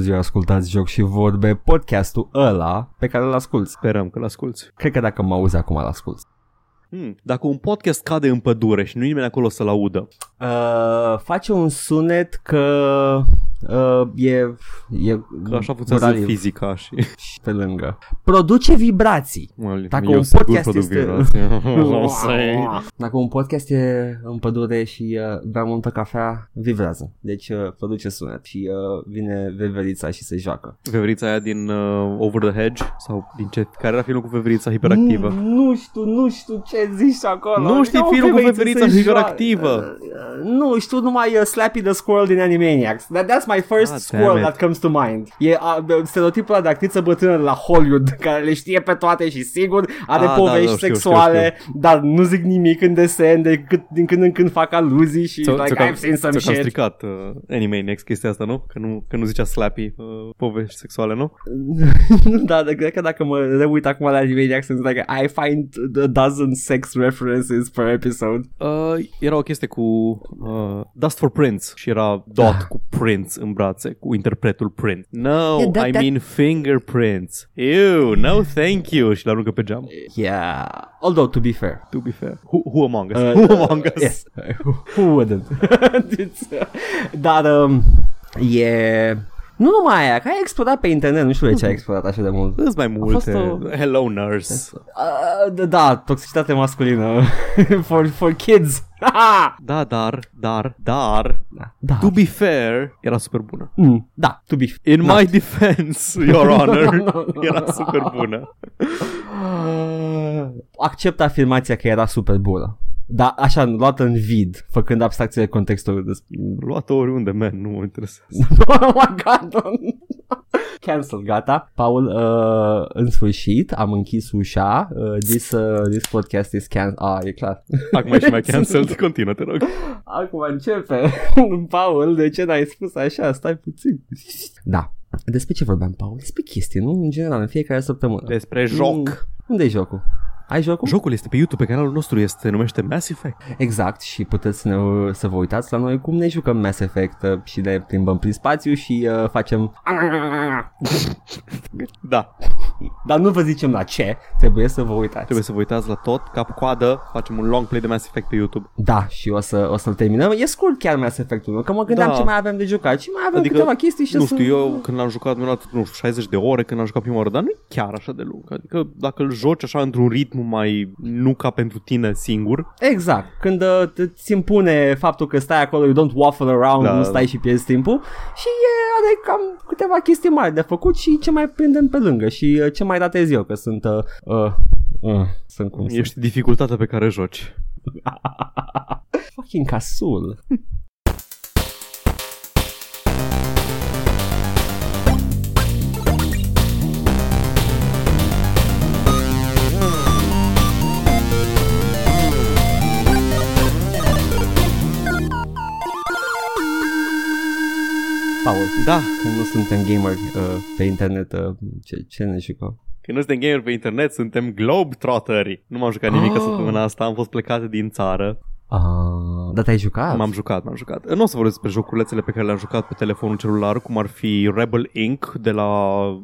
ziua, ascultați Joc și Vorbe, podcastul ăla pe care îl asculti. Sperăm că l-asculti. Cred că dacă mă auzi acum, îl asculti. Hmm. Dacă un podcast cade în pădure și nu nimeni acolo să-l audă, Uh, face un sunet că uh, e, e că așa funcționează graliv fizica și... pe lângă. Produce vibrații. Dacă eu un sigur podcast produc este- vibrații. O să- Dacă un podcast e în pădure și uh, bea multă cafea, vibrează. Deci uh, produce sunet și uh, vine veverița și se joacă. Veverița aia din uh, Over the Hedge? Sau din ce? Care era filmul cu veverița hiperactivă? Nu, nu știu, nu știu ce zici acolo. Nu știi Ca o filmul cu feveriță veverița se hiperactivă? joacă. Uh, Nu, știu numai uh, Slappy the Squirrel din Animaniacs. That, that's my first Ah, squirrel damn it. that comes to mind. E uh, stereotipul ăla de actriță bătrână de la Hollywood care le știe pe toate și sigur are Ah, da, povești da, știu, sexuale, dar nu zic nimic în desen decât din când în când fac aluzii și Ți-o- like ți-o cam- I've seen some ți-o cam shit. stricat uh, Animaniacs chestia asta, nu? Că nu, că nu zicea Slappy uh, povești sexuale, nu? da, dar cred că dacă mă reuit acum la Animaniacs sunt like I find a dozen sex references per episode. Uh, era o chestie cu uh, Dust for Prince și era Dot Ah. cu Prince în brațe, cu interpretul Prince. No, Yeah, that- I that- mean fingerprints. Ew, no thank you. Și l-aruncă pe geam. Yeah, although to be fair, To be fair. Who, who among us? Uh, who among us? Yes. Who wouldn't? It's, uh, Dar um, e... Nu numai aia, că ai explodat pe internet, nu știu de ce ai explodat așa de mult. Sunt mai fost multe. o- Hello, nurse. Uh, da, da, toxicitate masculină for, for kids. Da, dar, dar, dar, da, da. to be fair, era super bună. Mm, da, to be In Da. my defense, your honor, No, no, no. era super bună. Accept afirmația că era super bună. Da, așa, luată în vid, făcând abstracție de contextul de... Luat oriunde, man, nu mă interesează. oh my god, Cancel, gata. Paul, uh, în sfârșit, am închis ușa. Uh, this, uh, this podcast is can... Ah, e clar. Acum e și mai cancelled, continuă, te rog. Acum începe. Paul, de ce n-ai spus așa? Stai puțin. Da. Despre ce vorbeam, Paul? Despre chestii, nu? În general, în fiecare săptămână. Despre joc. Mm, Unde e jocul? Ai jocul? Jocul este pe YouTube, pe canalul nostru, este, se numește Mass Effect. Exact și puteți să, ne, să vă uitați la noi cum ne jucăm Mass Effect uh, și ne plimbăm prin spațiu și uh, facem... Da, Dar nu vă zicem la ce, trebuie să vă uitați. trebuie să vă uitați la tot, cap-coadă, facem un long play de Mass Effect pe YouTube. Da, și o, să, o să-l terminăm. E scurt chiar Mass Effect-ul, că mă gândeam Da. ce mai avem de jucat și mai avem Adică, câteva chestii și Nu o să... știu, eu când l-am jucat, mi-am luat, nu știu, 60 de ore când l-am jucat prima oară, dar nu e chiar așa de lung. Adică dacă îl joci așa într-un ritm mai nu ca pentru tine singur, Exact, când uh, te- ți impune faptul că stai acolo, you don't waffle around, Da. nu stai și pierzi timpul și e, are cam câteva chestii mari de făcut și ce mai prindem pe lângă și uh, ce mai datez eu, că sunt... Uh, uh, uh, sunt cum sunt. ești dificultatea pe care joci. Fucking casul. Da, când nu suntem gamer uh, pe internet, uh, ce, ce ne jucăm? când nu suntem gamer pe internet, suntem globetrotteri. Nu m-am jucat nimic Ah. săptămâna asta, am fost plecat din țară. Uh, dar te-ai jucat? M-am jucat, m-am jucat. Nu o să vorbesc despre joculețele pe care le-am jucat pe telefonul celular, cum ar fi Rebel Inc. de la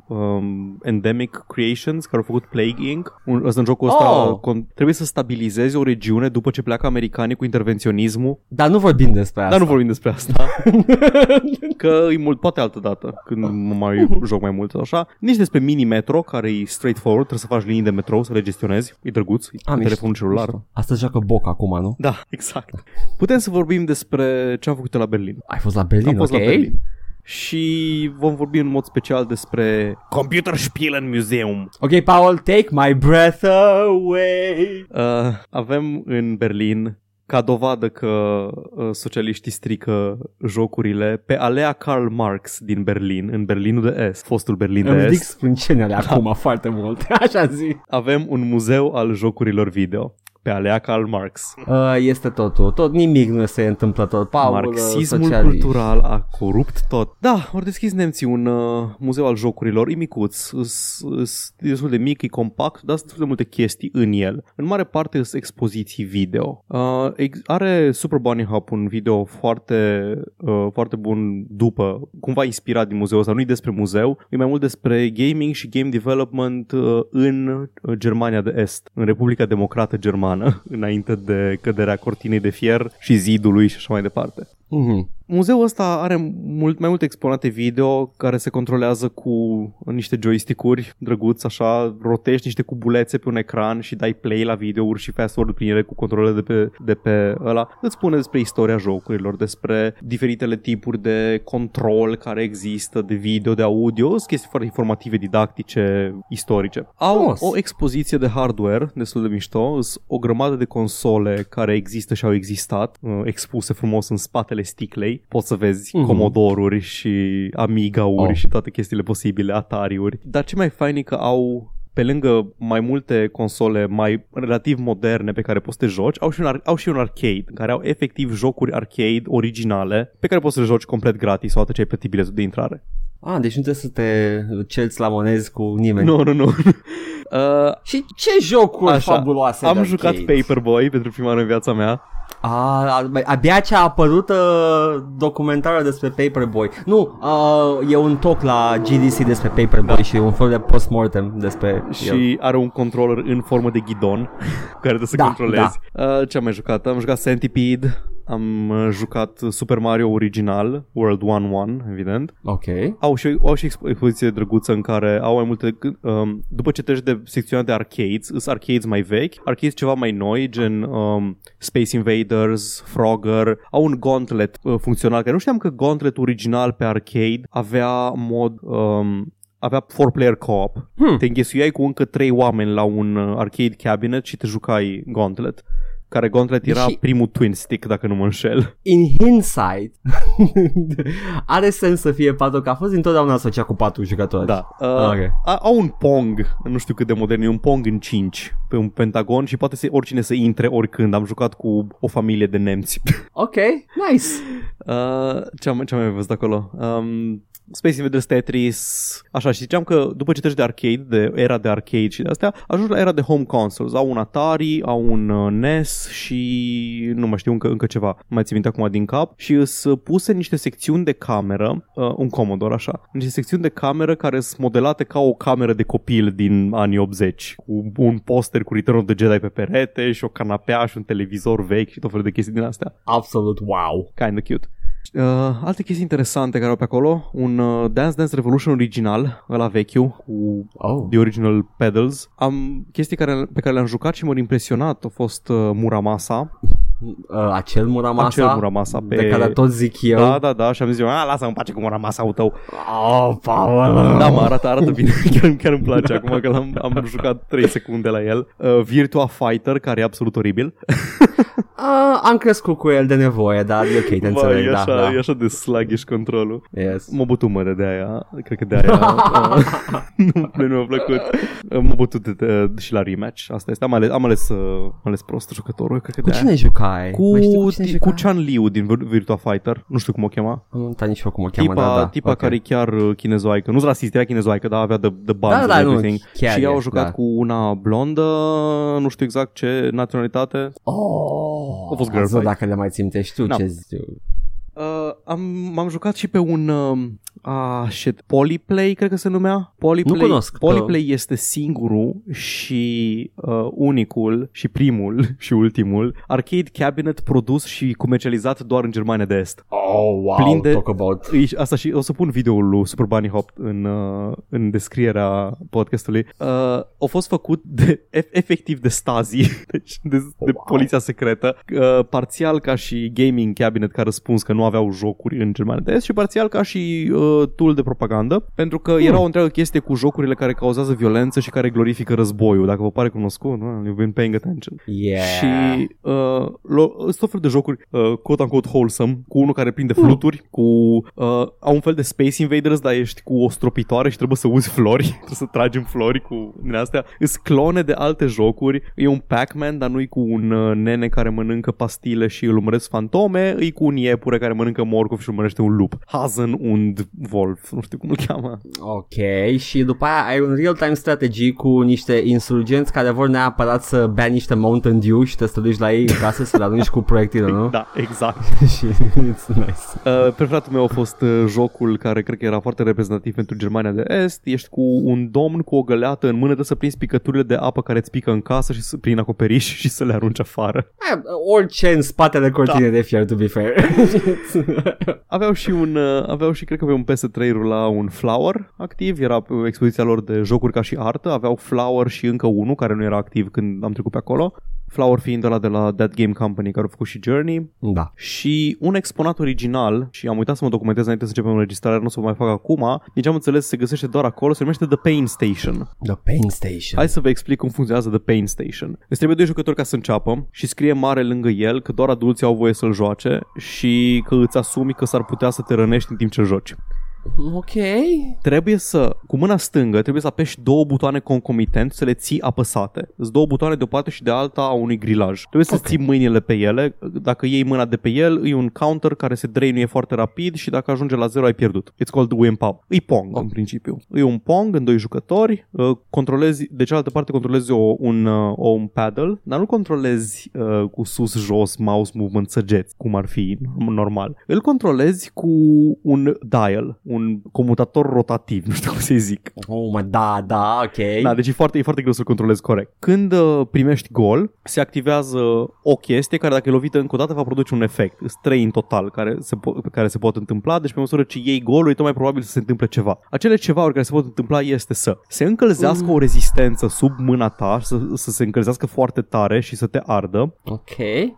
um, Endemic Creations, care au făcut Plague Inc. Un, ăsta în jocul ăsta Oh! con- trebuie să stabilizezi o regiune după ce pleacă americanii cu intervenționismul. Dar nu vorbim despre asta. Dar nu vorbim despre asta. că e mult, poate altă dată, când mă mai joc mai mult așa. Nici despre mini-metro, care e straightforward, trebuie să faci linii de metrou, să le gestionezi. E drăguț, e Ah, pe mișto, telefonul celular. mișto. Asta joacă Boc acum, nu? Da, exact. Putem să vorbim despre ce am făcut la Berlin. Ai fost la Berlin, Am fost ok? la Berlin. Și vom vorbi în mod special despre Computer Spielen Museum. Ok, Paul, take my breath away. Uh, avem în Berlin ca dovadă că uh, socialiștii strică jocurile pe alea Karl Marx din Berlin, în Berlinul de Est, fostul Berlin de Îmi ridic Est, sprâncenele acum foarte mult. Așa zi. avem un muzeu al jocurilor video. Pe alea Karl Marx. Uh, este totul. Tot nimic nu se întâmplător. Paul, uh, Marxismul socialist. cultural a corupt tot. Da, ori deschis nemții un uh, muzeu al jocurilor, e micuț, îs- îs- e destul de mic, e compact, dar sunt destul de multe chestii în el. În mare parte sunt expoziții video. Uh, ex- are Super Bunny Hop un video foarte, uh, foarte bun după, cumva inspirat din muzeul ăsta, nu e despre muzeu, e mai mult despre gaming și game development uh, în uh, Germania de Est, în Republica Democrată Germană, înainte de căderea cortinei de fier și zidului și așa mai departe. Mhm. Muzeul ăsta are mult mai multe exponate video care se controlează cu niște joystick-uri drăguț, așa, rotești niște cubulețe pe un ecran și dai play la videouri și fast forward prin ele cu controlele de pe, de pe ăla. Îți spune despre istoria jocurilor, despre diferitele tipuri de control care există, de video, de audio, sunt chestii foarte informative, didactice, istorice. Au Frumos. o expoziție de hardware destul de mișto, sunt o grămadă de console care există și au existat, uh, expuse frumos în spatele sticlei. Poți să vezi Mhm. Commodore-uri și Amiga-uri Oh. și toate chestiile posibile, Atari-uri. Dar ce mai fain e că au pe lângă mai multe console mai relativ moderne pe care poți să te joci, au și un, ar- au și un arcade, în care au efectiv jocuri arcade originale pe care poți să le joci complet gratis odată ce ai plătit biletul de intrare. Ah, deci nu trebuie să te celți la monezi cu nimeni. Nu, nu, nu. uh, Și ce jocuri Așa, fabuloase am de jucat arcade? Paperboy pentru prima oară în viața mea. A, a- abia ce a apărut uh, documentarul despre Paperboy. Nu, uh, e un talk la GDC despre Paperboy și un fel de postmortem despre el. Și are un controller în formă de ghidon cu care trebuie să Da, controlezi. Uh, ce am mai jucat? Am jucat Centipede, am uh, jucat Super Mario original, World 1-1, evident. Ok. Au și, au și expo- expoziție drăguță în care au mai multe... Um, după ce treci de secțiunea de arcades, sunt arcades mai vechi, arcades ceva mai noi, gen um, Space Invaders, Frogger, au un gauntlet uh, funcțional, care nu știam că gauntlet original pe arcade avea mod... Um, avea 4-player co-op. Hmm. Te înghesuiai cu încă 3 oameni la un uh, arcade cabinet și te jucai Gauntlet. Care Gauntlet era Deși- primul twin stick, dacă nu mă înșel. In hindsight, are sens să fie patru, că a fost întotdeauna asociat cu patru jucători. Da. Uh, Ok. a, au un Pong, nu știu cât de modern, e un Pong în 5 pe un pentagon și poate să, oricine să intre oricând. Am jucat cu o familie de nemți. Ok, nice. Uh, ce, am, ce am mai văzut acolo? Um, Space Invaders Tetris Așa și ziceam că după ce treci de arcade De era de arcade și de astea Ajungi la era de home consoles Au un Atari, au un uh, NES Și nu mai știu încă, încă ceva Nu mai țin minte acum din cap Și sunt puse niște secțiuni de cameră uh, Un Commodore așa Niște secțiuni de cameră care sunt modelate ca o cameră de copil din anii 80 Cu un poster cu Return of the Jedi pe perete Și o canapea și un televizor vechi Și tot felul de chestii din astea Absolut wow. Kind of cute. Uh, alte chestii interesante care au pe acolo. Un uh, Dance Dance Revolution original Ăla vechiu Cu Oh. The Original Pedals. Am chestii care, pe care le-am jucat și m-au impresionat. A fost uh, Muramasa Uh, acel Muramasa, Acel Muramasa pe- de care tot zic eu. Da, da, da Și am zis eu, a, lasă-mă în pace cu Muramasa-ul tău. Oh, Paul. Da, mă arată, arată bine chiar, chiar îmi place Acum că l-am, am jucat 3 secunde la el. Uh, Virtua Fighter Care e absolut oribil. Uh, am crescut cu el de nevoie, dar e ok, te Vai, înțeleg, e, da, așa, da. e așa de sluggish controlul. Yes. M-a bătut mă de aia Cred că de aia uh, nu, nu mi-a plăcut. Uh, M-a bătut de, de, și la rematch Asta este. Am ales, am ales, uh, am ales prost jucătorul Cred că Cu de aia cine jucai? cu, Mai știi cu cine ti- cu jucai? Chan Liu din Vir- Virtua Fighter Nu știu cum o chema Nu uitat nici eu cum o cheamă, Tipa, da, da. tipa ok. care e chiar uh, chinezoaică Nu-s rasist, era chinezoaică Dar avea de, de buns Da, da, and nu, everything chiar Și e, ea au jucat da. cu una blondă Nu știu exact ce naționalitate Oh, A fost girl Azi, fight. dacă le mai țintești tu, Da. ce zici Uh, am, m-am jucat și pe un uh, ah, shit, Polyplay, cred că se numea. Polyplay, Nu cunosc. Polyplay este singurul și uh, unicul și primul și ultimul arcade cabinet produs și comercializat doar în Germania de Est. Oh, wow, Plin de- talk about Îi- Asta și o să pun videoul lui Super Bunny Hop în, uh, în descrierea podcastului. Uh, a fost făcut de, ef- efectiv de Stasi, deci de, de wow. poliția secretă, uh, parțial ca și gaming cabinet ca răspuns că nu aveau jocuri în Germania de Est și parțial ca și uh, tool de propagandă, pentru că era o întreagă chestie cu jocurile care cauzează violență și care glorifică războiul. Dacă vă pare cunoscut, nu? you've been paying attention. Yeah. Și uh, lo- sunt tot fel de jocuri uh, quote-unquote wholesome, cu unul care prinde fluturi, cu uh, au un fel de Space Invaders, dar ești cu o stropitoare și trebuie să uzi flori, trebuie să tragi în flori cu din astea. Îs clone de alte jocuri, e un Pac-Man, dar nu-i cu un uh, nene care mănâncă pastile și îl urmăresc fantome, e cu un iepure care mănâncă morcov și urmărește un lup. Hazen und Wolf, nu știu cum îl cheamă. Ok, și după aia ai un real-time strategy cu niște insurgenți care vor neapărat să bea niște Mountain Dew și te duci la ei în casă să le arunci cu proiectile, nu? Da, exact. și it's nice. Uh, preferatul meu a fost uh, jocul care cred că era foarte reprezentativ pentru Germania de Est. Ești cu un domn cu o găleată în mână de să prinzi picăturile de apă care îți pică în casă și să, prin acoperiș și să le arunci afară. Eh, Orice în spatele cortinei de fier, to be fair. Aveau și un, uh, aveau și cred că pe un PS3 rula un Flower activ, era pe expoziția lor de jocuri ca și artă, aveau Flower și încă unul care nu era activ când am trecut pe acolo. Flower fiind ăla de la That Game Company care au făcut și Journey da. și un exponat original și am uitat să mă documentez înainte să începem înregistrarea, nu o să o mai fac acum, nici am înțeles se găsește doar acolo, se numește The Pain Station. The Pain Station. Hai să vă explic cum funcționează The Pain Station. Îți trebuie doi jucători ca să înceapă și scrie mare lângă el că doar adulții au voie să-l joace și că îți asumi că s-ar putea să te rănești în timp ce joci. Ok. Trebuie să, cu mâna stângă, trebuie să apeși două butoane concomitent, să le ții apăsate. Sunt două butoane de o parte și de alta a unui grilaj. Trebuie să Ok. ții mâinile pe ele. Dacă iei mâna de pe el, e un counter care se drainuie foarte rapid și dacă ajunge la zero ai pierdut. It's called wimp out. E Pong, Oh. în principiu. E un Pong în doi jucători. uh, Controlezi, de cealaltă parte controlezi o, un, uh, o, un paddle, dar nu controlezi uh, cu sus-jos, mouse movement, săgeți, cum ar fi normal. Îl controlezi cu un dial, un comutator rotativ, nu știu cum să-i zic. Oh, mă, da, da, ok. Da, deci e foarte, e foarte greu să-l controlezi corect. Când uh, primești gol, se activează o chestie care dacă e lovită încă o dată va produce un efect. Sunt trei în total care se, po- care se pot întâmpla, deci pe măsură ce iei golul e tot mai probabil să se întâmple ceva. Acele ceva care se pot întâmpla este să se încălzească o rezistență sub mâna ta, să, să se încălzească foarte tare și să te ardă, Ok.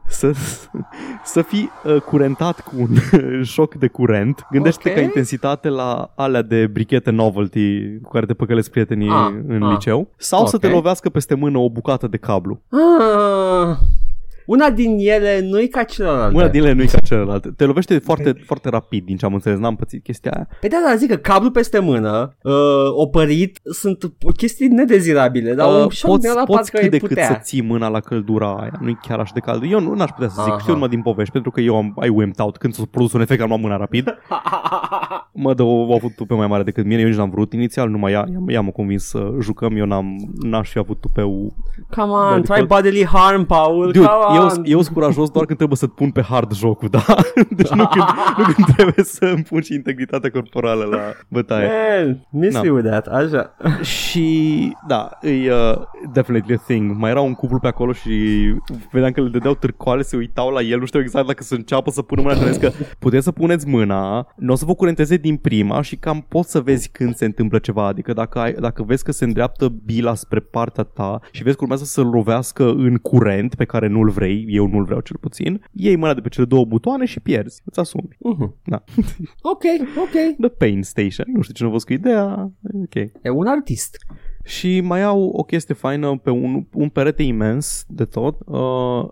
să, să fii uh, curentat cu un șoc de curent. Gândește-te Ok. ca intensitate la alea de brichete novelty cu care te păcălesc prietenii Ah, în ah. liceu. Sau să Ok. te lovească peste mână o bucată de cablu. Ah, una din ele nu-i ca celălalt. Una din ele nu e ca celălalt. Te lovește foarte, foarte rapid, din ce am înțeles. N-am pățit chestia aia. Pe de da, zic că cablu peste mână, uh, opărit, sunt chestii nedezirabile, dar Uh, un șoc poți de ăla poți parcă cât de îi cât putea. să ții mâna la căldura aia. Nu e chiar așa de cald. Eu nu n-aș putea să zic. Aha. Știu numai din povești, pentru că eu am I wimped out. Când s-a produs un efect, am luat mâna rapid. Mă, dar au avut tupe mai mare decât mine, eu nici n-am vrut inițial, numai ea, ea, ea m-a convins să jucăm, eu n-am, n-aș fi avut tupeu. Come on, Dar try default- bodily harm, Paul, Dude, come eu, on. Eu sunt curajos doar când trebuie să-t pun pe hard jocul, da? Deci nu când, nu când trebuie să îmi pun și integritatea corporală la bătaie. Man, miss Na. you with that, așa. Și da, e uh, definitely a thing. Mai era un cuplu pe acolo și vedeam că le dădeau târcoale, se uitau la el, nu știu exact dacă să înceapă să pună mâna și am zis că puteți să puneți mâna, nu o să vă curenteze din prima și cam poți să vezi când se întâmplă ceva. Adică dacă, ai, dacă vezi că se îndreaptă bila spre partea ta și vezi că urmează să-l lovească în curent pe care nu-l vrei, eu nu-l vreau cel puțin, iei mâna de pe cele două butoane și pierzi. Îți asumi. Mhm. Da. Ok, ok. The Pain Station. Nu știu cine a văzut cu ideea. Ok. E un artist. Și mai au o chestie faină pe un, un perete imens de tot. Uh,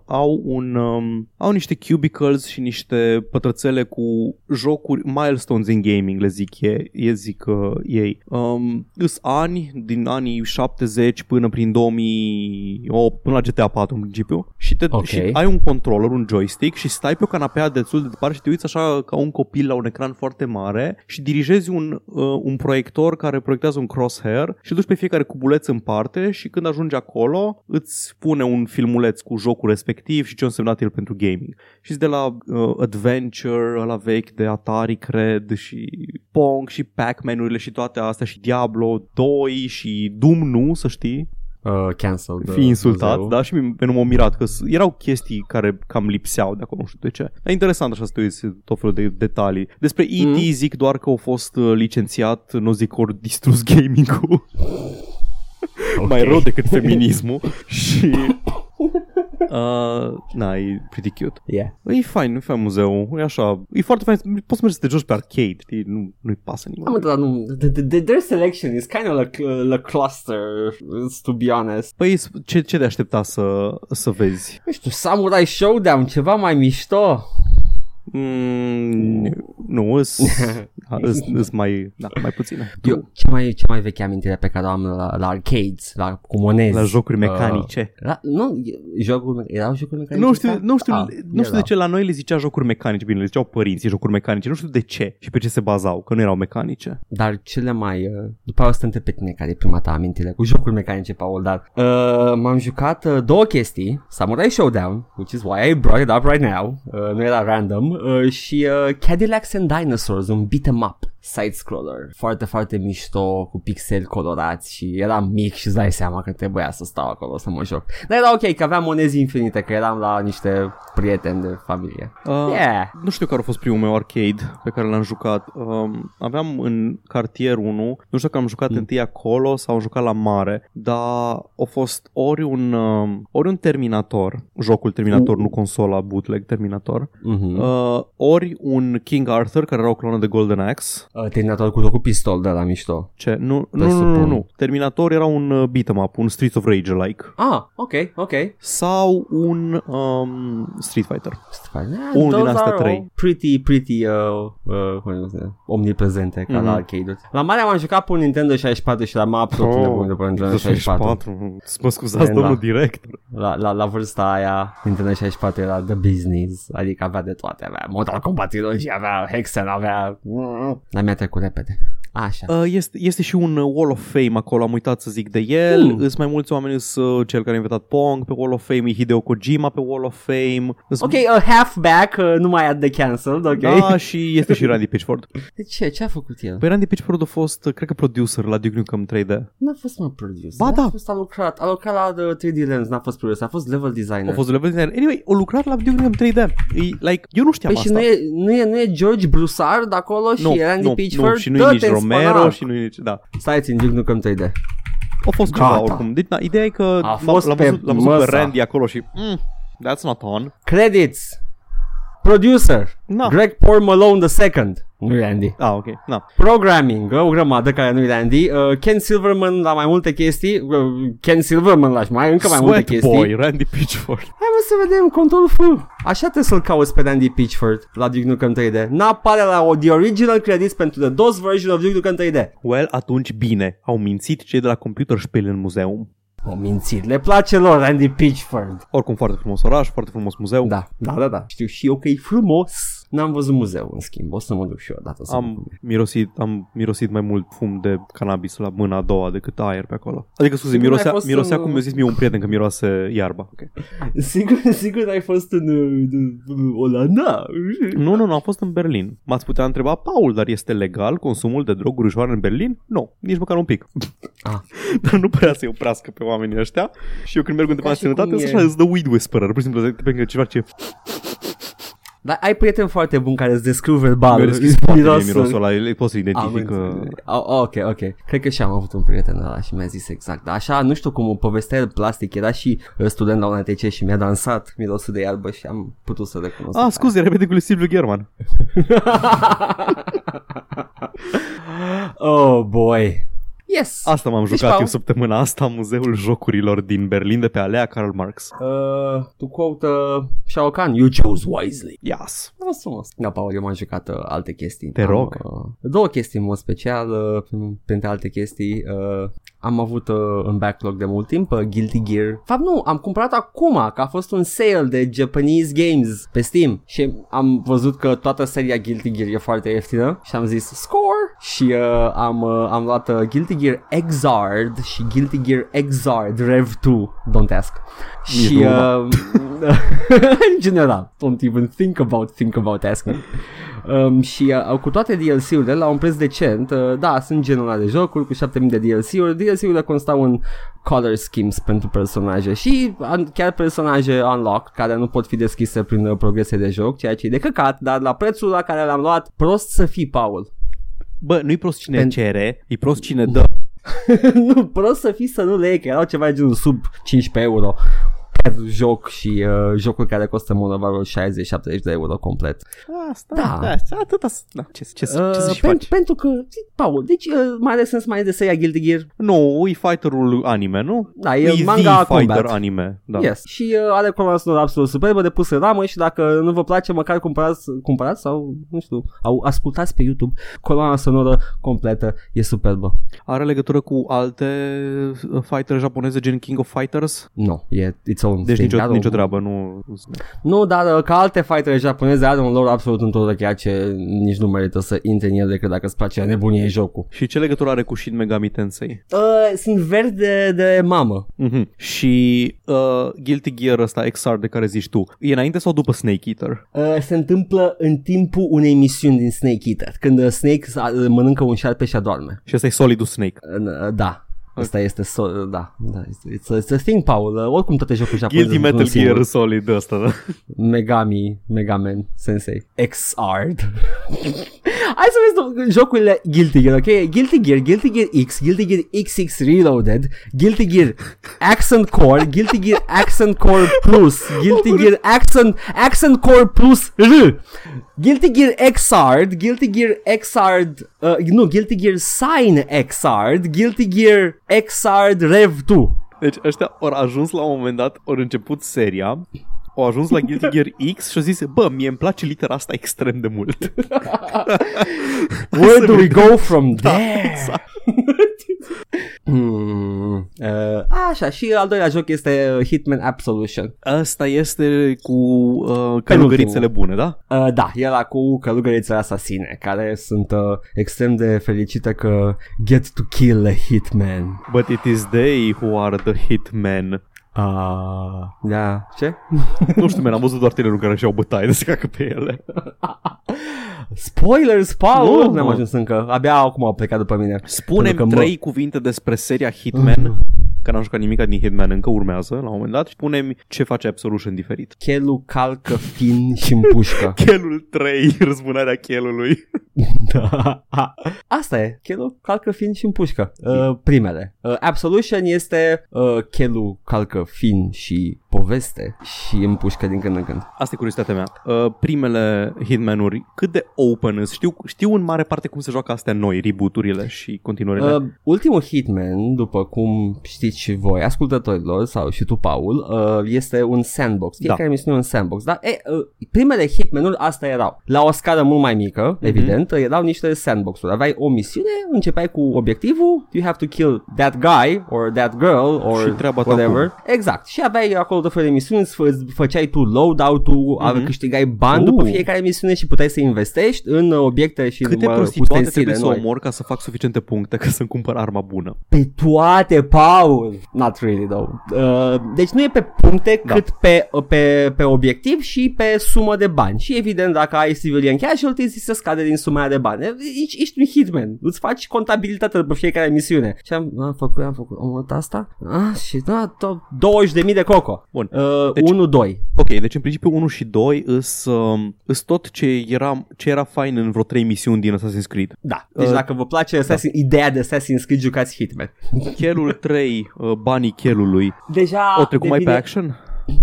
au un um, au niște cubicles și niște pătrățele cu jocuri milestones in gaming, le zic ei, e zic uh, ei. Um, îs ani din anii 70 până prin 2008 până la GTA 4 în principiu și, te, Ok. și ai un controller, un joystick și stai pe o canapea destul de departe și te uiți așa ca un copil la un ecran foarte mare și dirigezi un, uh, un proiector care proiectează un crosshair și duci pe fiecare cubuleț în parte și când ajungi acolo îți pune un filmuleț cu jocul respectiv și ce a însemnat el pentru gaming. Și de la uh, Adventure, la vechi de Atari, cred, și Pong și Pac-Man-urile și toate astea și Diablo 2 și Doom nu, să știi Uh, cancelled. fi insultat, da, și mi- pe nu m-am mirat că s- erau chestii care cam lipseau de acolo, nu știu de ce. Dar interesant așa să te uiți tot felul de detalii. Despre E.T. Mm. zic doar că au fost uh, licențiat, nu zic că ori distrus gaming-ul, Ok. mai rău decât feminismul și Uh, na, e pretty cute. Yeah. E fain, e fain muzeu, e așa, e foarte fain, poți să mergi să te joci pe arcade, știi, nu, nu-i pasă Am nimeni. dar nu, the, the, the, their selection is kind of like a cluster, to be honest. Păi ce, ce de aștepta să, să vezi? Nu știu, Samurai Showdown, ceva mai mișto. Mm, nu, îs, da, îs, îs mai, da, mai puține. Eu, ce mai, ce mai veche amintire pe care o am la, la arcades, la cu monezi. La jocuri mecanice. Uh, la, nu, jocuri, erau jocuri mecanice? nu știu, nu știu, Ah, nu știu de erau. ce la noi le zicea jocuri mecanice, bine, le ziceau părinții jocuri mecanice, nu știu de ce și pe ce se bazau, că nu erau mecanice. Dar cele mai... Uh, după aia o să te întreb pe tine care e prima ta amintire cu jocuri mecanice, Paul, dar uh, m-am jucat uh, două chestii, Samurai Showdown, which is why I brought it up right now, uh, nu era random, uh, și uh, Cadillacs and Dinosaurs, un beat-em up side-scroller, foarte, foarte mișto, cu pixeli colorați și eram mic și îți dai seama că trebuia să stau acolo să mă joc. Dar era ok, că aveam monezi infinite, că eram la niște prieteni de familie. Uh, Yeah! Nu știu care a fost primul meu arcade pe care l-am jucat. Um, aveam în cartier 1, nu știu că am jucat mm. întâi acolo sau am jucat la mare, dar a fost ori un, um, ori un Terminator, jocul Terminator, Uh. nu consola bootleg Terminator, Mhm. uh, ori un King Arthur, care era o clonă de Golden Axe. Uh, Terminator cu, cu pistol de la mișto. Ce? Nu, nu, nu, nu, Presupun. nu. Terminator era un uh, beat-em up, un Streets of Rage-like. Ah, ok, ok. Sau un um, Street Fighter. Yeah, Unul din those astea are trei. all Pretty, pretty uh, uh, cum se zice, omniprezente ca Mhm. la arcade-uri. La mare am jucat pe un Nintendo 64 și la am absolut oh, nebun de pe Nintendo 64. Mă scuzați, Da. domnul director. La, la, la vârsta aia, Nintendo 64 era the business, adică avea de toate, avea Mortal Kombat Trilogy, avea Hexen, avea... Dar mi-a trecut repede. Așa. Uh, este, este și un uh, Wall of Fame acolo, am uitat să zic de el. Mm. Sunt mai mulți oameni, sunt uh, cel care a inventat Pong pe Wall of Fame, e Hideo Kojima pe Wall of Fame. Îs- Ok, uh, halfback, uh, nu mai ad de cancelled, ok? Da, și este și Randy Pitchford. De ce? Ce a făcut el? Păi Randy Pitchford a fost, uh, cred că, producer la Duke Nukem 3D. N-a fost mă producer. Ba da. A fost a lucrat, a lucrat la The 3D Lens, n-a fost producer, a fost level designer. A fost level designer. Anyway, a lucrat la Duke Nukem 3D. E, like, eu nu știam Păi și asta. nu e, nu, e, nu e George Broussard acolo nu, și Randy nu, Pitchford? nu, și nu e Dă-te nici în Romero spanac. și nu e nici, da. Stai țin, Duke Nukem 3D. A fost Gata. ceva oricum. Deci, na, ideea e că A l-am, fost l-am pe văzut, l-am văzut pe măsa. Randy acolo și mm, that's not on. Credits. Producer. Na. Greg Paul Malone II. Nu e Randy. Ah, ok. Na. Programming, o grămadă care nu e Randy. Uh, Ken Silverman la mai multe chestii. Uh, Ken Silverman la mai încă mai multe Sweat chestii. Boy, Randy Pitchford. Hai mă să vedem, control F. Așa trebuie să-l cauți pe Randy Pitchford la Duke Nukem 3D. N-apare la o, the original credits pentru the DOS version of Duke Nukem 3D. Well, atunci bine. Au mințit cei de la Computer Spiel în muzeum. O mințit, le place lor Randy Pitchford. Oricum foarte frumos oraș, foarte frumos muzeu. Da, da, da, da. Știu și eu că e frumos. N-am văzut muzeu, în schimb. O să mă duc și eu odată să mă Am mirosit, am mirosit mai mult fum de cannabis la mâna a doua decât aer pe acolo. Adică, scuze, Sigur mirosea, ai fost mirosea în- cum mi-a zis mie un prieten că miroase iarba. Okay. Sigur, sigur ai fost în uh, Olanda. Nu, nu, nu, am fost în Berlin. M-ați putea întreba, Paul, dar este legal consumul de droguri ușoare în Berlin? Nu, nici măcar un pic. Ah. dar nu părea să-i oprească pe oamenii ăștia. Și eu când merg undeva Ca în și cum sănătate, e- sunt așa, îți dă weed whisperer. Pur și simplu, pe lângă ceva ce Dar ai prieten foarte bun care îți descriu verbal. mi-a deschis foarte bine mirosul. mirosul ăla, el- pot să Am identific. uh, înțeles. Oh, ok, ok. Cred că și am avut un prieten ăla și mi-a zis exact. Dar așa, nu știu cum, o povestea el plastic. Era și uh, student la UNTC și mi-a dansat mirosul de iarbă și am putut să recunosc. Ah, scuze, repede cu lui Silviu German. oh, boy. Yes. Asta m-am Deci, jucat Paul- eu săptămâna asta, Muzeul Jocurilor din Berlin, de pe alea Karl Marx. Uh, tu quote uh, Shao Kahn, you chose wisely. Yes. A fost frumos. Da, Paul, eu m-am jucat uh, alte chestii. Te am, rog. Uh, două chestii în mod special, uh, printre alte chestii. Uh, am avut uh, în backlog de mult timp uh, Guilty Gear. Fapt nu, am cumpărat acum, că a fost un sale de Japanese Games pe Steam și am văzut că toată seria Guilty Gear e foarte ieftină și am zis score și uh, am, uh, am luat uh, Guilty Gear Exard și Guilty Gear Exard Rev 2, don't ask. Nici și nu, uh, în general, don't even think about think about asking. Um, și uh, cu toate DLC-urile la un preț decent, uh, da, sunt genul ăla de jocuri cu 7000 de DLC-uri. DLC-urile constau în color schemes pentru personaje și un- chiar personaje unlock care nu pot fi deschise prin uh, progrese de joc, ceea ce e de căcat, dar la prețul la care l-am luat, prost să fii, Paul. Bă, nu-i prost cine Pen- cere, e prost cine dă. nu, prost să fii să nu le iei, că erau ceva genul sub 15 euro. Per joc și uh, jocuri care costă în mod normal 60-70 de euro complet. Asta, Da. da. da atâta, da. Ce, ce, ce, Uh, ce să-și pen- faci? pentru că, Paul, deci uh, mai are sens mai de să ia Guilty Gear. Nu, e fighterul anime, nu? Da, e, E manga the fighter combat. anime. Da. Yes. Și uh, are coloana sonoră absolut superbă de pus în ramă și dacă nu vă place, măcar cumpărați, cumpărați sau, nu știu, au ascultați pe YouTube. Coloana sonoră completă e superbă. Are legătură cu alte uh, fighter japoneze gen King of Fighters? Nu, e its own Deci thing. nicio, Are nicio un- treabă, nu... Nu, dar uh, ca alte fightere japoneze are un lore absolut întotdeauna ce nici nu merită să intri în el decât dacă îți place nebunie jocul. Și ce legătură are cu Shin Megami Tensei? Uh, sunt verzi de, de mamă. Mm-hmm. Și uh, Guilty Gear ăsta XR de care zici tu, e înainte sau după Snake Eater? Uh, se întâmplă în timpul unei misiuni din Snake Eater, când uh, Snake uh, mănâncă un șarpe și adorme. Și ăsta e Solidul Snake. Uh, da. Asta este, so- da, da, it's, it's, a, it's a thing, Paul. Uh, oricum toate jocurile japoneze Guilty sunt un Metal singur. Gear Solid ăsta, da? Megami, Megaman, Sensei, X-Ard. Hai să vezi jocurile Guilty Gear, ok? Guilty Gear, Guilty Gear X, Guilty Gear XX Reloaded, Guilty Gear Accent Core, Guilty Gear Accent Core Plus, Guilty Gear Accent, Accent Core Plus R, Guilty Gear Xrd, Guilty Gear Xrd, uh, nu, Guilty Gear Sign Xrd, Guilty Gear Xrd Rev 2. Deci ăștia au ajuns la un moment dat, au început seria, au ajuns la Guilty Gear X și au zis, bă, mie îmi place litera asta extrem de mult. Where do we go from there? exact. Hmm, uh, așa, și al doilea joc este uh, Hitman Absolution. Asta este cu uh, călugărițele bune, da? Uh, da, e la cu călugărițele asasine, care sunt uh, extrem de fericite că get to kill a hitman. But it is they who are the hitmen. Uh, da, ce? nu știu, man, am văzut doar trailerul care și-au bătaie de se cacă pe ele. Spoilers, Paul! Nu, Nu, am mă. ajuns încă. Abia acum au plecat după mine. Spune-mi Pentru că mă- trei cuvinte despre seria Hitman, că n-am jucat nimic din Hitman, încă urmează la un moment dat, și spune-mi ce face Absolution diferit. Chelu calcă fin și împușcă. Chelul 3, răzbunarea chelului. Da. Asta e, Chelu calcă fin și împușcă. Uh, primele. Uh, Absolution este uh, Chelu calcă fin și poveste și împușcă din când în când. Asta e curiozitatea mea. Uh, primele Hitman-uri, cât de open sunt? Știu, știu în mare parte cum se joacă astea noi, reboot-urile și continuările. Uh, ultimul Hitman, după cum știți și voi, ascultătorilor, sau și tu, Paul, uh, este un sandbox. Fiecare da. misiune e un sandbox. Dar e, uh, primele Hitman-uri asta erau. La o scară mult mai mică, mm-hmm. evident, erau niște sandbox-uri. Aveai o misiune, începeai cu obiectivul, you have to kill that guy or that girl or Și treaba ta whatever. Exact. Și aveai acolo tot felul de misiuni, îți fă- îți făceai tu loadout-ul, mm-hmm. câștigai bani după Uh. fiecare misiune și puteai să investești în uh, obiecte și Câte mă, prostituate ustensile trebuie să noi. omor ca să fac suficiente puncte ca să-mi cumpăr arma bună? Pe toate, Paul! Not really, though. Uh, deci nu e pe puncte Da. da. cât pe, pe, pe obiectiv și pe sumă de bani. Și evident, dacă ai civilian casualties, ți se scade din suma aia de bani. Ești, ești un hitman. Îți faci contabilitatea după fiecare misiune. Și am, am făcut, am făcut, am făcut asta. Ah, și da, tot 20.000 de coco. Bun. Uh, Deci- 1-2. Ok, deci în principiu 1 și 2 îs, um, îs tot ce era, ce era fain în vreo 3 misiuni din Assassin's Creed. Da. Deci Uh, dacă vă place Assassin, ideea de Assassin's Creed, jucați Hitman. Chelul 3, uh, banii chelului. Deja O trecut mai pe devine- action?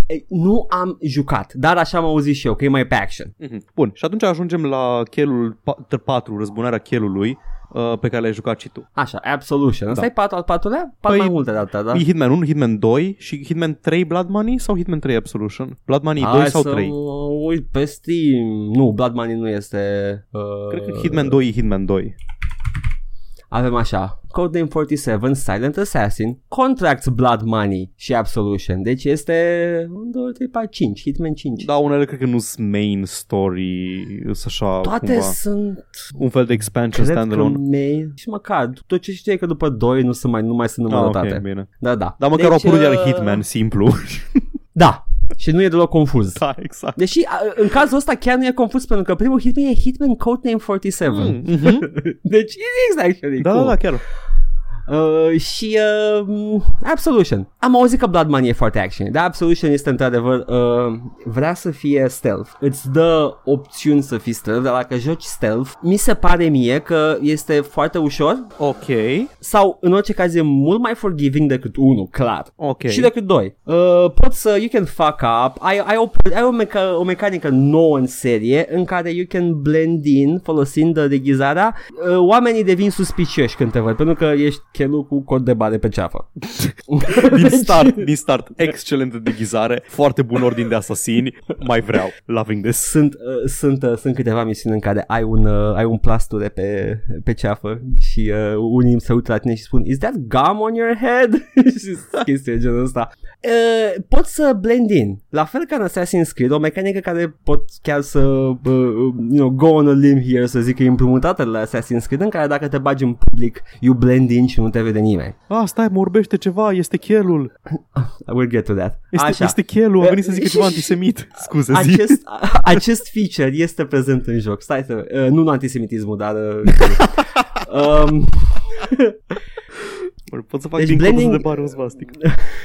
Ei, Nu am jucat, dar așa am auzit și eu, că e mai pe action. Mhm. Bun, și atunci ajungem la chelul 4, răzbunarea chelului, uh, pe care l-ai jucat și tu. Așa, Absolution. Asta Da. e patul al patrulea? Pat Păi, mai multe data, da? E Hitman 1, Hitman 2 și Hitman 3 Blood Money sau Hitman 3 Absolution? Blood Money 2 Hai sau să 3? mă uit pe Steam. Nu, Blood Money nu este... Uh, Cred că Hitman 2 e Hitman 2. Avem așa, Codename 47, Silent Assassin, Contracts Blood Money și Absolution. Deci este 1, 2, 3, 4, 5, Hitman 5. Da, unele cred că nu sunt main story, sunt așa Toate cumva, sunt, un fel de expansion cred că standalone. mail. Și măcar, tot ce știi e că după 2 nu, sunt mai, nu mai sunt Ah, numărătate. ok, bine. Da, da. Dar măcar au apărut uh, iar Hitman, simplu. Da, și nu e deloc confuz. da, exact. Deși a, în cazul ăsta chiar nu e confuz pentru că primul Hitman e Hitman Codename 47. Mm, mhm. deci it is actually Da, cool. da, da, chiar. Uh, și uh, Absolution. Am auzit că Blood Money e foarte action, dar Absolution este într-adevăr uh, vrea să fie stealth. Îți dă opțiuni să fii stealth, dar dacă joci stealth, mi se pare mie că este foarte ușor Ok, sau în orice caz e mult mai forgiving decât 1, clar. ok. Și decât 2. Uh, poți să, you can fuck up, ai, ai, o, ai o, meca, o mecanică nouă în serie în care you can blend in folosind uh, deghizarea. Uh, oamenii devin suspicioși când te văd, pentru că ești chelul cu cod de bare pe ceafă. din start, din start, excelentă deghizare, foarte bun ordin de asasini, mai vreau, loving this. Sunt, uh, sunt, uh, sunt câteva misiuni în care ai un, uh, ai un plasture pe, pe ceafă și uh, unii se uită la tine și spun Is that gum on your head? și chestii de genul ăsta. Uh, poți să blend in. La fel ca în Assassin's Creed, o mecanică care pot chiar să uh, you know, go on a limb here, să zic că e împrumutată la Assassin's Creed, în care dacă te bagi în public, you blend in și nu te vede nimeni. Ah, stai, mă urbește ceva, este chelul. I will get to that. Este, Așa. este chelul, a venit să zică Uh, ceva și- antisemit. Scuze, zi. acest, acest feature este prezent în joc. Stai să... Uh, nu antisemitismul, dar... Uh, um, Pot să fac Deci din blending- codul de bare un svastic.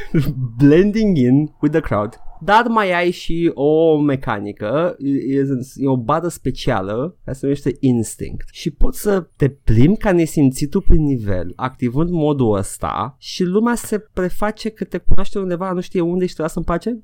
blending in with the crowd. Dar mai ai și o mecanică, e, e o badă specială care se numește Instinct și poți să te plimbi ca nesimțitul prin nivel, activând modul ăsta și lumea se preface că te cunoaște undeva, nu știe unde și te lasă în pace.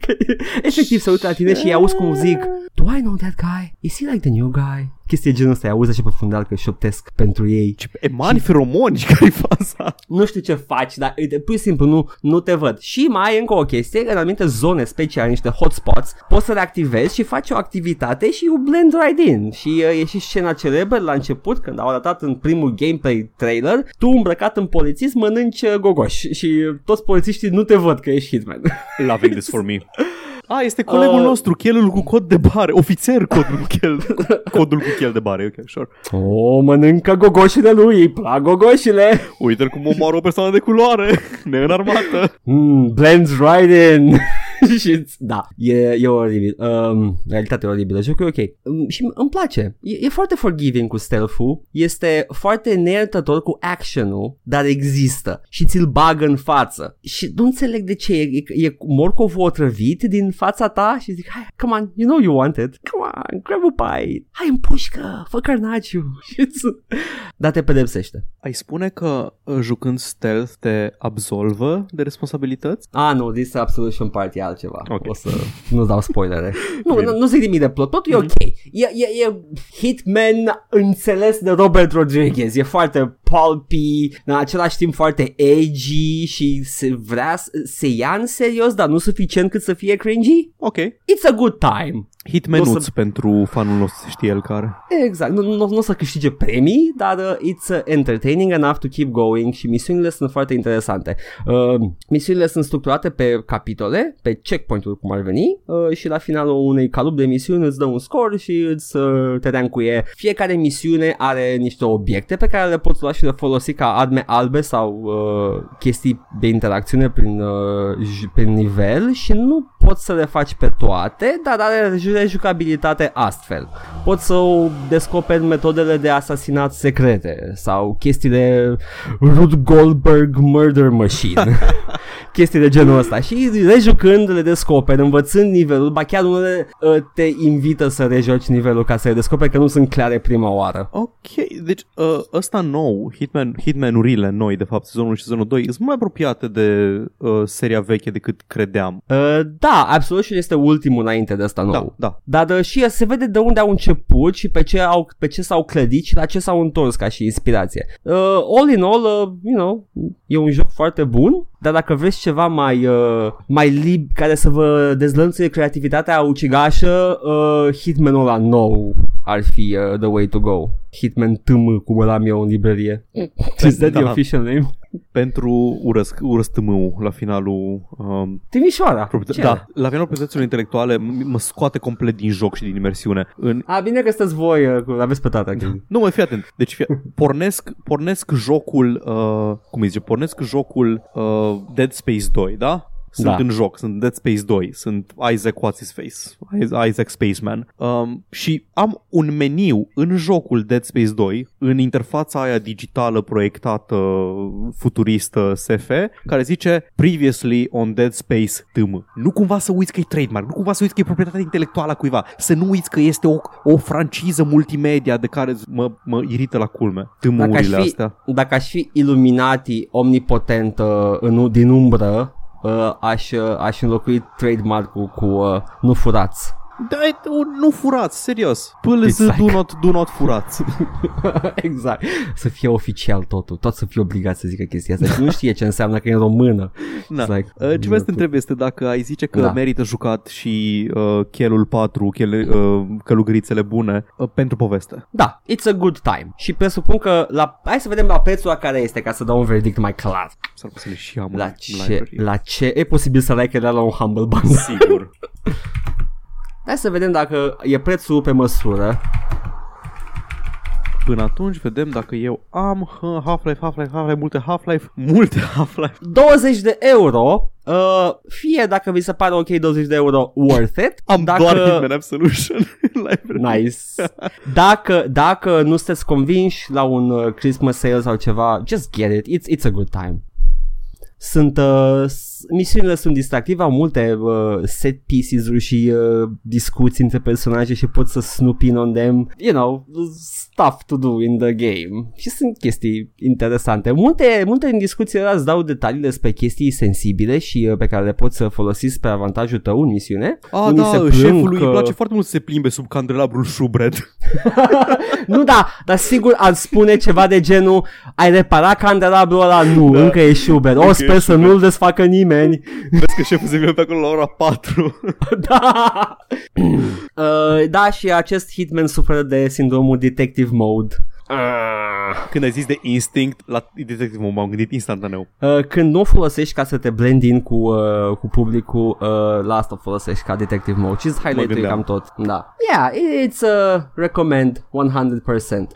Că Efectiv se uită la tine și îi auzi cum zic Do I know that guy? Is he like the new guy? Chestia genul ăsta, îi auzi așa pe fundal că șoptesc pentru ei Ce emani feromoni, care-i faza? nu știu ce faci, dar uite, pur și simplu nu, nu te văd. Și mai ai încă o chestie, în anumite zone speciale, niște hotspots, poți să le activezi și faci o activitate și you blend right in. Și uh, e și scena celebră la început, când au arătat în primul gameplay trailer, tu îmbrăcat în polițist mănânci uh, gogoș și uh, toți polițiștii nu te văd că ești hitman. Loving this for me. A, este colegul Uh. nostru, chelul cu cod de bare, ofițer codul cu chel, codul cu chel de bare, ok, sure. o, mănâncă gogoșile lui, îi plac gogoșile. Uite-l cum omoară o persoană de culoare, neînarmată. Mm, blends right in. și da, e, e oribil. Um, realitatea e oribilă. Jocul e ok. Um, și îmi place. E, e foarte forgiving cu stealth-ul. Este foarte neiertător cu action-ul, dar există. Și ți-l bagă în față. Și nu înțeleg de ce. E, e, e morcovul otrăvit din fața ta și zic, hai, come on, you know you want it. Come on, grab a bite. Hai în pușcă, fă carnaciu. Și îți- dar te pedepsește. Ai spune că uh, jucând stealth te absolvă de responsabilități? Ah, nu, this Absolution Party e altceva. Ok. O să nu dau spoilere. nu, Bine. nu, nu zic nimic de plot. Totul e ok. E, e, e Hitman înțeles de Robert Rodriguez. E foarte pulpy, în același timp foarte edgy și se vrea, să- se ia în serios, dar nu suficient cât să fie cringy. Ok. It's a good time. Hitmenuț Nu o să- pentru fanul nostru, se știe el care. Exact, nu, nu, nu o să câștige premii, dar uh, it's uh, entertaining enough to keep going și misiunile sunt foarte interesante. Uh, misiunile sunt structurate pe capitole, pe checkpoint-uri cum ar veni uh, și la finalul unei calup de misiuni îți dă un score și îți uh, te reancuie. Fiecare misiune are niște obiecte pe care le poți lua și le folosi ca arme albe sau uh, chestii de interacțiune prin, uh, j- prin nivel și nu poți să le faci pe toate, dar are ju- jucabilitate astfel. Poți să o descoperi metodele de asasinat secrete sau chestiile Rube Goldberg Murder Machine. chestii de genul ăsta și rejucând le descoperi, învățând nivelul, ba chiar unele uh, te invită să rejoci nivelul ca să le descoperi că nu sunt clare prima oară. Ok, deci uh, ăsta nou, Hitman, Hitman-urile noi, de fapt, sezonul 1 și sezonul 2, sunt mai apropiate de uh, seria veche decât credeam. Uh, da, Absolution este ultimul înainte de asta nou. Da, da. Dar uh, și se vede de unde au început și pe ce, au, pe ce s-au clădit și la ce s-au întors ca și inspirație. Uh, all in all, uh, you know, e un joc foarte bun, dar dacă vreți ceva mai, uh, mai lib, care să vă dezlănțuie creativitatea ucigașă, uh, Hitman-ul ăla nou ar fi uh, the way to go. Hitman TM, cum îl am eu în librărie. Is that the Da. official name? Pentru urăsc, urăstămâul la finalul... Um, Timișoara. propriet- Ce? da, la finalul proprietăților intelectuale m- mă scoate complet din joc și din imersiune. În, A, bine că sunteți voi, uh, cu- aveți pe tata. Chestii. nu mai fii atent. Deci fii, pornesc, pornesc jocul, uh, cum îi zice, pornesc jocul uh, Dead Space 2, da? Sunt Da. în joc, sunt Dead Space 2, sunt Isaac What's His Face, Isaac Spaceman um, și am un meniu în jocul Dead Space 2, în interfața aia digitală proiectată futuristă SF, care zice Previously on Dead Space TM. Nu cumva să uiți că e trademark, nu cumva să uiți că e proprietatea intelectuală a cuiva, să nu uiți că este o, o franciză multimedia de care mă, mă irită la culme. Dacă aș, Tâmurile fi, astea. dacă aș fi Illuminati omnipotent uh, în, din umbră, uh, aș, uh, aș înlocui trademark-ul cu uh, nu furați. Da, e- nu furați, serios. PLZ Exact. do not, do not furați. exact. Să fie oficial totul. Tot să fie obligat să zică chestia asta. Și nu știe ce înseamnă că e în română. Na. It's like, Uh, ce vreau să te întreb este dacă ai zice că Da. merită jucat și uh, Chelul 4, chele, uh, călugărițele bune uh, pentru poveste. Da, it's a good time. Și presupun că la, hai să vedem la prețul la care este ca să dau un verdict mai clar. S-ar putea să le și am La în ce, library. la ce e posibil să like la un Humble Bundle? Sigur. Hai să vedem dacă e prețul pe măsură. Până atunci vedem dacă eu am uh, Half-Life, Half-Life, Half-Life, multe Half-Life, multe Half-Life. 20 de euro, uh, fie dacă vi se pare ok 20 de euro, worth it. Am dacă... doar Hitman Absolution în library. Nice. Dacă, dacă nu sunteți convinși la un uh, Christmas sale sau ceva, just get it. It's, it's a good time. Sunt, uh, s- misiunile sunt distractive, au multe uh, set pieces-uri și uh, discuții între personaje și poți să snoop in on them, you know, stuff to do in the game. Și sunt chestii interesante. Multe, multe din discuțiile alea îți dau detalii despre chestii sensibile și uh, pe care le poți să folosiți spre avantajul tău în misiune. Ah, Unii se da, plâng șefului că- îi place foarte mult să se plimbe sub candelabrul Shubred. Nu, da, dar sigur ar spune ceva de genul Ai reparat candelabrul ăla? Nu, Da. da. încă e Schubert O, Încă e sper să Schubert. nu-l desfacă nimeni Vezi că șeful se vine pe acolo la ora 4. Da uh, Da, și acest Hitman suferă de sindromul Detective Mode uh, Când ai zis de instinct, la detective mode m-am gândit instantaneu. uh, Când nu o folosești ca să te blend in cu, uh, cu publicul uh, La asta o folosești ca Detective Mode Și highlight gândeam. cam tot Da Yeah, it's a recommend 100%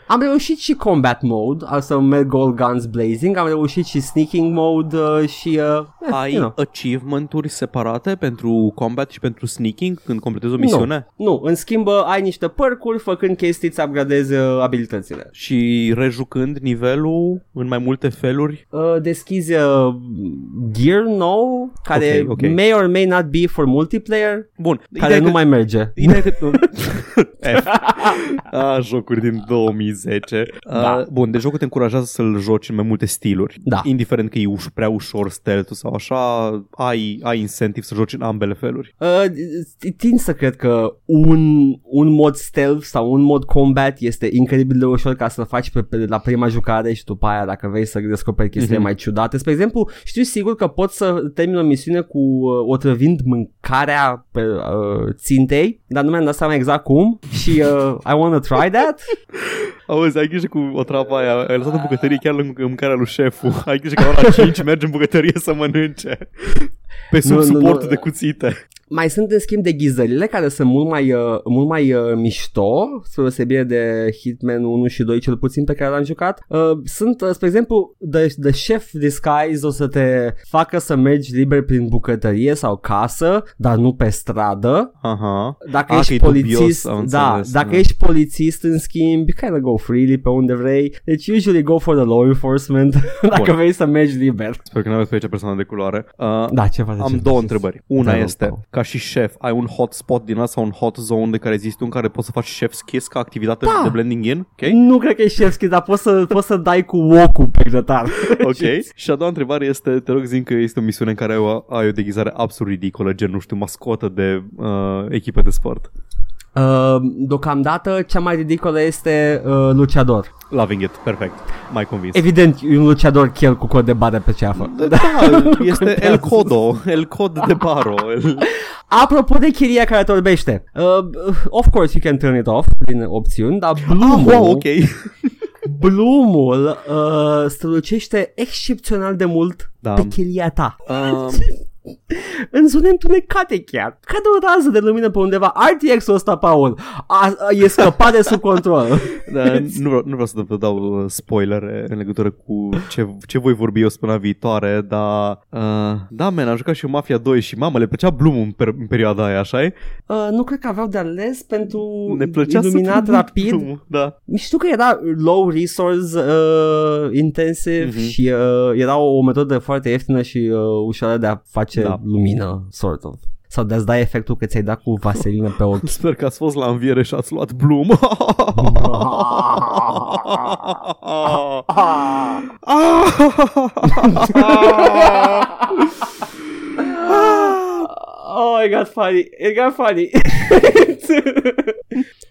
Am reușit și Combat Mode Al să merg all guns blazing Am reușit și Sneaking Mode uh, Și uh, eh, Ai you know. achievement-uri separate pentru combat și pentru sneaking când completezi o misiune? Nu, nu, în schimb uh, ai niște percuri Făcând chestii îți upgradezi uh, abilitățile Și rejucând nivelul în mai multe feluri? uh, deschizi uh, gear nou care Ok, ok. may or may not be for multiplayer Bun. care nu că- mai merge. Ideea e că... F. A, jocuri din 2010. Da. Uh, bun, deci jocul te încurajează să-l joci în mai multe stiluri. Da. Indiferent că e uș- prea ușor stealth sau așa, ai, ai incentive să joci în ambele feluri. Uh, tind să cred că un, un mod stealth sau un mod combat este incredibil de ușor ca să-l faci pe, pe, la prima jucare și după aia dacă vrei să descoperi chestiile Mhm. mai ciudate. Spre exemplu, știu sigur că poți să termini o misiune cu uh, otrăvind mâncarea pe uh, țintei, dar nu mi-am dat seama exact cum și uh, I wanna try that. Auzi, ai grijă cu o travă aia, ai lăsat în bucătărie chiar lângă mâncarea lui șeful. Ai grijă că la ora 5 merge în bucătărie să mănânce. Pe sub Nu, nu, suportul nu. de cuțite. Mai sunt în schimb de ghizările care sunt mult mai, uh, mult mai uh, mișto, spre deosebire de Hitman 1 și 2 cel puțin pe care l-am jucat. Uh, sunt, uh, spre exemplu, the, the Chef Disguise o să te facă să mergi liber prin bucătărie sau casă, dar nu pe stradă. Aha. Dacă Ah, ești că e dubios, polițist, am da, înțeles, dacă da. ești polițist în schimb, you kind of go freely pe unde vrei. Deci usually go for the law enforcement dacă Bun. vrei să mergi liber. Sper că nu aveți pe aici persoană de culoare. Uh, Da, ce faci? Am două întrebări. Una Da, este, Paul. ca și șef, ai un hotspot din asta, un hot zone de care există un care poți să faci chef's kiss ca activitate Da. de blending in? Ok? Nu cred că e Chefski, dar poți să, poți să dai cu wok pe grătar. Ok. și a doua întrebare este, te rog zi că este o misiune în care ai o, ai o deghizare absolut ridicolă, gen, nu știu, mascotă de uh, echipă de sport. Uh, deocamdată cea mai ridicolă este uh, luciador. Loving it, perfect. Mai convins. Evident, e un luciador chel cu cod de bare pe ceafă. da, este El Codo, El Cod de Baro. El... Apropo de chiria care te orbește, uh, of course you can turn it off din opțiuni, dar Ah, Bloom-ul, wow, ok. Bloom-ul uh, strălucește excepțional de mult Da. pe chiria ta. Uh, în zone întunecate chiar. Cade o rază de lumină pe undeva. RTX-ul ăsta, Paul, a, a, e scăpat de sub control. Da, nu, vreau, nu vreau să vă dau uh, spoilere în legătură cu ce, ce voi vorbi eu săptămâna viitoare, dar uh, da, man, am jucat și eu Mafia 2 și mamă, le plăcea Bloom în, per- în perioada aia, așa e? Uh, nu cred că aveau de ales pentru Ne plăcea iluminat să rapid. Bloom, da. Știu că era low resource uh, intensive Mhm. și uh, era o metodă foarte ieftină și uh, ușoară de a face Da. lumină, sort of. Sau de a-ți da efectul că ți-ai dat cu vaselină pe ochi. Sper că ați fost la înviere și ați luat Bloom. oh, it got funny. It got funny.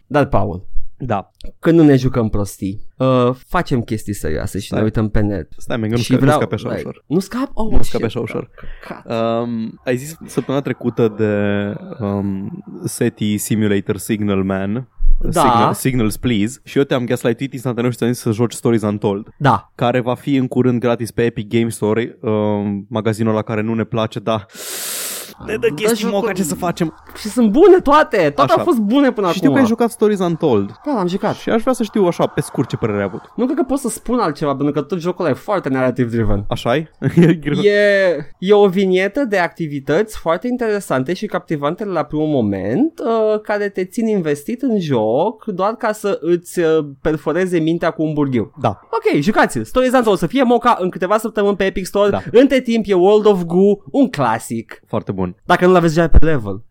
Dar, Paul, da, când nu ne jucăm prostii, uh, facem chestii serioase și Stai. ne uităm pe net. stai, man, că nu, și sca- nu vreau, scape așa like, ușor. Nu scap? Oh, Nu shit, scape așa ușor. Cat. Um, ai zis săptămâna trecută de um, SETI Simulator Signal Man Da. Signal, Signals Please și eu te-am gaslightuit instantaneu și ți-am zis să joci Stories Untold Da. care va fi în curând gratis pe Epic Game Store um, magazinul la care nu ne place dar ne dă chestii jocul- moca ce să facem Și sunt bune toate. Toate Așa. au fost bune până Știu acum. că ai jucat Stories Untold Da, am jucat. și aș vrea să știu așa pe scurt ce părere ai avut Nu cred că pot să spun altceva, pentru că tot jocul ăla e foarte narrative driven. așa e? E, e o vinietă de activități foarte interesante și captivante la primul moment uh, care te țin investit în joc doar ca să îți uh, perforeze mintea cu un burghiu. da Ok, jucați-l. Stories Untold o să fie moca în câteva săptămâni pe Epic Store. Da. Între timp e World of Goo, un clasic. foarte bun Dacă nu l-aveți deja pe level.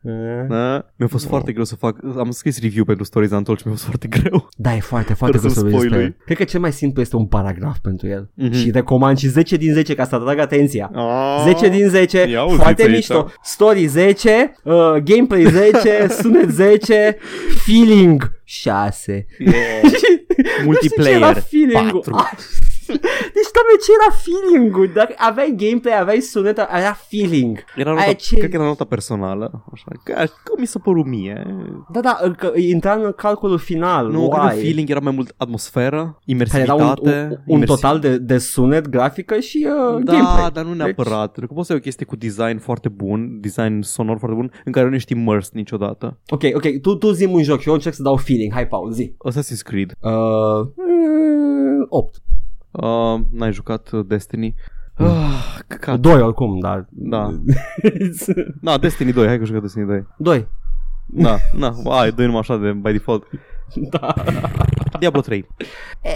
da? mi-a fost foarte greu să fac am scris review pentru Stories Untold și mi-a fost foarte greu Da, e foarte, foarte Fără greu să să-mi vorbești despre spoilui. el. Cred că cel mai simplu este un paragraf pentru el. Mhm. Și recomand și 10 din 10 ca să atrag atenția. Ah. 10 din 10, Ia auziți foarte aici. mișto. Story 10, uh, gameplay 10, sunet 10, feeling 6. Yeah. Nu știu ce Multiplayer era feeling-ul. 4. Ah. Deci, doamne, ce era feeling-ul? Dacă aveai gameplay, aveai sunet, era feeling. Era Aia nota, ce- cred că era nota personală, așa, că, că mi s-a părut mie. Da, da, că intra în calculul final. Nu, Why? cred că feeling era mai mult atmosferă, Care imersivitate. era un, un, un imersi- total de, de sunet, grafică și uh, da, gameplay. dar nu Deci- neapărat. Pentru că poți să ai o chestie cu design foarte bun, design sonor foarte bun, în care nu ești immersed niciodată. Ok, ok, tu, tu zi un joc și eu încerc să dau feeling. Hai, Paul, zi. Assassin's Creed. Uh, mm, 8. Uh, n-ai jucat uh, Destiny? Ah, căcat. 2 oricum, dar... Da. Da, Destiny 2, hai că jucat Destiny 2. 2. Da, na, ai, doi numai așa de by default. Da. Diablo 3. E,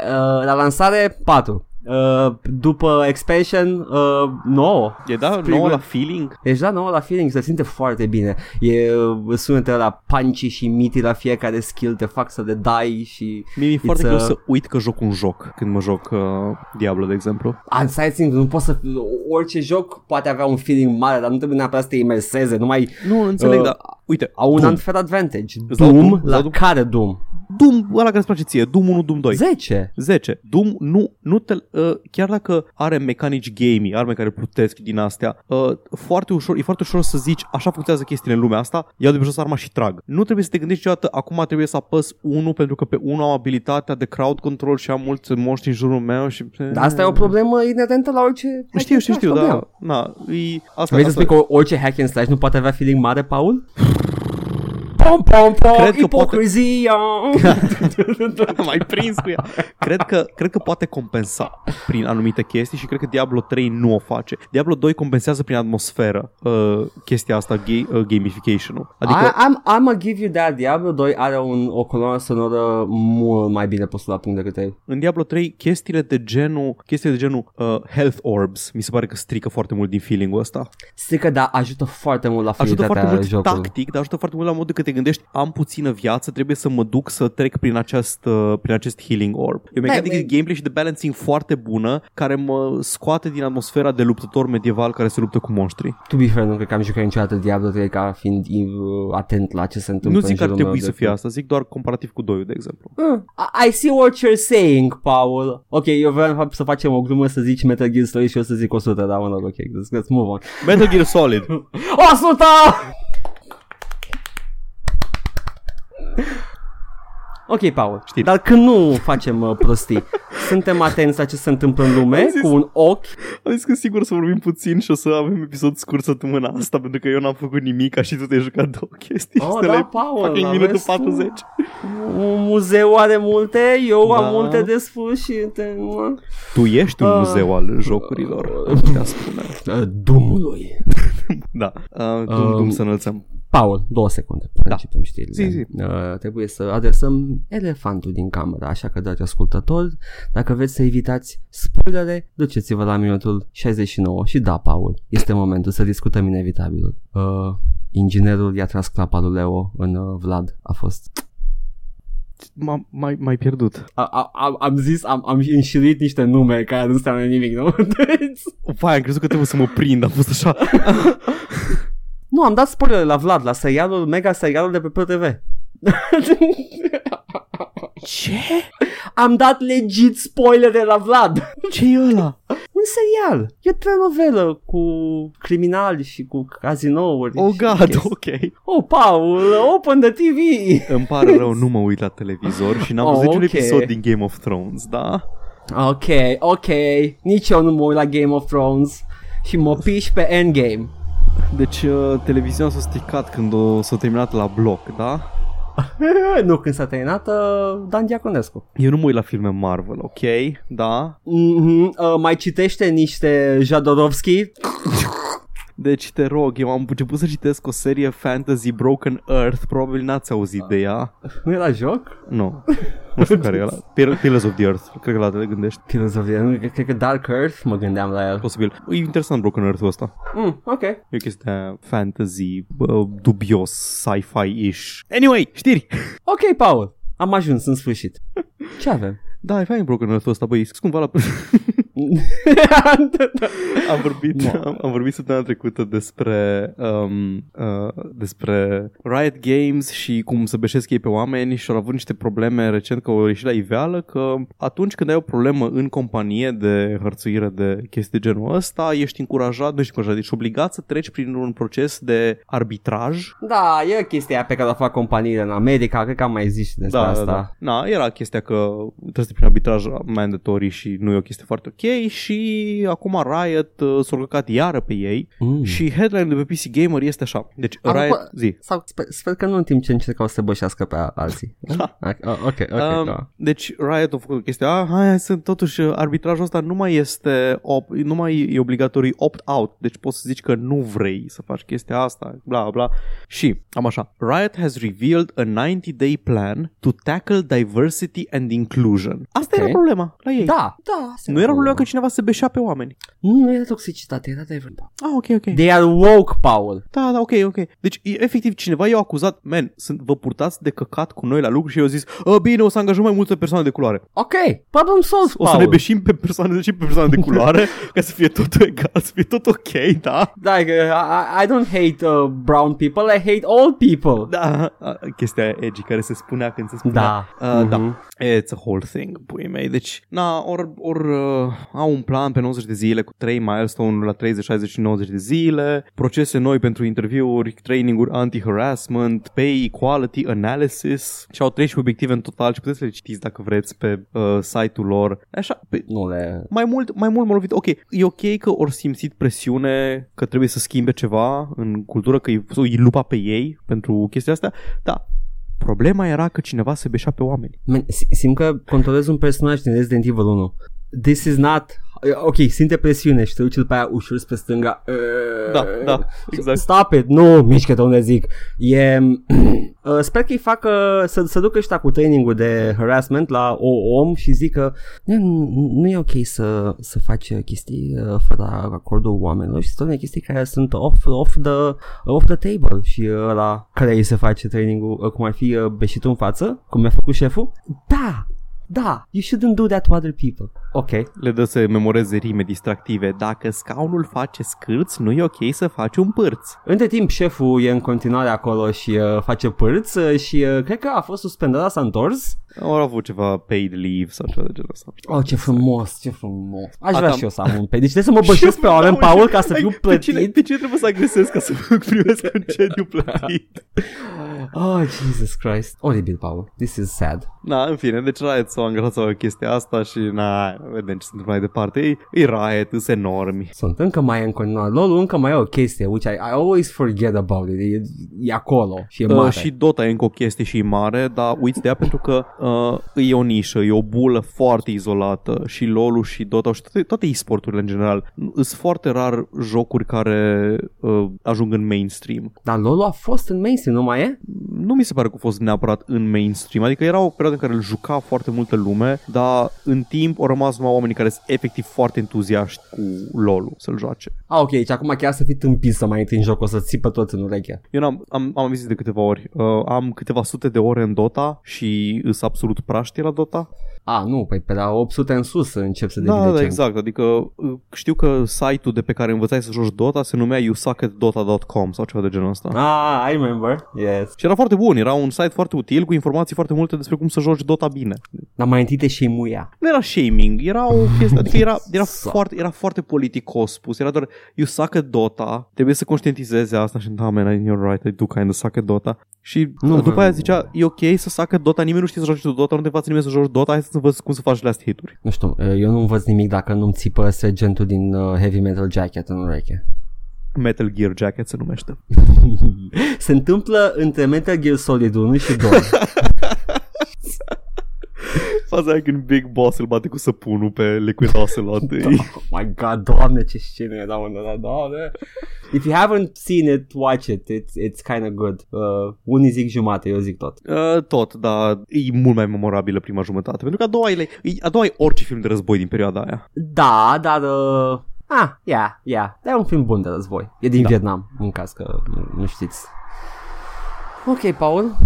uh, la lansare 4. Uh, după expansion uh, 9 E da, Primul- nouă la feeling? Deci da, 9 la feeling se simte foarte bine E uh, sunetele la punch și miti la fiecare skill Te fac să le dai și Mie mi-e foarte It's greu a- să uit că joc un joc când mă joc uh, Diablo, de exemplu. Unsighting, nu poți să Orice joc poate avea un feeling mare Dar nu trebuie neapărat să te imerseze Numai Nu, înțeleg, Uh, dar uite, au un Doom. unfair advantage Îți dau Doom, Doom, îți la dau Doom. care Doom? Doom, ăla care îți place ție, Doom 1, Doom 2. 10 10. Doom nu, nu te, uh, chiar dacă are mecanici gamey, arme care plutesc din astea, uh, foarte ușor, e foarte ușor să zici, așa funcționează chestiile în lumea asta, iau de pe jos arma și trag. Nu trebuie să te gândești niciodată, acum trebuie să apăs 1 pentru că pe 1 am abilitatea de crowd control și am mulți moști în jurul meu și... Dar asta e o problemă inerentă la orice hack Știu, and știu, slash, știu, problemă. da. Na, e, asta, Vrei să asta, spui că orice hack and slash nu poate avea feeling mare, Paul? Pom, pom, pom, Cred că poate- ipocrizia mai prins cu ea. Cred că, cred că poate compensa prin anumite chestii și cred că Diablo 3 nu o face. Diablo 2 compensează prin atmosferă uh, chestia asta, ga- uh, gamification-ul. Adică... Adică I, I'm, I'm a give you that Diablo 2 are un, o coloană sonoră mult mai bine pusă la punct decât ei. în Diablo 3 chestiile de genul, chestiile de genul uh, health orbs mi se pare că strică foarte mult din feeling-ul ăsta. Strică, dar ajută foarte mult la Ajută fluiditatea foarte mult jocului. tactic, dar ajută foarte mult la modul că te gândești am puțină viață, trebuie să mă duc să trec prin acest, uh, prin acest healing orb. E o mecanică e- de gameplay și de balancing foarte bună care mă scoate din atmosfera de luptător medieval care se luptă cu monștri. To be fair, nu cred că am jucat niciodată Diablo 3 ca fiind uh, atent la ce se întâmplă Nu zic în că ar jurul meu trebui să de fie film. asta, zic doar comparativ cu 2 de exemplu. Uh, I- I see what you're saying, Paul. Ok, eu vreau să facem o glumă să zici Metal Gear Solid și eu să zic 100, dar mă rog, ok, let's, let's move on. Metal Gear Solid. 100! Ok, Paul, Știri. dar când nu facem uh, prostii, suntem atenți la ce se întâmplă în lume Am zis- cu un ochi. Am zis că sigur o să vorbim puțin și o să avem episod scurt săptămâna asta pentru că eu n-am făcut nimic și tu te-ai jucat două chestii Oh, și te da, la Paul, fucking aveți minutul tu. 40. Un muzeu are multe, eu Da. am multe de spus și... Te... Tu ești un Ah. muzeu al jocurilor, am putea spune. Uh, Dumului. Da, uh, dum, dum Um, să înălțăm. Paul, două secunde până Da. începem știrile. Zi, zi. Uh, trebuie să adresăm elefantul din cameră, așa că, dragi ascultători, dacă vreți să evitați spoilere, duceți-vă la minutul 69 și da, Paul, este momentul să discutăm inevitabilul. Uh, inginerul i-a tras clapa lui Leo în uh, Vlad. A fost... M-am mai, mai pierdut. A, a, a, am zis, am, am înșiruit niște nume care nu înseamnă nimic, nu? Vai, am crezut că trebuie să mă prind, am fost așa. nu, am dat spoilere la Vlad, la serialul, mega serialul de pe PTV. Ce? am dat legit spoilere la Vlad. ce e ăla? Un serial. E o telenovelă cu criminali și cu cazinouri. Oh și god, chestii. ok. Oh, Paul, open the TV. Îmi pare rău, nu mă uit la televizor și n-am Oh, văzut niciun ok. episod din Game of Thrones, da? Ok, ok. Nici eu nu mă uit la Game of Thrones și mă piși pe Endgame. Deci uh, televiziunea s-a stricat când o s-a terminat la bloc, da? nu, când s-a terminat uh, Dan Diaconescu. Eu nu mă uit la filme Marvel, ok? Da? Mm-hmm. Uh, mai citește niște Jodorowsky. Deci te rog, eu am început să citesc o serie fantasy Broken Earth, probabil n-ați auzit de ea. Nu era joc? Nu, nu știu care e ăla. Pil- Pillars of the Earth, cred că la te gândești. Filozofie, nu, cred că Dark Earth mă gândeam la el. Posibil. E interesant Broken Earth-ul ăsta. Mm, ok. E o chestie fantasy, uh, dubios, sci-fi-ish. Anyway, știri! Ok, Paul. Am ajuns în sfârșit. Ce avem? Da, e fain Broken Earth-ul ăsta, băi, cumva la... am vorbit, Nu. am, am vorbit săptămâna trecută despre um, uh, despre Riot Games și cum să beșesc ei pe oameni și au avut niște probleme recent că au ieșit la iveală că atunci când ai o problemă în companie de hărțuire de chestii de genul ăsta, ești încurajat, nu ești încurajat, ești obligat să treci prin un proces de arbitraj Da, e chestia aia pe care o fac companiile în America, cred că am mai zis și despre da, asta. da, da. Na, era chestia că trebuie să prin arbitraj mandatory și nu e o chestie foarte ok și acum Riot uh, s-a urcat iară pe ei Mm. și headline de pe PC Gamer este așa. Deci Am Riot, fă- zi. Sau sper, sper că nu în timp ce încercau să bășească pe alții. Da. Ok, ok, ok. Um, da. Deci Riot a făcut chestia ah, hai, sunt totuși uh, arbitrajul ăsta nu mai este op, nu mai e obligatoriu opt-out, deci poți să zici că nu vrei să faci chestia asta, bla bla. Și am așa, Riot has revealed a 90-day plan to tackle diversity and inclusion. Asta Ok. era problema la ei. Da, da. asta Nu era problema că cineva se beșea pe oameni. Nu, nu era toxicitate, era de Ah, ok, ok. They are woke, Paul. Da, da, ok, ok. Deci, e- efectiv, cineva i-a acuzat, man, sunt, vă purtați de căcat cu noi la lucru și eu zis, "A, bine, o să angajăm mai multe persoane de culoare. Ok, problem solved, O să Paul. ne beșim pe persoane, și pe persoane de culoare ca să fie tot egal, să fie tot ok, da? Da, I, I don't hate uh, brown people, I hate all people. Da, a, chestia aia edgy care se spunea când se spunea. Da. Uh, Da, Mhm. it's a whole thing, pui mei. Deci, na, or, or uh, au un plan pe 90 de zile cu 3 milestone la 30, 60 și 90 de zile, procese noi pentru interviuri, traininguri anti-harassment, pay equality analysis și au 13 obiective în total și puteți să le citiți dacă vreți pe uh, site-ul lor. Așa, pe, Nu le... mai mult, mai mult m-a lovit. Ok, e ok că ori simțit presiune că trebuie să schimbe ceva în cultură, că îi, îi lupa pe ei pentru chestia asta, dar problema era că cineva se beșea pe oameni. Man, si- simt că controlez un personaj din Resident Evil 1. This is not... Ok, simte presiune și te duci după aia ușor spre stânga. Da, da, exact. Stop it, nu, mișcă-te unde zic. E... Uh, sper că-i facă să, să ducă ăștia cu trainingul de harassment la o om și zic că nu, nu e ok să, să faci chestii uh, fără acordul oamenilor și să spune chestii care sunt off, off, the, off the table și ăla care îi se face trainingul, uh, cum ar fi uh, beșitul în față, cum mi-a făcut șeful. Da, da, you shouldn't do that to other people. Ok. Le dă să memoreze rime distractive. Dacă scaunul face scârți, nu e ok să faci un pârț. Între timp, șeful e în continuare acolo și uh, face pârț uh, și uh, cred că a fost suspendat, s-a întors. Au avut ceva paid leave sau ceva de genul ăsta. Oh, ce frumos, ce frumos. Aș Asta- vrea și eu să am un pe. Deci trebuie să mă bășesc pe oameni, Paul, ca să fiu De cine, plătit. de cine trebuie să agresez ca să primesc concediu plătit? Oh, Jesus Christ. Oribil, Paul. This is sad. Na, în fine, deci Riot s-au angajat sau chestia asta și na, vedem ce se întâmplă mai departe. E, e Riot, sunt enormi. Sunt încă mai e în continuare. LOL încă mai e o chestie, which I, I always forget about it. E, e acolo și e mare. Uh, și Dota e încă o chestie și e mare, dar uiți de ea pentru că uh, e o nișă, e o bulă foarte izolată și LoL-ul și Dota și toate, toate e-sporturile în general. Sunt foarte rar jocuri care uh, ajung în mainstream. Dar LOL a fost în mainstream, nu mai e? Nu mi se pare că a fost neapărat în mainstream, adică era o perioadă în care îl juca foarte multă lume, dar în timp au rămas numai oamenii care sunt efectiv foarte entuziaști cu LoL-ul să-l joace. Ah, ok, deci acum chiar să fii tâmpit să mai intri în joc, o să țipă tot în ureche. Eu n-am, am, am zis de câteva ori. Uh, am câteva sute de ore în Dota și îs absolut praști la Dota. A, nu, păi pe la 800 în sus încep să devii Da, da, decent. exact. Adică uh, știu că site-ul de pe care învățai să joci Dota se numea yousuckatdota.com sau ceva de genul ăsta. Ah, I remember. Yes. Și era foarte bun, era un site foarte util cu informații foarte multe despre cum să joci Dota bine. Dar mai întâi te și muia. Nu era shaming, era o chestie, adică era, era, Exact. foarte, era foarte politicos spus, era doar you suck at Dota, trebuie să conștientizeze asta și da, man, you're right, I do kind of suck at Dota. Și Nu nu, după vreau- aia zicea, e ok să suck at Dota, nimeni nu știe să joci tu Dota, nu te învață nimeni să joci Dota, hai să învăț cum să faci last hit-uri. Nu știu, eu nu învăț nimic dacă nu-mi țipă sergentul din uh, Heavy Metal Jacket în ureche. Metal Gear Jacket se numește. Se întâmplă între Metal Gear Solid 1 și 2. Faza aia când Big Boss îl bate cu săpunul pe Liquid Ocelot. oh my god, doamne, ce scenă era unde ăla, doamne. If you haven't seen it, watch it. It's, it's kind of good. Uh, unii zic jumate, eu zic tot. Uh, tot, dar e mult mai memorabilă prima jumătate. Pentru că a doua e, e- a doua e orice film de război din perioada aia. Da, dar... Uh, ah, yeah, yeah. Dar e un film bun de război. E din Da. Vietnam, în caz că nu, nu știți. Ok, Paul.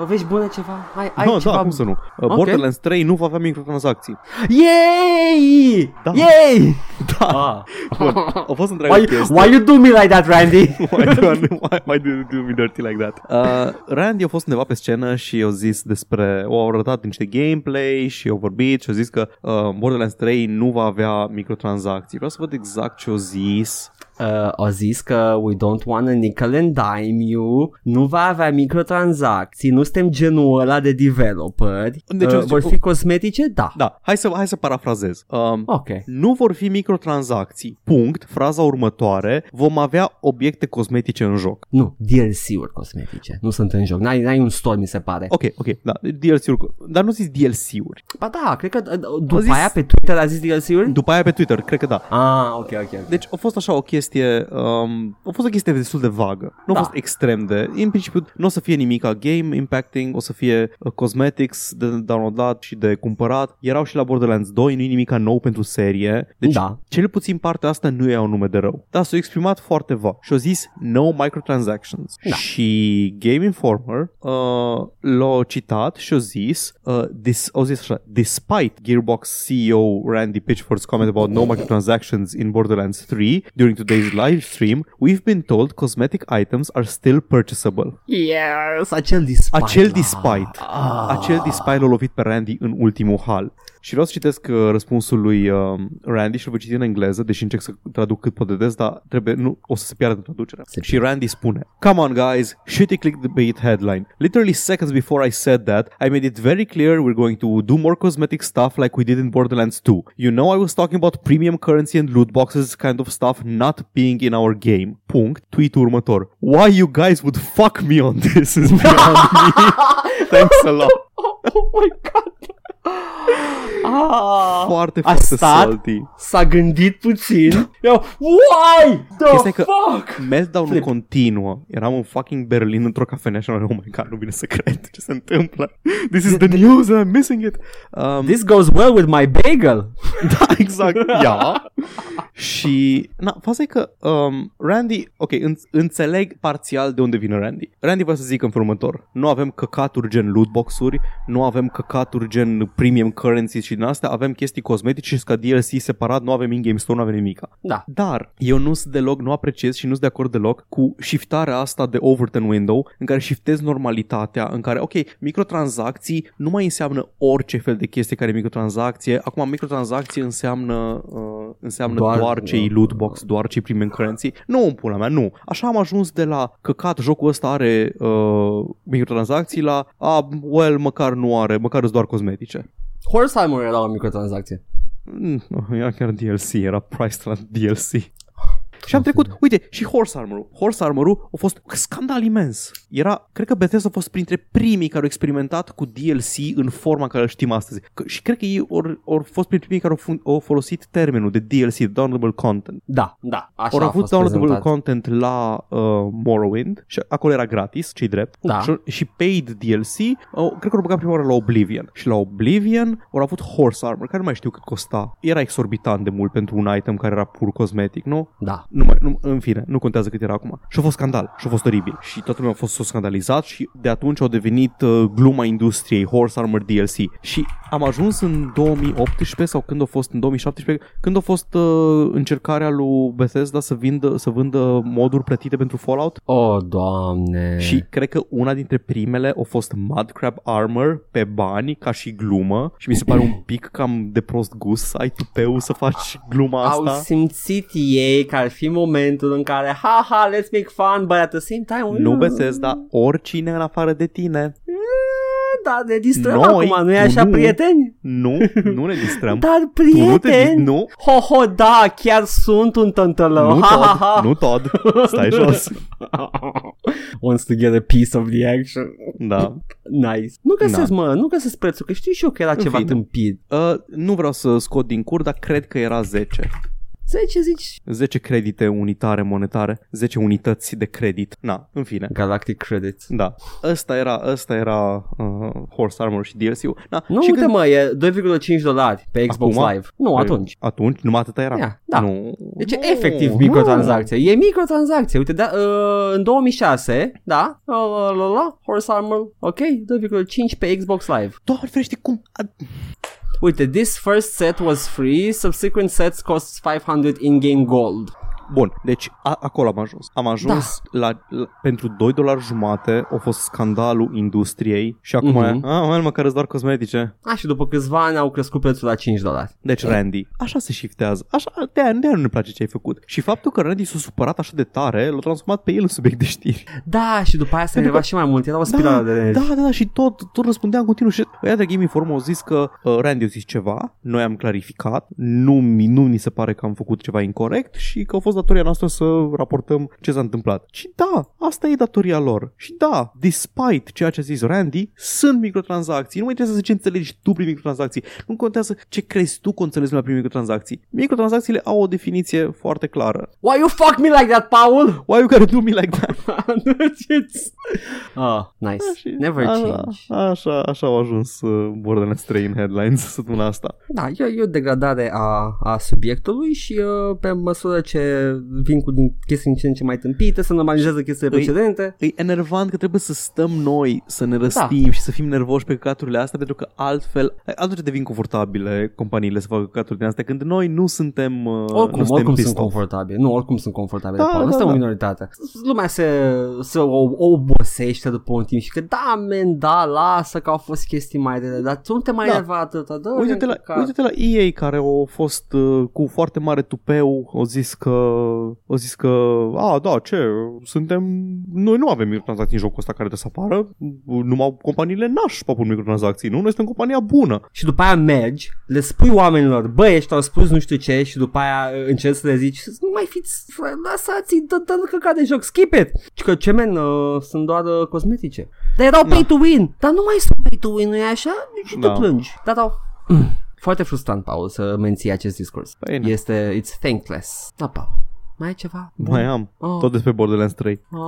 Uh, Vești bune ceva? Ai, ai no, ceva... da, cum să nu. Uh, Ok. Borderlands 3 nu va avea microtransacții. Yay! Da. Yay! Da. Ah. Bun, a fost întreaga Why, chestie. why you do me like that, Randy? why, do, why, why do you do me dirty like that? Uh, Randy a fost undeva pe scenă și a zis despre, o au arătat niște gameplay și au vorbit și a zis că uh, Borderlands 3 nu va avea microtransacții. Vreau să văd exact ce a zis. Uh, au zis că we don't want a nickel and dime you, nu va avea microtransacții, nu suntem genul ăla de developeri, Deci uh, eu zic- vor fi cosmetice? Da. Da, hai să, hai să parafrazez. Um, Ok. Nu vor fi microtransacții. Punct. Fraza următoare. Vom avea obiecte cosmetice în joc. Nu, DLC-uri cosmetice, nu sunt în joc, n-ai, n-ai un store, mi se pare. Ok, ok, da, DLC-uri. Dar nu zis DLC-uri. Ba da, cred că uh, după zis- aia pe Twitter a zis DLC-uri? După aia pe Twitter, cred că da. ah, ok, ok. ok. Deci a fost așa o chestie, um, a fost o chestie destul de vagă. Nu a Da. fost extrem de... În principiu nu o să fie nimic game impacting, o să fie uh, cosmetics de downloadat și de cumpărat. Erau și la Borderlands 2, nu e nimic nou pentru serie. Deci Da. cel puțin partea asta nu e un nume de rău. Da, s-a exprimat foarte vag și a zis no microtransactions. Da. Și Game Informer uh, l-a citat și a zis, uh, this, a zis așa, despite Gearbox CEO Randy Pitchford's comment about no microtransactions in Borderlands 3 during today's live stream, we've been told cosmetic items are still purchasable. Yes, acel despite. Acel la- despite. Ah. Acel despite l-a lovit pe Randy în ultimul hal. Și vreau să citesc uh, răspunsul lui uh, Randy și îl voi citi în engleză, deși încerc să traduc cât pot de des, dar trebuie, nu, o să se piardă traducerea. Se și Randy spune, Come on guys, shitty clickbait headline. Literally seconds before I said that, I made it very clear we're going to do more cosmetic stuff like we did in Borderlands 2. You know I was talking about premium currency and loot boxes kind of stuff not being in our game. Punct. Tweet următor. Why you guys would fuck me on this is beyond me. Thanks a lot. Oh my god. Ah, Foarte, a foarte stat, salty. s-a gândit puțin. Eu, why the Chestia e că fuck? meltdown-ul Flip. continuă. Eram în fucking Berlin într-o cafenea și am oh my god, nu vine să cred ce se întâmplă. This is the news and I'm missing it. Um, This goes well with my bagel. da, exact. Ia. și, na, faza e că um, Randy, ok, în, înțeleg parțial de unde vine Randy. Randy vrea să zică în felul următor. Nu avem căcaturi gen lootbox-uri, nu avem căcaturi gen premium currency și din astea, avem chestii cosmetice și ca DLC separat, nu avem in-game store, nu avem nimica. Da. Dar eu nu sunt deloc, nu apreciez și nu sunt de acord deloc cu shiftarea asta de Overton window în care shiftezi normalitatea, în care, ok, microtransacții nu mai înseamnă orice fel de chestie care e microtransacție. Acum microtransacție înseamnă, uh, înseamnă doar, Doar- doar cei loot box, doar cei premium currency. Nu, în pula mea, nu. Așa am ajuns de la căcat, jocul ăsta are uh, microtransacții la, a, well, măcar nu are, măcar îți doar cosmetice. Horse Armor era o microtransacție. Mm, era chiar DLC, era price la DLC. Și am trecut, uite, și Horse Armor-ul. Horse Armor-ul a fost scandal imens. Era, cred că Bethesda a fost printre primii care au experimentat cu DLC în forma care îl știm astăzi. Că, și cred că ei au, au fost printre primii care au, fun, au folosit termenul de DLC, Downloadable Content. Da, da, așa Au a avut fost downloadable prezentat. content la uh, Morrowind și acolo era gratis, cei drept. Da. Și, și paid DLC, uh, cred că au băgat prima oară la Oblivion. Și la Oblivion au avut Horse Armor, care nu mai știu cât costa. Era exorbitant de mult pentru un item care era pur cosmetic, nu? Da. Nu mai, nu, în fine, nu contează cât era acum. Și a fost scandal, și a fost oribil. Și toată lumea a fost s-a scandalizat și de atunci au devenit uh, gluma industriei, Horse Armor DLC. Și am ajuns în 2018 sau când a fost în 2017, când a fost uh, încercarea lui Bethesda să, vindă, să vândă moduri plătite pentru Fallout. Oh, doamne. Și cred că una dintre primele a fost Mudcrab Armor pe bani ca și glumă și mi se pare un pic cam de prost gust să ai tupeu să faci gluma Au asta. simțit ei că ar fi momentul în care ha ha, let's make fun, but at the same time Nu Bethesda, oricine în afară de tine. Da, ne distrăm Noi, acum, nu e tu așa, nu. prieteni? Nu, nu ne distrăm. Dar tu nu te prieteni, nu, ho, ho, da, chiar sunt un tântălău, nu ha, ha, Todd, ha. nu Todd. Stai jos. Wants to get a piece of the action. Da. Nice. Nu găsesc, mă, nu găsesc prețul, că știu și eu că era ceva fine. tâmpit. Uh, nu vreau să scot din cur, dar cred că era 10. 10 zici 10 credite unitare monetare, 10 unități de credit. Na, în fine. Galactic Credits. Da. Ăsta era, ăsta era uh, Horse Armor și DLC-ul. Na, Nu, și uite când- mă, e 2,5 dolari pe Xbox Acum? Live. Nu, atunci. Atunci, numai atâta era. Ia, da. Nu. Deci nu, e efectiv nu. microtransacție. E microtransacție. Uite, da, uh, în 2006, da, la, la, la, la, Horse Armor, ok, 2,5 pe Xbox Live. Doamne ferește, cum... Uite, this first set was free, subsequent sets cost 500 in-game gold. Bun, deci a, acolo am ajuns. Am ajuns Da. la, la, pentru 2 dolari jumate, a fost scandalul industriei și acum Mhm. mm-hmm. e, a, well, măcar îți doar cosmetice. A, și după câțiva ani au crescut prețul la 5 dolari. Deci, Randy, așa se shiftează. Așa, de-aia, de-aia nu ne place ce ai făcut. Și faptul că Randy s-a supărat așa de tare, l-a transformat pe el în subiect de știri. Da, și după aia s-a enervat și mai mult. Era o spirală de da, da, da, și tot, tot răspundea în continuu și ăia de Game Inform au zis că uh, Randy a zis ceva, noi am clarificat, nu, mi- nu ni se pare că am făcut ceva incorrect și că a fost datoria noastră să raportăm ce s-a întâmplat. Și da, asta e datoria lor. Și da, despite ceea ce a zis Randy, sunt microtransacții. Nu mai trebuie să ce înțelegi tu prin microtransacții. Nu contează ce crezi tu că înțelegi la prin microtransacții. Microtransacțiile au o definiție foarte clară. Why you fuck me like that, Paul? Why you gotta do me like that? oh, nice. Și Never așa, change. Așa, așa au ajuns uh, Borderlands 3 în headlines săptămâna asta. Da, e, e o degradare a, a subiectului și uh, pe măsură ce vin cu din chestii din ce în ce mai tâmpite, să normalizează chestiile Îi- precedente. E enervant că trebuie să stăm noi să ne răstim da. și să fim nervoși pe căcaturile astea pentru că altfel, altfel devin confortabile companiile să facă căcaturi din astea când noi nu suntem uh, nu Oricum, suntem oricum pissed sunt off. confortabile. Nu, oricum sunt confortabile. Da, Da, da, nu suntem da. o minoritate. Lumea se, se o, o obosește după un timp și că da, men, da, lasă că au fost chestii mai rele, dar tu nu te mai Da. enerva atâta. Dă Uite-te la, uite-te la EA care au fost uh, cu foarte mare tupeu, au zis că au zis că, a, da, ce, suntem, noi nu avem microtransacții în jocul ăsta care trebuie să apară, numai companiile n-aș papul microtransacții, nu? Noi suntem compania bună. Și după aia mergi, le spui oamenilor, bă, ăștia au spus nu știu ce și după aia uh, încerci să le zici, nu mai fiți, fră, lăsați-i, dă, dă căcat de joc, skip it. Și că ce men, uh, sunt doar uh, cosmetice. Dar erau pay to win, dar nu mai sunt pay to win, nu e așa? Și Da. te plângi. Da, da. Foarte frustrant, Paul, să menții acest discurs. Păi, na. Este, it's thankless. Da, Paul. Mai ai ceva? Bun. Mai am, Oh. tot despre Borderlands 3. Ah.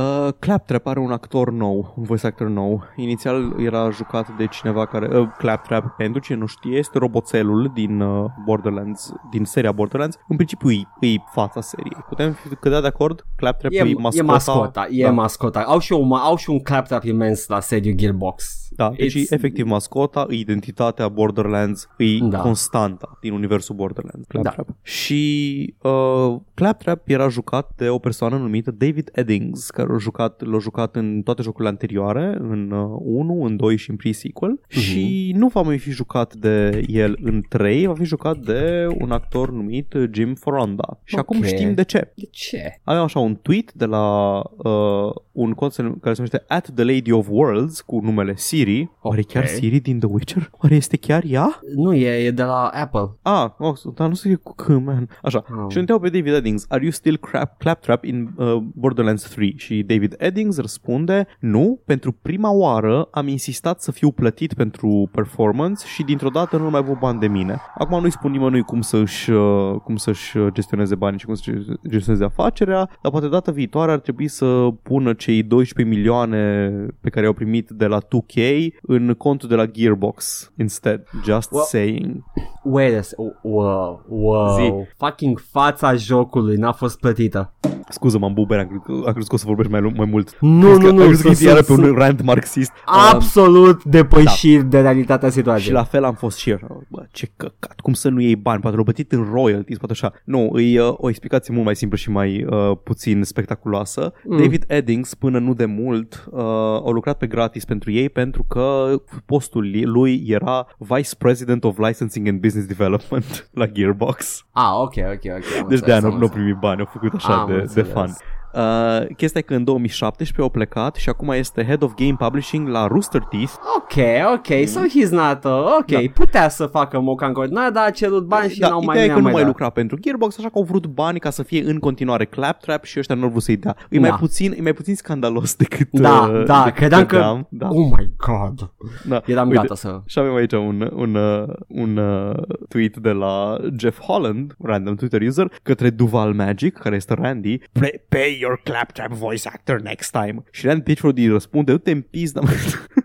Uh, Claptrap are un actor nou, un voice actor nou. Inițial era jucat de cineva care... Uh, Claptrap, pentru cine nu știe, este roboțelul din uh, Borderlands, din seria Borderlands. În principiu e, e fața seriei. Putem fi cădea de acord? Claptrap e, E, mascota. e mascota, e da. mascota. Au și, un, au și un claptrap imens la sediu Gearbox. Da, deci It's- efectiv mascota, e identitatea Borderlands, e Da. constanta din universul Borderlands. Claptrap. Da. Și uh, Claptrap era jucat de o persoană numită David Eddings, care l-a jucat, l-a jucat în toate jocurile anterioare, în uh, 1, în 2 și în pre-sequel. Mhm. Și nu va mai fi jucat de el în 3, va fi jucat de un actor numit Jim Foronda. Și Ok. acum știm de ce. De ce? Avem așa un tweet de la uh, un cont se- care se numește At the Lady of Worlds cu numele Siri. Oare Ok. chiar Siri din The Witcher? Oare este chiar ea? Nu, e, e de la Apple. Ah, oh, dar nu scrie cu C, man. Așa. Oh. Și îl întreabă pe David Eddings, are you still crap, claptrap in uh, Borderlands 3? Și David Eddings răspunde, nu, pentru prima oară am insistat să fiu plătit pentru performance și dintr-o dată nu mai văd bani de mine. Acum nu-i spun nimănui cum să-și, uh, cum să-și uh, gestioneze banii și cum să gestioneze afacerea, dar poate data viitoare ar trebui să pună cei 12 milioane pe care i-au primit de la 2K în contul de la Gearbox instead. Just Well- saying. Wait a sec- Wow, wow. Zi. Fucking fața jocului n-a fost plătită. Scuză, m-am buber, am crezut, am crezut că o să vorbești mai, lu- mai mult. Nu, Crezi că- nu, nu, Am crezut că sunt- e iară pe sunt- un rant marxist. Um, Absolut depășiri de realitatea situației. și la fel am fost și eu. Bă, ce căcat, cum să nu iei bani? Poate l-au plătit în royalties, poate așa. Nu, e uh, o explicație mult mai simplă și mai uh, puțin spectaculoasă. Mm. David Eddings, până nu de mult, uh, a lucrat pe gratis pentru ei pentru că postul lui era Vice President of Licensing and Business Development la Gearbox. Ah, ok, ok, ok. am Deci de aia înțeles, nu, am nu au primit bani, au făcut așa Am de, de înțeles. fan. Uh, chestia e că în 2017 au plecat și acum este Head of Game Publishing la Rooster Teeth. Ok, ok, so he's not, uh, ok, Da. putea să facă moca în continuare, dar a cerut bani și da, n-au mai ideea e că n-au nu mai dat. lucra pentru Gearbox, așa că au vrut bani ca să fie în continuare Claptrap și ăștia nu au vrut să-i dea. E, mai Da. puțin, e mai puțin scandalos decât Da, uh, da, decât credeam că, credeam. Da. oh my god, Da. eram Uite, gata să... Și avem aici un, un, uh, un uh, tweet de la Jeff Holland, random Twitter user, către Duval Magic, care este Randy, "Play- pay your claptrap voice actor next time. Și Randy Pitchford îi răspunde, du-te în pizda.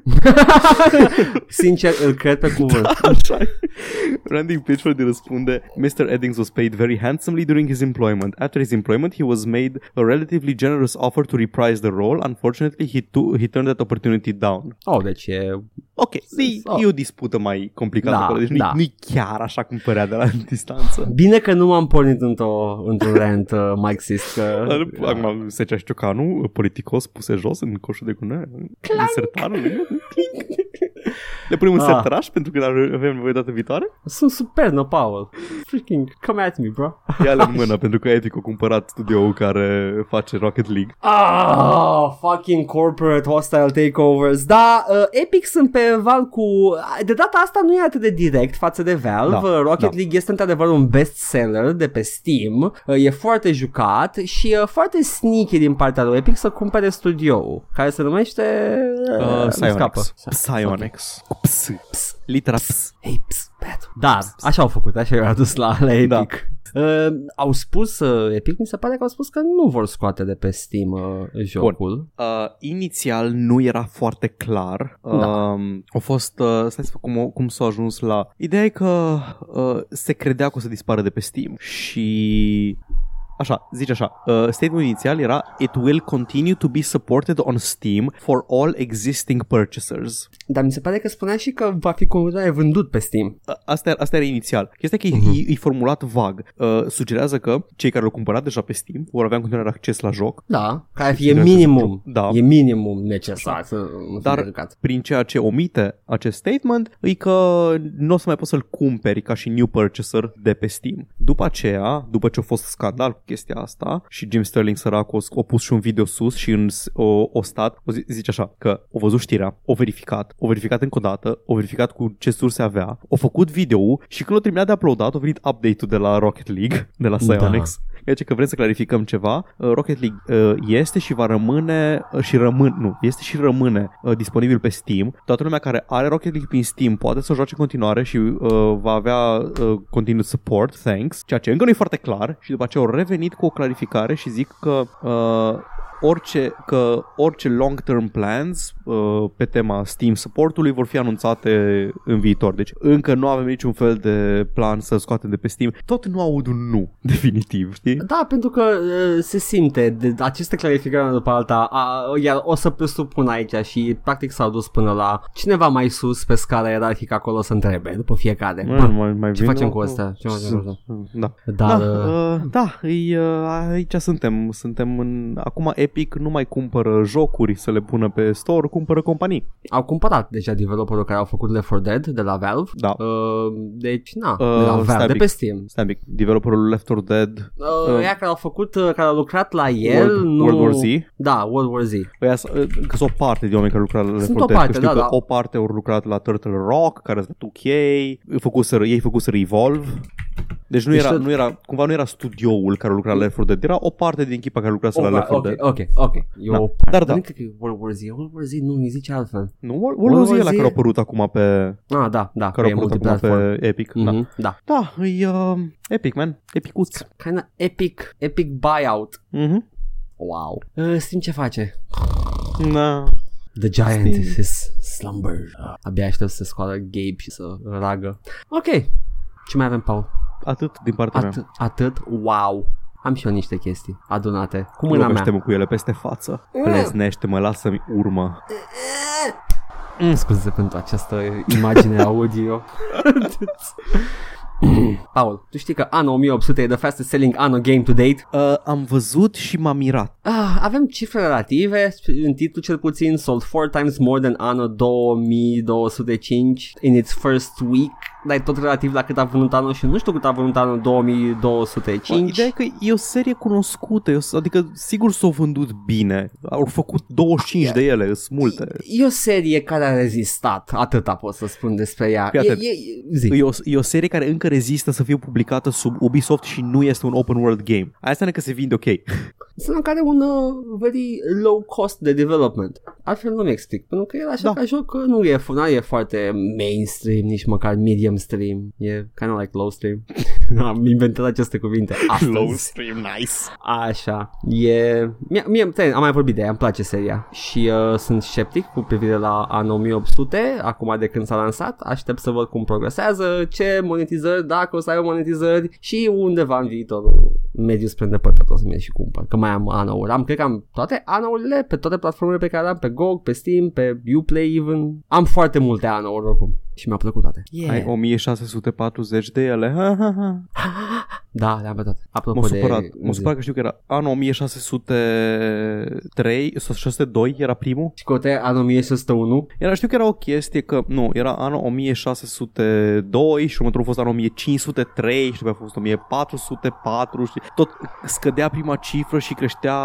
Sincer, îl cred pe cuvânt. Așa e. Randy Pitchford îi răspunde, Mr. Eddings was paid very handsomely during his employment. After his employment, he was made a relatively generous offer to reprise the role. Unfortunately, he, to- he turned that opportunity down. Oh, deci e... Ok, e, Oh. e o dispută mai complicată, Da, acolo, deci nu-i, da. nu-i chiar așa cum părea de la distanță. Bine că nu m-am pornit într-o, într-un rant uh, marxist, că... Dar, Acum, Secea și Ciocanu, politicos puse jos în coșul de gunoi. În pink. Le punem un Ah. sertaraș pentru că avem nevoie dată viitoare. Sunt super, no, Paul. Freaking, come at me, bro. Ia-le în mână pentru că Epic a cumpărat studioul care face Rocket League. Ah, fucking corporate hostile takeovers. Da, uh, Epic sunt pe val cu... De data asta nu e atât de direct față de Valve. Da, Uh, Rocket da. League este într-adevăr un bestseller de pe Steam. Uh, e foarte jucat și uh, foarte sneaky din partea lui Epic să cumpere studioul, care se numește... Uh, Uh, îmi scapă. Psyonix. Psyonix. Cu ps. Ps. Litera ps. Hey, ps, Pat. Da, așa au făcut, așa i-au adus la, la Epic. Da. Uh, au spus, uh, Epic mi se pare că au spus că nu vor scoate de pe Steam uh, jocul. Uh, inițial nu era foarte clar. Uh, Da. Au fost, uh, stai să văd cum, cum s-a ajuns la... Ideea e că uh, se credea că o să dispară de pe Steam și... Așa, zice așa, uh, statementul inițial era It will continue to be supported on Steam for all existing purchasers. Dar mi se pare că spunea și că va fi continuare vândut pe Steam. A- Asta, asta era inițial. Chestia e că Mhm. e, e formulat vag. Uh, sugerează că cei care l-au cumpărat deja pe Steam vor avea în continuare acces la joc, Da, care Și e trebuie să minimum. se- da. E minimum necesar să nu Dar- fie căcat. prin ceea ce omite acest statement e că nu o să mai poți să-l cumperi ca și new purchaser de pe Steam. După aceea, după ce a fost scandal cu chestia asta și Jim Sterling sărac a pus și un video sus și în, s- o, o stat, o zi, zice așa, că o văzut știrea, o verificat, o verificat încă o dată, o verificat cu ce surse avea, o făcut video și când l-a terminat de uploadat, a venit update-ul de la Rocket League, de la Da. Psyonix. Deci că vrem să clarificăm ceva, uh, Rocket League uh, este și va rămâne uh, și rămâne, nu, este și rămâne uh, disponibil pe Steam. Toată lumea care are Rocket League prin Steam poate să o joace în continuare și uh, va avea uh, continued support, thanks, ceea ce încă nu e foarte clar și după aceea au revenit cu o clarificare și zic că uh, orice, că orice long-term plans uh, pe tema Steam supportului vor fi anunțate în viitor. Deci încă nu avem niciun fel de plan să scoatem de pe Steam. Tot nu aud un nu, definitiv, știi? Da, pentru că uh, se simte de aceste clarificări una după alta, a, iar o să presupun aici și practic s-au dus până la cineva mai sus pe scala ierarhică acolo să întrebe după fiecare. Mai, mai, mai Ce vin facem eu? cu asta? Ce facem cu asta? Da. Dar, da, uh, uh, da îi, uh, aici suntem. Suntem în... Acum Epic nu mai cumpără jocuri să le pună pe store, cumpără companii. au cumpărat deja developerul care au făcut Left 4 Dead de la Valve. Da. Uh, deci, na, Uh, de la stai Valve, de pic. pe Steam. Stai un pic, developerul Left 4 Dead, Uh, Uh, ea care au făcut, uh, care au lucrat la el, World, nu... World War Z. Da, World War Z. Ăia s- uh, că sunt o parte de oameni care lucrează la Left Sunt 4 o Dead, parte, că știu da, că da. o parte au lucrat la Turtle Rock, care sunt 2K, făcuseră, ei făcuseră Evolve. Deci nu Deci era, tot- nu era, cumva nu era studioul care lucra la Left 4 Dead, era o parte din echipa care lucrează la Oh, Left 4 ok, Dead. ok, ok. E Da. o parte. Dar da. Nu cred că e World War Z. World War Z nu mi zice altfel. Nu, World World War Z e War la Z care au apărut acum pe, Ah, da, da, care că au e apărut acum multiplatform. pe Epic. Da. Mhm, da. Da, e uh, Epic, man. Epicuț. Kind of epic, epic buyout. Mhm. Wow. Uh, Steam ce face? Da. The giant Steam. is slumber. Abia aștept să scoală Gabe și să ragă. Ok. Ce mai avem, Paul? Atât din partea mea. Atât, atât? Wow. Am și eu niște chestii adunate. Cu mâna mea. Lovește-mă cu ele peste față. Plesnește-mă, lasă-mi urmă. Mm, scuze pentru această imagine audio. Paul, tu știi că anul 1800 e the fastest selling anno game to date? Uh, am văzut și m-am mirat. Ah, avem cifre relative, în titlu cel puțin, sold four times more than anno 2205 in its first week, dar e tot relativ la cât a vândut anul și nu știu cât a vândut anul 2205. Ideea e că e o serie cunoscută, e o, adică sigur s-au vândut bine. Au făcut 25 de ele, sunt multe. E o serie care a rezistat, atâta pot să spun despre ea. Fii E, atent. e, zi. E o, e o serie care încă rezistă să fie publicată sub Ubisoft și nu este un open world game. Asta înseamnă că se vinde ok. Înseamnă că are un uh, very low cost de development. Altfel nu mi explic. Pentru că el așa Da. ca joc uh, nu e, nu e foarte mainstream, nici măcar medium stream. E kind of like low stream. Am inventat aceste cuvinte astăzi. stream, nice. Așa. E... Mie, mie, te- am mai vorbit de ea, îmi place seria. Și uh, sunt sceptic cu privire la anul 1800, acum de când s-a lansat. Aștept să văd cum progresează, ce monetizări, dacă o să aibă monetizări și undeva în viitorul mediu spre îndepărtat o să merg și cumpăr. Că mai am anul Am, cred că am toate anourile pe toate platformele pe care am, pe GOG, pe Steam, pe Uplay even. Am foarte multe anouri oricum. Și mi-au plăcut toate. Yeah. Ai 1640 de ele. Ha, ha, ha. Da, le-am pe toate. Apropo M-a de... supărat. M-a supărat că știu că era anul 1603 sau 602 era primul. Și cu anul 1601 Era, știu că era o chestie că, nu, era anul 1602 și următorul a fost anul 1503 și după a fost 1404 și tot scădea prima cifră și creștea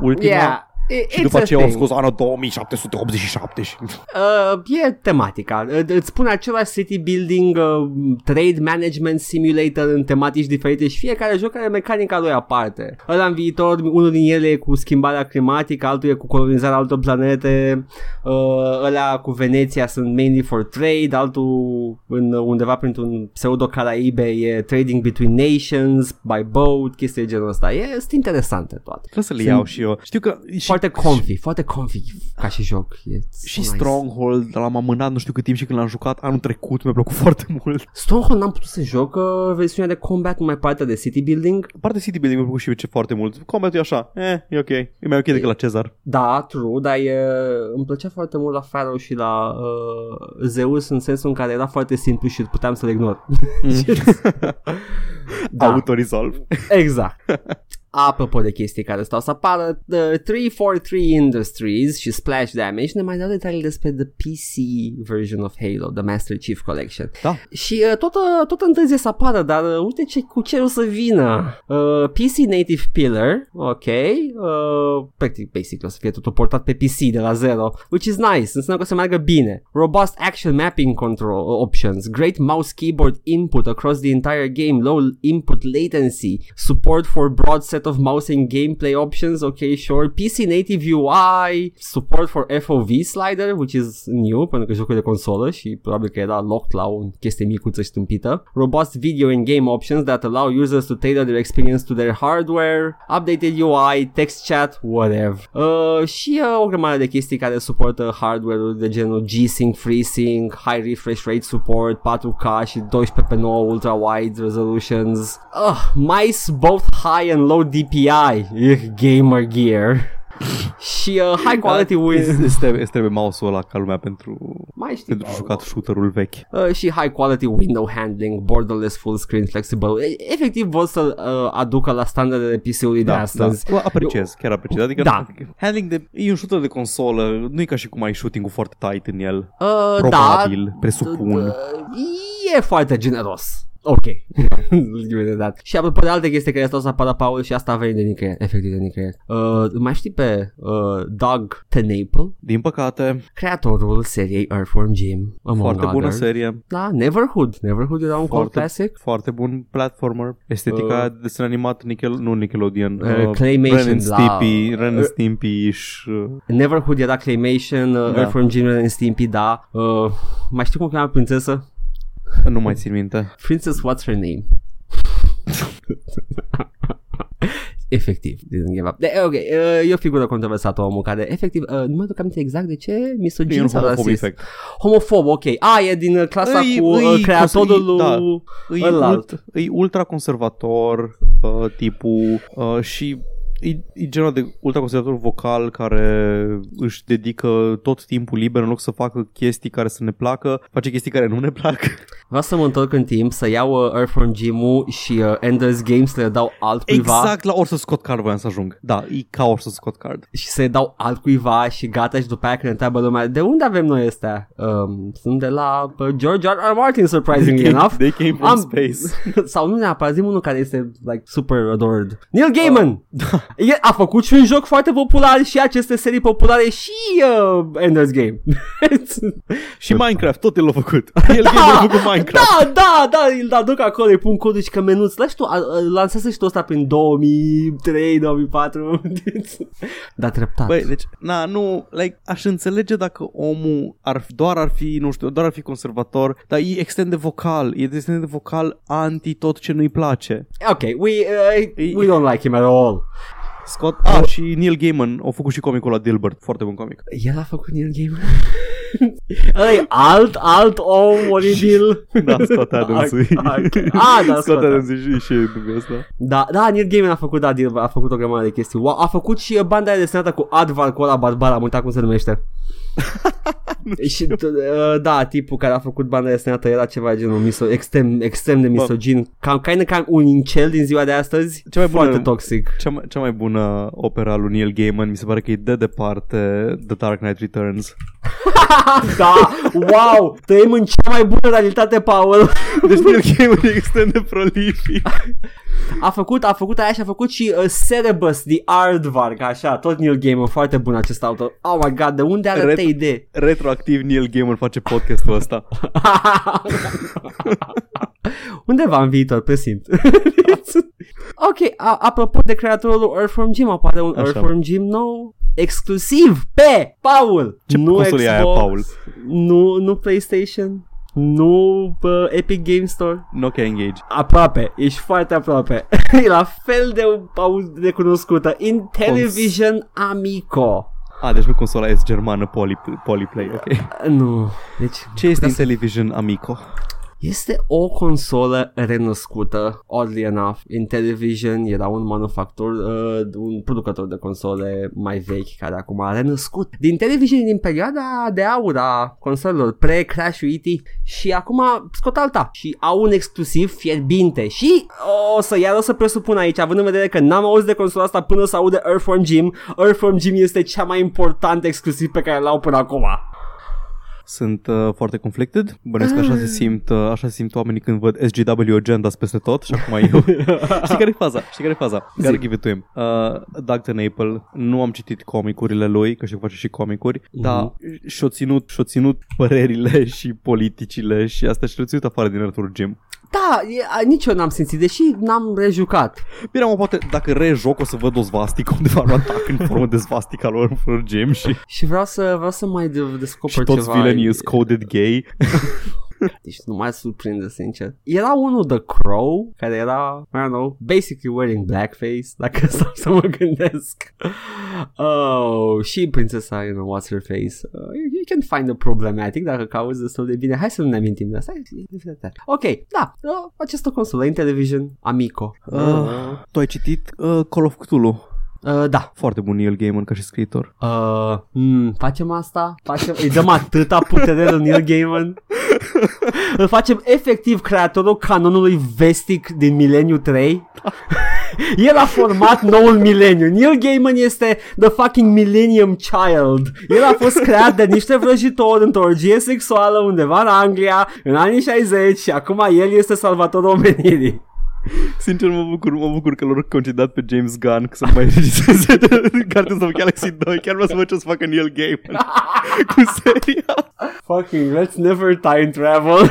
ultima. Yeah. I- Și it's după a aceea au thing. scos anul 2787 și... Uh, e tematica. Uh, Îți spune același city building, uh, trade management simulator în tematici diferite și fiecare joc are mecanica lui aparte. Ăla în viitor, unul din ele e cu schimbarea climatică, altul e cu colonizarea altor planete, uh, ăla cu Veneția sunt mainly for trade, altul în, undeva printr-un pseudo-Caraibe e trading between nations, by boat, chestii de genul ăsta. E, sunt interesante toate. Trebuie să le Sunt iau și eu. Știu că... Și, Foarte comfy, foarte comfy ca și joc. E și so nice. Stronghold l-am amânat nu știu cât timp și când l-am jucat anul trecut mi-a plăcut foarte mult. Stronghold n-am putut să joc uh, versiunea de combat, numai partea de city building. Partea City Building mi-a plăcut și ce foarte mult. Combatul e așa, eh, e ok. E mai ok decât la Cezar. Da, true, dar e, îmi plăcea foarte mult la Pharaoh și la uh, Zeus în sensul în care era foarte simplu și puteam să-l ignor. da, Auto-resolve. exact. Apropo de chestii care stau să apară, the 343 Industries și Splash Damage ne mai dau detalii despre the PC version of Halo, the Master Chief Collection. Da. Și uh, tot, uh, tot întârzie să apară, dar uh, uite ce, cu ce o să vină. Uh, PC Native Pillar, ok. Uh, practic, basic, o să fie totul portat pe PC de la zero, which is nice, înseamnă că o să meargă bine. Robust Action Mapping control uh, Options, Great Mouse Keyboard Input across the entire game, Low Input Latency, Support for Broad Set set of mouse and gameplay options, okay, sure. PC native UI, support for FOV slider, which is new, pentru că jocul de consolă și probabil că era locked la o chestie micuță și stâmpită. Robust video and game options that allow users to tailor their experience to their hardware, updated UI, text chat, whatever. Uh, și uh, o grămadă de chestii care suportă hardware-ul de genul G-Sync, FreeSync, High Refresh Rate support, 4K și 12 pe 9 ultra wide resolutions. Uh, mice both high and low DPI. Ugh, gamer gear. și uh, high quality with Este, este trebuie mouse-ul ăla ca lumea pentru, mai știi pentru jucat shooter-ul vechi. uh, și high quality window handling, borderless full screen flexible. E- Efectiv vor să uh, aducă la standardele PC-ului de astăzi. Da, apreciez, chiar apreciez. Adică Da. handling de, e un shooter de consolă, nu e ca și cum ai shooting-ul foarte tight în el. Uh, Probabil, da, presupun. Uh, e foarte generos. Ok. Give it that. Și apropo de alte chestii care stau să apară Paul și asta veni de nicăieri, efectiv de nicăieri. Uh, mai știi pe uh, Doug Tenaple, Din păcate, creatorul seriei Earthworm Jim, among foarte bună others. serie, Da, Neverhood. Neverhood era un cult Foarte- classic. foarte bun platformer, estetica Uh, uh, desen animat, Nickel, nu Nickelodeon, Uh, Claymation, Ren and da. Stimpy, Ren and Uh, Stimpy-ish, uh, Neverhood era Claymation, uh, Da. Earthworm Jim and Stimpy, da. Uh, mai știi cum chema prințesă? nu mai țin minte. Princess What's Her Name? efectiv, didn't give up. De, ok, uh, e o figură controversată omul care, efectiv, uh, nu mă duc aminte exact de ce, E misogin un sau homofob rasist. effect. Homofob, ok. A, e din uh, clasa Îi- cu îi- uh, creatorul lui... da. E, Ălalt. ult, e ultra conservator uh, tipul uh, și e, e genul de ultraconservator vocal care își dedică tot timpul liber în loc să facă chestii care să ne placă, face chestii care nu ne plac. Vreau să mă întorc în timp, să iau uh, Earthworm Jim-ul și uh, Ender's Game să le dau altcuiva Exact la Orson Scott Card voiam să ajung. Da, e ca Orson Scott Card. și să-i dau altcuiva și gata și după aia când întreabă lumea de unde avem noi astea? Um, sunt de la uh, George R. R. Martin, surprisingly enough. They came from Am- space. Sau nu neapărat, zi unul care este like super adored. Neil Gaiman! El a făcut și un joc foarte popular și aceste serii populare și uh, Ender's Game. și Minecraft, tot el l-a făcut. El da, a făcut Minecraft. Da, da, da, îl aduc acolo, îi pun codul și că menuț. Lași tu, a- a- lansează și tu ăsta prin 2003, 2004. da, treptat. Băi, deci, na, nu, like, aș înțelege dacă omul ar, fi- doar ar fi, nu știu, doar ar fi conservator, dar e extrem de vocal, e extrem de vocal anti tot ce nu-i place. Ok, we, uh, we don't like him at all. Scott, ah, și Neil Gaiman au făcut și comicul la Dilbert, foarte bun comic. El a făcut Neil Gaiman. Ăla alt, alt om oribil. Da, Scott Adams. Ok, ok. Ah, da, Scott Adams e și, și în asta. Da, da, Neil Gaiman a făcut, da, Deal- a făcut o grămadă de chestii. Wow, a făcut și uh, banda aia desenată cu Advar, cu ăla barbar, am uitat cum se numește. și uh, da, tipul care a făcut banda desenată era ceva genul miso, extrem, extrem de misogin, cam, kind cam un incel din ziua de astăzi, Cea mai bună- foarte toxic. Cea mai, cea mai bună opera lui Neil Gaiman mi se pare că e de departe The Dark Knight Returns. da, wow, trăim în cea mai bună realitate, Paul. Deci Neil Gaiman e extrem de prolific. A făcut, a făcut aia și a făcut și uh, Cerebus, The Aardvark, așa, tot Neil Gaiman, foarte bun acest autor. Oh my god, de unde are Ret- atâtea idei? Retroactiv Neil Gaiman face podcastul ăsta. Undeva în viitor, presimt. ok, a- apropo de creatorul lui Earthworm Jim, apare un Așa. Earthworm Jim nou exclusiv pe Paul. Ce nu consolă e aia, Xbox, Paul? Nu, nu PlayStation, nu pe Epic Game Store. Nokia Engage. Aproape, ești foarte aproape. e la fel de au- de cunoscută. Intellivision Amico. A, deci nu consola este germană poly, Polyplay, ok. Nu, deci Ce este putea să- Intellivision Amico? Este o consolă renăscută, oddly enough. Intellivision era un manufactur, uh, un producător de console mai vechi care acum a renăscut. Din Television din perioada de aur a consolelor pre-Crash UET și acum scot alta și au un exclusiv fierbinte și o să iar o să presupun aici, având în vedere că n-am auzit de consola asta până să aude Earthworm Jim, Earthworm Jim este cea mai important exclusiv pe care l-au până acum. Sunt uh, foarte conflicted. Bănesc că așa se simt, uh, așa se simt oamenii când văd SGW agendas peste tot și acum eu. Știi care e faza? Știi care e faza? Gotta give it to him. Uh, Dr. Naple, nu am citit comicurile lui, că și face și comicuri, Mhm. dar și-o ținut, și-o ținut părerile și politicile și asta și-o ținut afară din Arthur Jim. Da, e, a, nici eu n-am simțit, deși n-am rejucat. Bine, mă, poate dacă rejoc o să văd o svastică undeva la atac în formă de svastica lor în gem și, Și vreau să, vreau să mai de- descoper și toți ceva. villainii sunt coded gay. Deci nu mai surprinde, sincer. Era unul The Crow, care era, I don't know, basically wearing blackface, dacă stau să mă gândesc. Oh, și prințesa, you know, what's her face. Uh, you, you can find a problematic dacă cauți destul de bine. Hai să nu ne amintim de asta. Ok, da, uh, această consolă, Intellivision Amico. Uh, tu ai citit uh, Call of Cthulhu? Uh, da. Foarte bun Neil Gaiman ca și scriitor. Uh, mm, facem asta? Facem, îi dăm atâta putere lui Neil Gaiman? Îl facem efectiv creatorul canonului vestic din Mileniu 3? El a format noul mileniu. Neil Gaiman este the fucking Millennium Child. El a fost creat de niște vrăjitori într-o orgie sexuală undeva în Anglia în anii 60 și acum el este salvatorul omenirii. Sincer, mă bucur, mă bucur că l-au concedat pe James Gunn că să nu mai registreze Guardians of the Galaxy 2. Chiar vreau să văd ce o să facă Neil Gaiman cu seria. Fucking let's never time travel.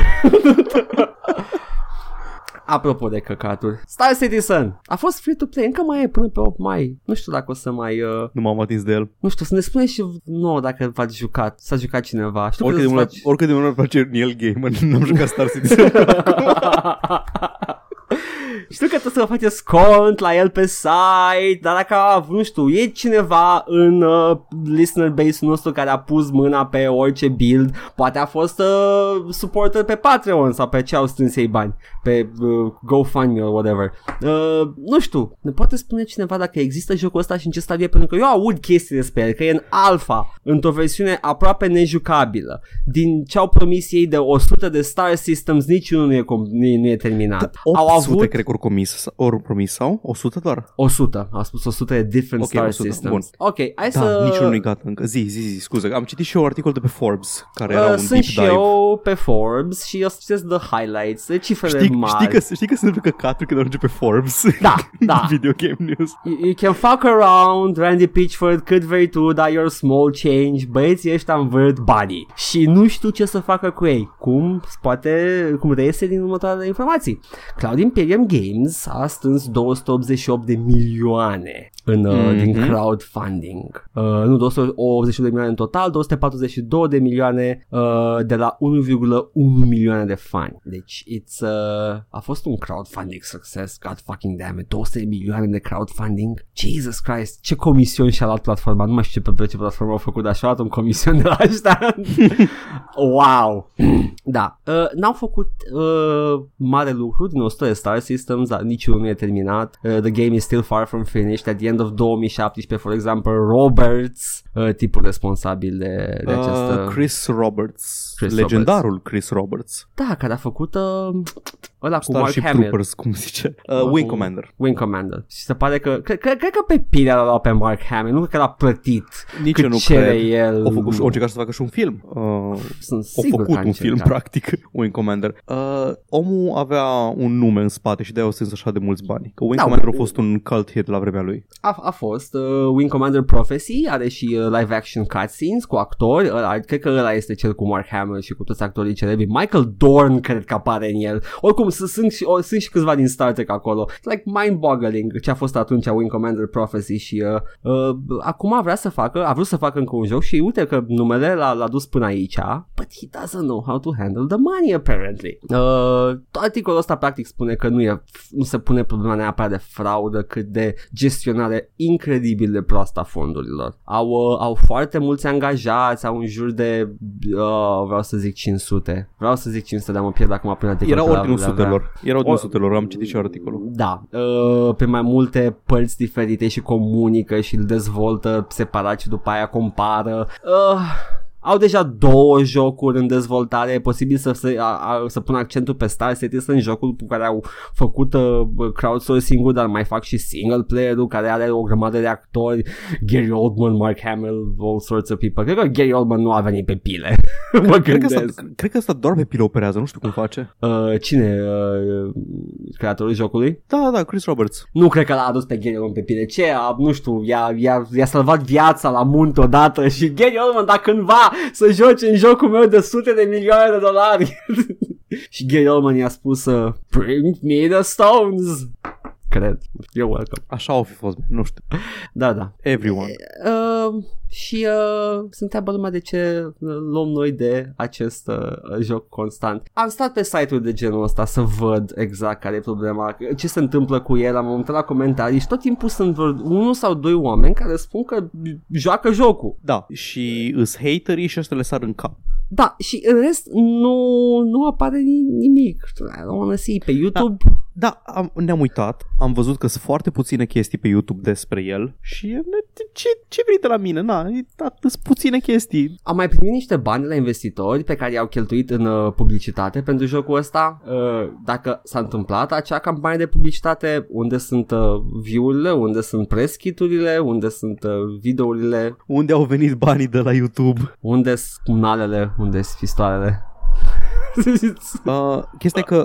Apropo de căcaturi, Star Citizen a fost free to play, încă mai e până pe 8 mai. Nu știu dacă o să mai... Uh, Nu m-am atins de el. nu știu, să ne spune și nouă dacă v-ați jucat, s-a jucat cineva. Știu Oricât că de, îți mult, oricât de mult îmi place Neil Gaiman, n-am jucat Star Citizen. Știu că trebuie să faceți cont la el pe site, dar dacă, nu știu, e cineva în uh, listener base-ul nostru care a pus mâna pe orice build, poate a fost uh, supporter pe Patreon sau pe ce au strâns ei bani, pe uh, GoFundMe or whatever. Uh, nu știu, ne poate spune cineva dacă există jocul ăsta și în ce stadiu e, pentru că eu aud chestii despre el, că e în alpha, într-o versiune aproape nejucabilă. Din ce au promis ei de 100 de Star Systems, niciunul nu e, com- nu e, nu e terminat. 800 au avut cred că ori comis, ori promis sau? 100 doar? 100, a spus 100 de different Ok, Star 100, Systems. bun. Ok, hai Da, să... niciunul nu-i gata încă. Zi, zi, zi, scuze. Am citit și eu un articol de pe Forbes, care era Uh, un sunt deep și dive. eu pe Forbes și eu citesc the highlights, de cifrele Știi, mari. știi, că, știi că se întâmplă căcatul când ajunge pe Forbes? Da, da. Video game news. You, you can fuck around, Randy Pitchford cât vrei tu, dar your small change, băieții ăștia învârt banii și nu știu ce să facă cu ei. Cum poate, cum reiese din următoarele informații. Cloud Imperium Games a strâns 288 de milioane în, uh, Mhm. din crowdfunding. Uh, nu, 288 de milioane în total, 242 de milioane uh, de la 1,1 milioane de fani. Deci, it's, uh, a fost un crowdfunding success, god fucking damn it, 200 de milioane de crowdfunding. Jesus Christ, ce comision și-a luat platforma, nu mai știu ce, pe ce platformă au făcut, dar și-a luat un comision de la ăștia. wow! da, uh, n-au făcut uh, mare lucru din 100 de Star Systems, dar niciunul nu e terminat. Uh, the game is still far from finished. At the end of 2017, for example, Roberts, uh, tipul responsabil de, de această... Uh, Chris Roberts. Chris legendarul Chris Roberts. Da, care a făcut uh, ăla cu Mark Starship Hamill. Troopers, cum zice. Uh, Cu- Wing Commander. Wing Commander. Și se pare că, cred, cred, cred că pe pile l-a luat pe Mark Hamill, nu cred că l-a plătit Nici cât eu nu cere cred. el. Au, făcut, au încercat să facă și un film. Uh, Sunt au sigur că făcut a un film, încercat. practic, Wing Commander. Uh, omul avea un nume în spate și de-aia au strâns așa de mulți bani. Că Wing Da, Commander a u- fost un cult hit la vremea lui. A, a fost uh, Wing Commander Prophecy, are și uh, live action cutscenes cu actori, ăla, cred că ăla este cel cu Mark Hamill și cu toți actorii celebri. Michael Dorn cred că apare în el. Oricum s- sunt și, o, sunt și câțiva din Star Trek acolo. It's like mind-boggling ce a fost atunci Wing Commander Prophecy și uh, uh, acum vrea să facă, a vrut să facă încă un joc și uite că numele l-a, l-a dus până aici, but he doesn't know how to handle the money apparently. Uh, articolul ăsta practic spune că nu, e, nu se pune problema neapărat de fraudă cât de gestionare incredibil de proastă a fondurilor. Au, uh, au foarte mulți angajați, au în jur de, uh, vreau să zic 500. Vreau să zic 500, dar mă pierd acum prin articol. Erau că ordinul le-avea. sutelor. Erau ordinul O- sutelor. Am citit și eu articolul. Da, uh, pe mai multe părți diferite și comunică și îl dezvoltă separat și după aia compară. Uh, au deja două jocuri în dezvoltare, e posibil să, să, a, a, să pun accentul pe Star Citizen, jocul cu care au făcut uh, crowdsourcing-ul, dar mai fac și single player-ul care are o grămadă de actori, Gary Oldman, Mark Hamill, all sorts of people. Cred că Gary Oldman nu a venit pe pile, mă Cred că, gândesc. asta, cred că asta doar pe pile operează, nu știu cum face. Uh, cine, uh, creatorul jocului? Da, da, Chris Roberts. Nu cred că l-a adus pe Gary Oldman pe pile. Ce? A, nu știu, i-a, i-a, i-a salvat viața la munte odată și Gary Oldman, dacă cândva să joci în jocul meu de sute de milioane de dolari. și Gary Oldman i-a spus uh, Bring me the stones Cred, you're welcome Așa au fi fost, nu știu. Da, da Everyone. uh, Și uh, se întreabă lumea de ce uh, luăm noi de acest uh, joc constant Am stat pe site-uri de genul ăsta să văd exact care e problema Ce se întâmplă cu el, am uitat la comentarii Și tot timpul sunt vreo unul sau doi oameni care spun că joacă jocul Da, și îs haterii și ăștia le sar în cap. Da, și în rest nu, nu apare ni- nimic. I don't wanna see. Pe YouTube, Da, am, ne-am uitat, am văzut că sunt foarte puține chestii pe YouTube despre el și e- ce, ce vrei de la mine? Na, e atât sunt puține chestii. am mai primit niște bani la investitori pe care i-au cheltuit în uh, publicitate pentru jocul ăsta. Uh, dacă s-a întâmplat acea campanie de publicitate, unde sunt uh, view-urile, unde sunt press kit-urile, unde sunt uh, videourile, Unde au venit banii de la YouTube? unde sunt cumnalele, unde sunt pistoalele. Uh, chestia e că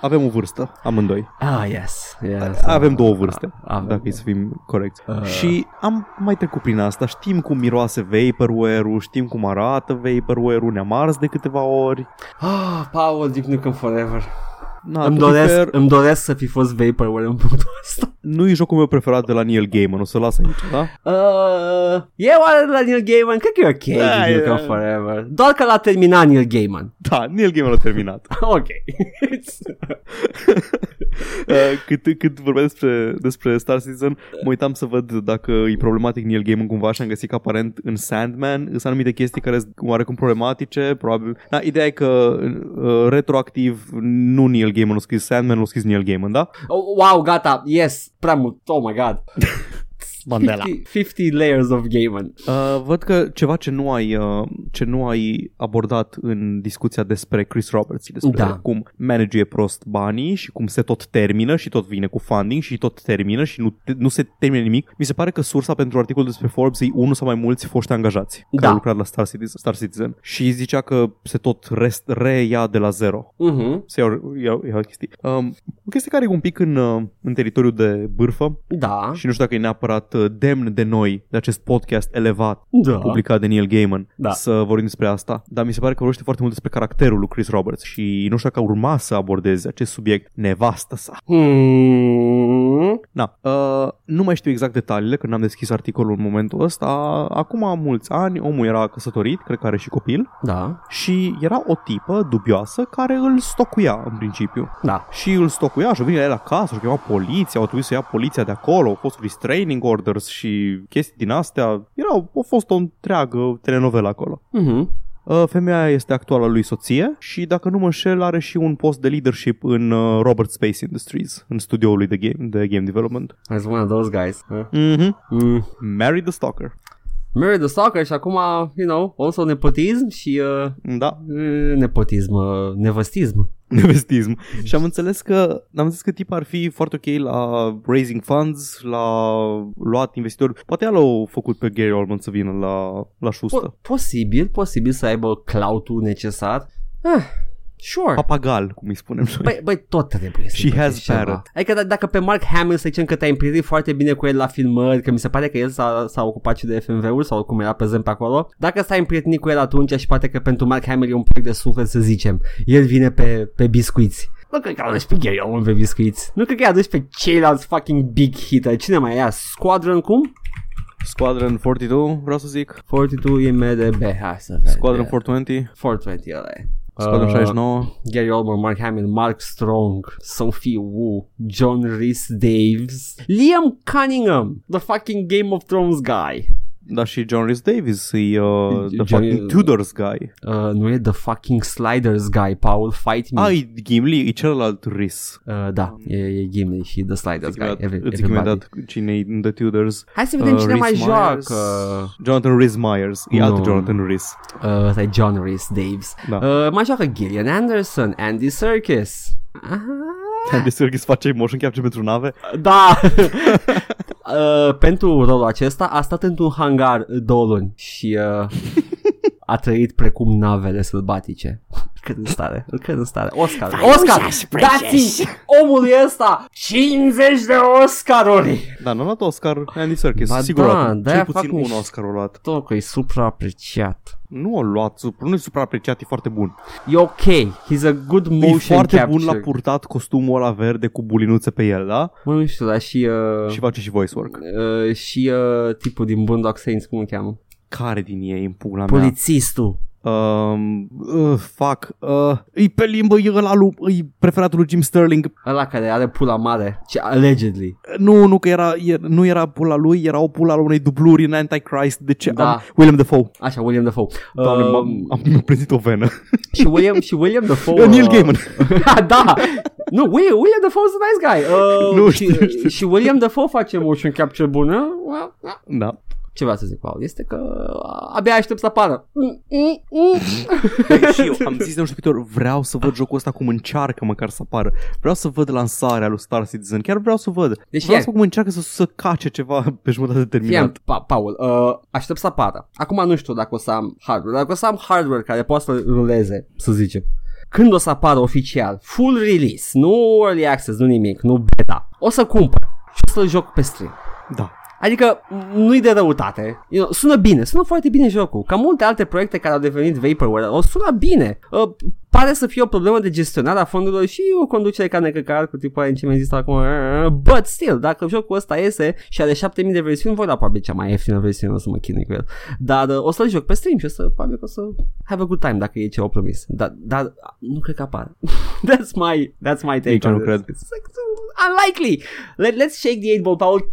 avem o vârstă, amândoi. ah, yes. yes. Avem două vârste, Avem. dacă e să fim corecți. Uh. Și am mai trecut prin asta, știm cum miroase vaporware-ul, știm cum arată vaporware-ul, ne-am ars de câteva ori. Ah, Paul, Duke Nukem Forever. Na, îmi, to be doresc, fair, îmi doresc să fi fost Vaporware în punctul ăsta. nu e jocul meu preferat de la Neil Gaiman, o să las aici, da? Uh, e oare de la Neil Gaiman? Cred că e ok Da, Duke e- Nukem Forever. Doar că l-a terminat Neil Gaiman. Da, Neil Gaiman a terminat. ok. Uh, cât, cât vorbeam despre, despre Star Citizen, mă uitam să văd dacă e problematic Neil Gaiman cumva și am găsit că aparent în Sandman sunt anumite chestii care sunt oarecum problematice, probabil. Da, ideea e că uh, retroactiv nu Neil Gaiman a scris Sandman, l-a scris Neil Gaiman, da? oh, wow, gata. Yes, prea mult. Oh my god. Mandela. 50, 50 layers of Gaiman. Uh, văd că ceva ce nu ai uh, ce nu ai abordat în discuția despre Chris Roberts, despre Da. cum manage prost banii și cum se tot termină și tot vine cu funding și tot termină și nu, te, nu se termină nimic. Mi se pare că sursa pentru articolul despre Forbes e unul sau mai mulți foști angajați care Da. au lucrat la Star Citizen, Star Citizen și zicea că se tot rest, reia de la zero. Mhm. Se iau, iau, iau chestii. Um, o chestie care e un pic în, uh, în teritoriul de bârfă Da. și nu știu dacă e neapărat uh, demn de noi, de acest podcast elevat Da. publicat de Neil Gaiman Da. să vorbim despre asta, dar mi se pare că vorbește foarte mult despre caracterul lui Chris Roberts și nu știu dacă urma să abordeze acest subiect, nevastă sa. Hmm. Na, uh, nu mai știu exact detaliile, că n-am deschis articolul în momentul ăsta. Acum mulți ani, omul era căsătorit, cred că are și copil, Da. și era o tipă dubioasă care îl stocuia în principiu. Da. Și îl stocuia și vine la el acasă și chema poliția, au trebuit să ia poliția de acolo, au fost restraining orders și chestii din astea. Era, a fost o întreagă telenovelă acolo. Mhm. Uh, Femeia este actuala lui soție și dacă nu mă înșel are și un post de leadership în uh, Robert Space Industries, în studioul lui de game, de game development. As one of those guys. Huh? Mm-hmm. Mm. Marry the Stalker. Mary the Stalker și acum, you know, also nepotism și uh, Da, uh, nepotism, uh, nevăstism. Nevestism. și am înțeles că am înțeles că tip ar fi foarte ok la raising funds, la luat investitori. Poate el l-au făcut pe Gary Oldman să vină la, la șustă. Po- posibil, posibil să aibă cloud necesar. Ah, sure. Papagal, cum îi spunem noi. Băi, băi, tot trebuie să She faci has ceva. parrot. Adică d- dacă pe Mark Hamill să zicem că te-ai împrietenit foarte bine cu el la filmări, că mi se pare că el s-a, s-a ocupat și de FMV-uri sau cum era prezent pe acolo, dacă s-ai împrietenit cu el atunci și poate că pentru Mark Hamill e un proiect de suflet să zicem, el vine pe, pe biscuiți. Nu cred că l-a adus pe Gary Oldman pe biscuiți. Nu cred că i-a adus pe ceilalți fucking big hitter. Cine mai ia? Squadron cum? Squadron 42, vreau să zic. 42 IMDB. Hai să vedem. Squadron 420, 420 ăla e. Squadron 69. Gary Oldman, Mark Hamill, Mark Strong, Sophie Wu, John Rhys Daves, Liam Cunningham, the fucking Game of Thrones guy. Da, și John Rhys Davis e uh, the John- fucking Tudors guy. Uh, nu e the fucking Sliders guy, Paul, fight me. Ah, e Gimli, e celălalt Rhys. Uh, da, e, e Gimli și the Sliders guy. Every, Îți zic everybody. imediat cine e în The Tudors. Hai să vedem Uh, cine mai Rhys Myers. joacă. Jonathan Rhys Myers. E Nu. altul Jonathan Rhys. Uh, ăsta e John Rhys Daves. Da. Uh, mai joacă Gillian Anderson, Andy Serkis. Aha. Andy Serkis face motion capture pentru nave. Da! uh, pentru rolul acesta a stat într-un hangar două luni și uh, a trăit precum navele sălbatice. Cred în stare, îl cred în stare. Oscar, Oscar, dați omul ăsta 50 de Oscaruri. Da, n-a luat Oscar Andy Serkis, Ba sigur. da, Da, de-aia cel fac puțin un miș- Oscar a luat. Tot că e supraapreciat. Nu a luat, super, nu e supraapreciat, e foarte bun. E ok, he's a good E motion foarte capture. bun la purtat costumul ăla verde cu bulinuțe pe el, da? Mă, nu știu, dar și, uh, Și face și voice work. uh, și uh, tipul din Boondock Saints, cum îl cheamă? Care din ei în pula mea? Polițistul. Um, uh, fuck. Uh, e pe limbă, e ăla lui, e preferatul lui Jim Sterling. Ăla care are pula mare. Ce, allegedly. Nu, nu că era, e, nu era pula lui, era o pula lui unei dubluri în Antichrist. De ce? Da. Am, William Dafoe. Așa, William Dafoe. Doamne, Uh, m-am, am, mi-a plezit o venă. și William, și William Dafoe... Neil uh, Gaiman. da! Nu, William, William Dafoe is a nice guy. Uh, Nu, și, știu, știu. și William Dafoe face motion capture bună. Well, da. Ce vreau să zic, Paul, este că abia aștept să apară. Mm, mm, mm. Păi și eu am zis de nu știu câte ori, vreau să văd jocul ăsta cum încearcă măcar să apară. Vreau să văd lansarea lui Star Citizen. Chiar vreau să văd. Deci vreau ia- să văd cum încearcă să, să cace ceva pe jumătate de terminat. Fiam, pa- Paul, uh, aștept să apară. Acum nu știu dacă o să am hardware. Dacă o să am hardware care poate să ruleze, să zicem. Când o să apară oficial, full release, nu early access, nu nimic, nu beta, o să cumpăr și o să-l joc pe stream. Da. Adică nu-i de răutate. You know, sună bine, sună foarte bine jocul. Ca multe alte proiecte care au devenit vaporware, o sună bine. Uh, pare să fie o problemă de gestionare a fondurilor și o conducere ca necăcar cu tipul aia în ce mi-a zis acum. uh, But still, dacă jocul ăsta iese și are 7000 de versiuni, voi da probabil cea mai ieftină versiune, o să mă chinui cu el. Dar uh, o să-l joc pe stream și o să, probabil că o să have a good time dacă e ce au promis. Dar, dar nu cred că apare. that's my, that's my take Nici eu on nu this. cred. It's like, unlikely. Let, let's shake the 8 ball, Paul.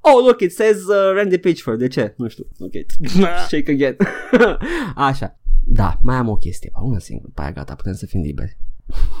Oh, look, it says uh, Randy Pitchford. De ce? Nu știu. Ok. Shake again. Așa. Da, mai am o chestie. Una singură. Pe aia gata, putem să fim liberi.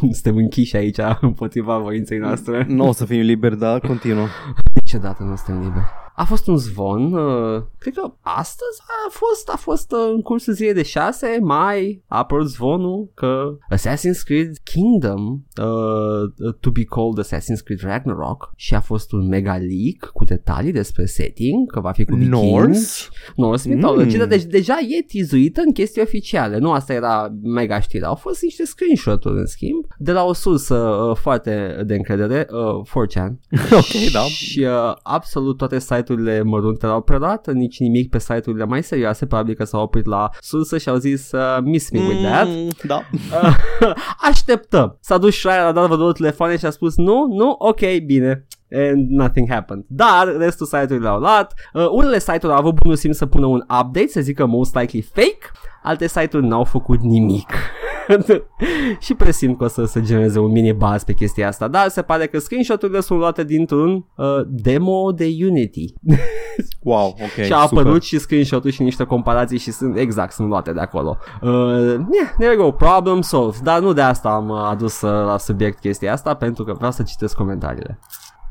Suntem închiși aici împotriva voinței noastre. Nu o să fim liberi, da, continuă. Niciodată nu suntem liberi. A fost un zvon, uh, cred că astăzi a fost, a fost uh, în cursul zilei de 6 mai, a apărut zvonul că Assassin's Creed Kingdom uh, to be called Assassin's Creed Ragnarok și a fost un mega leak cu detalii despre setting, că va fi cu vikingi. Norse? Norse Mm. mythology, dar deci deja e tizuită în chestii oficiale. Nu asta era mega știre. Au fost niște screenshot-uri în schimb de la o sursă uh, foarte de încredere, uh, 4chan. Ok, da. Și uh, absolut toate site-urile mărunte l-au preluat, nici nimic pe site-urile mai serioase, probabil că s-au oprit la sursă și au zis uh, miss me with that. Mm, da. Uh, așteptăm. S-a dus Schreier, a dat vreo două telefoane și a spus nu, nu, ok, bine. And nothing happened. Dar restul site-urilor au luat. Uh, unele site-uri au avut bunul simț să pună un update, să zică most likely fake. Alte site-uri n-au făcut nimic. și presimt că o să se genereze un mini buzz pe chestia asta. Dar se pare că screenshot-urile sunt luate dintr-un uh, demo de Unity. Wow, ok, și a super. apărut și screenshot-ul și niște comparații și sunt exact, sunt luate de acolo. Uh, yeah, there you go, problem solved. Dar nu de asta am uh, adus uh, la subiect chestia asta, pentru că vreau să citesc comentariile.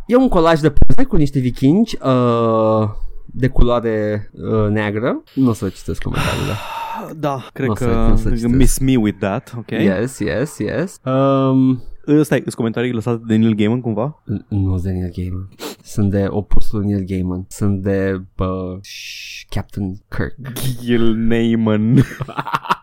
E un colaj de poze cu niște vikingi uh, de culoare uh, neagră. Nu o să citesc comentariile. Da, cred N-o să- că n-o să citesc. miss me with that, ok? Yes, yes, yes. Um, Uh, Stai, sunt comentarii lăsate de Neil Gaiman cumva? n- nu sunt de Neil Gaiman. Sunt de opusul Neil Gaiman. Sunt de uh, Captain Kirk. Gil Neyman.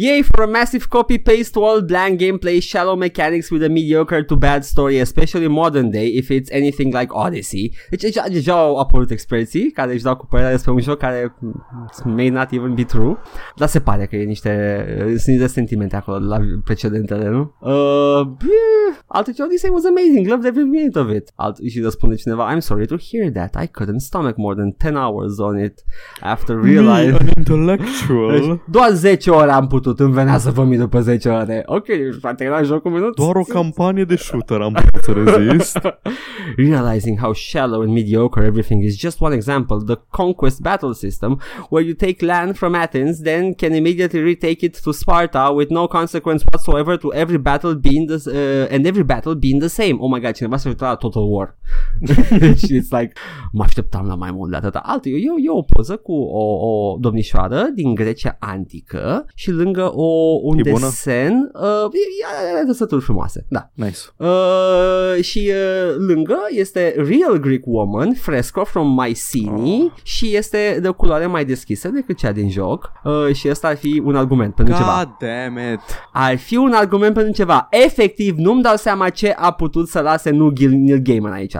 Yay for a massive copy paste wall, bland gameplay, shallow mechanics with a mediocre to bad story, especially modern day if it's anything like Odyssey. Deci deja, deja au apărut experții care își dau cu părerea despre un joc care mm, may not even be true, dar se pare că e niște, sunt niște sentimente acolo la precedentele, nu? Uh, yeah. Altul ce Odyssey was amazing, loved every minute of it. Alt, și răspunde cineva, I'm sorry to hear that, I couldn't stomach more than 10 hours on it after realizing... an intellectual. Doar 10 ore am putut, îmi venea să vă mi după 10 ore. Ok, s-a terminat jocul minut. Doar o campanie de shooter am putut să rezist. Realizing how shallow and mediocre everything is just one example. The conquest battle system, where you take land from Athens, then can immediately retake it to Sparta with no consequence whatsoever to every battle being the uh, and every battle being the same. Oh my god, cineva s-a uitat la Total War. deci it's like, mă așteptam la mai mult de atâta. Altul, e, e o poză cu o, o domnișoară din Grecia antică și lângă lângă o, un E bună? desen. Uh, e, are trăsături frumoase, da. Nice. Uh, și uh, lângă este Real Greek Woman, fresco from Mycenae Oh. și este de o culoare mai deschisă decât cea din joc uh, și ăsta ar fi un argument pentru ceva. God damn it. Ar fi un argument pentru ceva. Efectiv, nu-mi dau seama ce a putut să lase nu Gil- Neil Gaiman aici.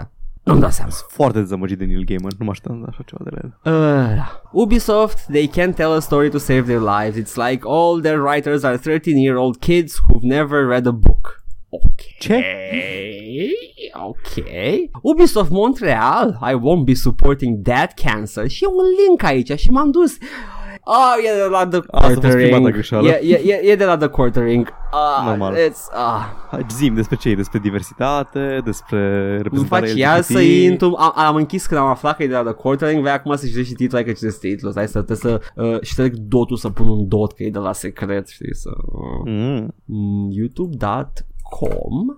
Nu-mi dau seama. Sunt foarte dezamăgit de Neil Gaiman. Nu mă așteptam la așa ceva de la el. Uh, Ubisoft, they can't tell a story to save their lives. It's like all their writers are 13-year-old kids who've never read a book. Ok. Ce? Ok. Ubisoft Montreal, I won't be supporting that cancer. Și e un link aici și m-am dus. Oh, e de la The Asta a fost prima ta Quartering. greșeală. E, e, e, e de la The Quartering. Uh, Normal. It's, uh, Hai, Zim despre ce e? Despre diversitate, despre îmi reprezentare fac iar LGBT? să intru am, am închis când am aflat că e de la The Quartering Vei acum să citești și titlul Hai că citesc titlul Hai să, trebuie să uh, șterg dotul Să pun un dot Că e de la secret Știi să uh, Mm. mm, youtube.com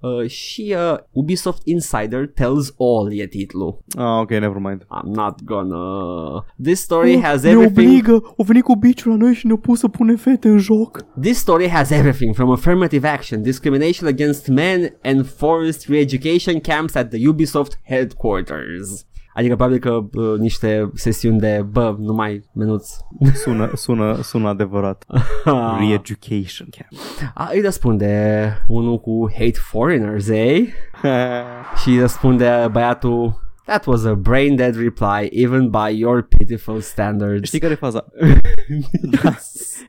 uh, și uh, Ubisoft Insider Tells All e titlul Ah, ok, never mind. I'm not gonna This story Oh, has ne everything obligă, o venit cu biciul la noi și ne-a pus să pune fete în joc. This story has everything from affirmative action, discrimination against men, and forced re-education camps at the Ubisoft headquarters. Adică probabil că uh, niște sesiuni de bă, nu mai menuț. Sună, sună, sună adevărat. Re-education camp. A, îi răspunde unul cu hate foreigners, eh? Și răspunde băiatul That was a brain dead reply even by your pitiful standards. Știi care e faza? da.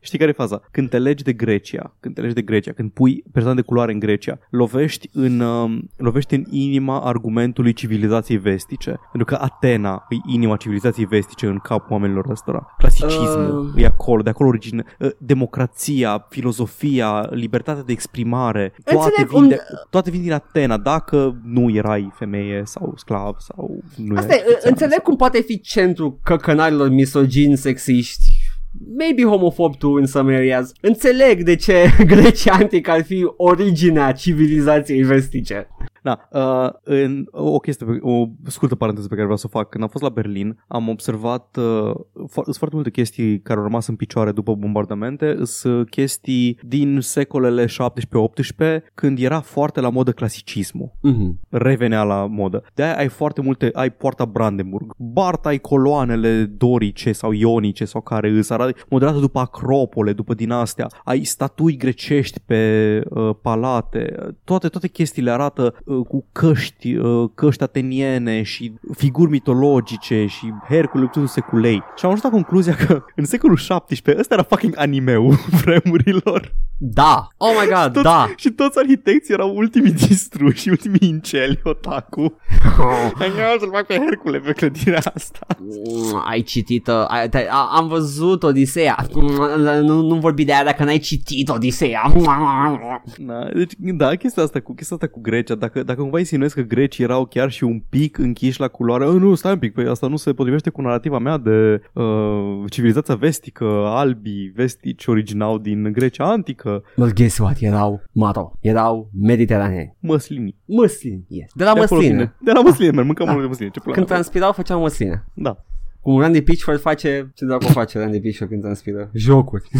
Știi care e faza? Când te legi de Grecia, când te legi de Grecia, când pui persoane de culoare în Grecia, lovești în, um, lovești în inima argumentului civilizației vestice. Pentru că Atena e inima civilizației vestice în capul oamenilor ăstora. Clasicismul Uh. e acolo, de acolo origine. uh, Democrația, filozofia, libertatea de exprimare, toate Înțeleg, vin, un- de, toate vin din Atena. Dacă nu erai femeie sau sclav sau nu Asta erai e, egiptean înțeleg cum poate fi centru căcănarilor misogini, sexiști, maybe homofob too in some areas. Înțeleg de ce Grecia antică ar fi originea civilizației vestice. Da, uh, în, o chestie, pe- o scurtă paranteză pe care vreau să o fac. Când am fost la Berlin, am observat uh, fo- sunt foarte multe chestii care au rămas în picioare după bombardamente. Sunt chestii din secolele 17-18, când era foarte la modă clasicismul. Mm-hmm. Revenea la modă. De aia ai foarte multe, ai poarta Brandenburg, Bart ai coloanele dorice sau ionice sau care îs arată modelate după acropole, după din astea. Ai statui grecești pe uh, palate. Toate, toate chestiile arată uh, cu căști, uh, căști ateniene și figuri mitologice și Hercule luptându seculei. Și am ajuns la concluzia că în secolul 17 ăsta era fucking animeul vremurilor. Da. Oh my god, Toți, da. Și toți arhitecții erau ultimii distruși și ultimii inceli, otaku. Hai să-l fac pe Hercule pe clădirea asta. Mm, Ai citit uh, ai, te- a, Am văzut Odiseea Mm, nu, nu vorbi de aia dacă n-ai citit Odiseea Da, deci, da, chestia asta cu, chestia asta cu Grecia, dacă, dacă cumva insinuezi că grecii erau chiar și un pic închiși la culoare, "Oh, nu, stai un pic, păi asta nu se potrivește cu narativa mea de uh, civilizația vestică, albii vestici originau din Grecia antică, Well, guess what? Erau Maro Erau mediteranei măslini. Măslini yes. De la De acolo măsline vine. De la măsline, merg, mâncăm Da. da. de măsline, ce pula Când mea. transpirau făceau măsline Da. Cum Randy Pitchford face Ce dracu face Randy Pitchford când transpiră? Jocuri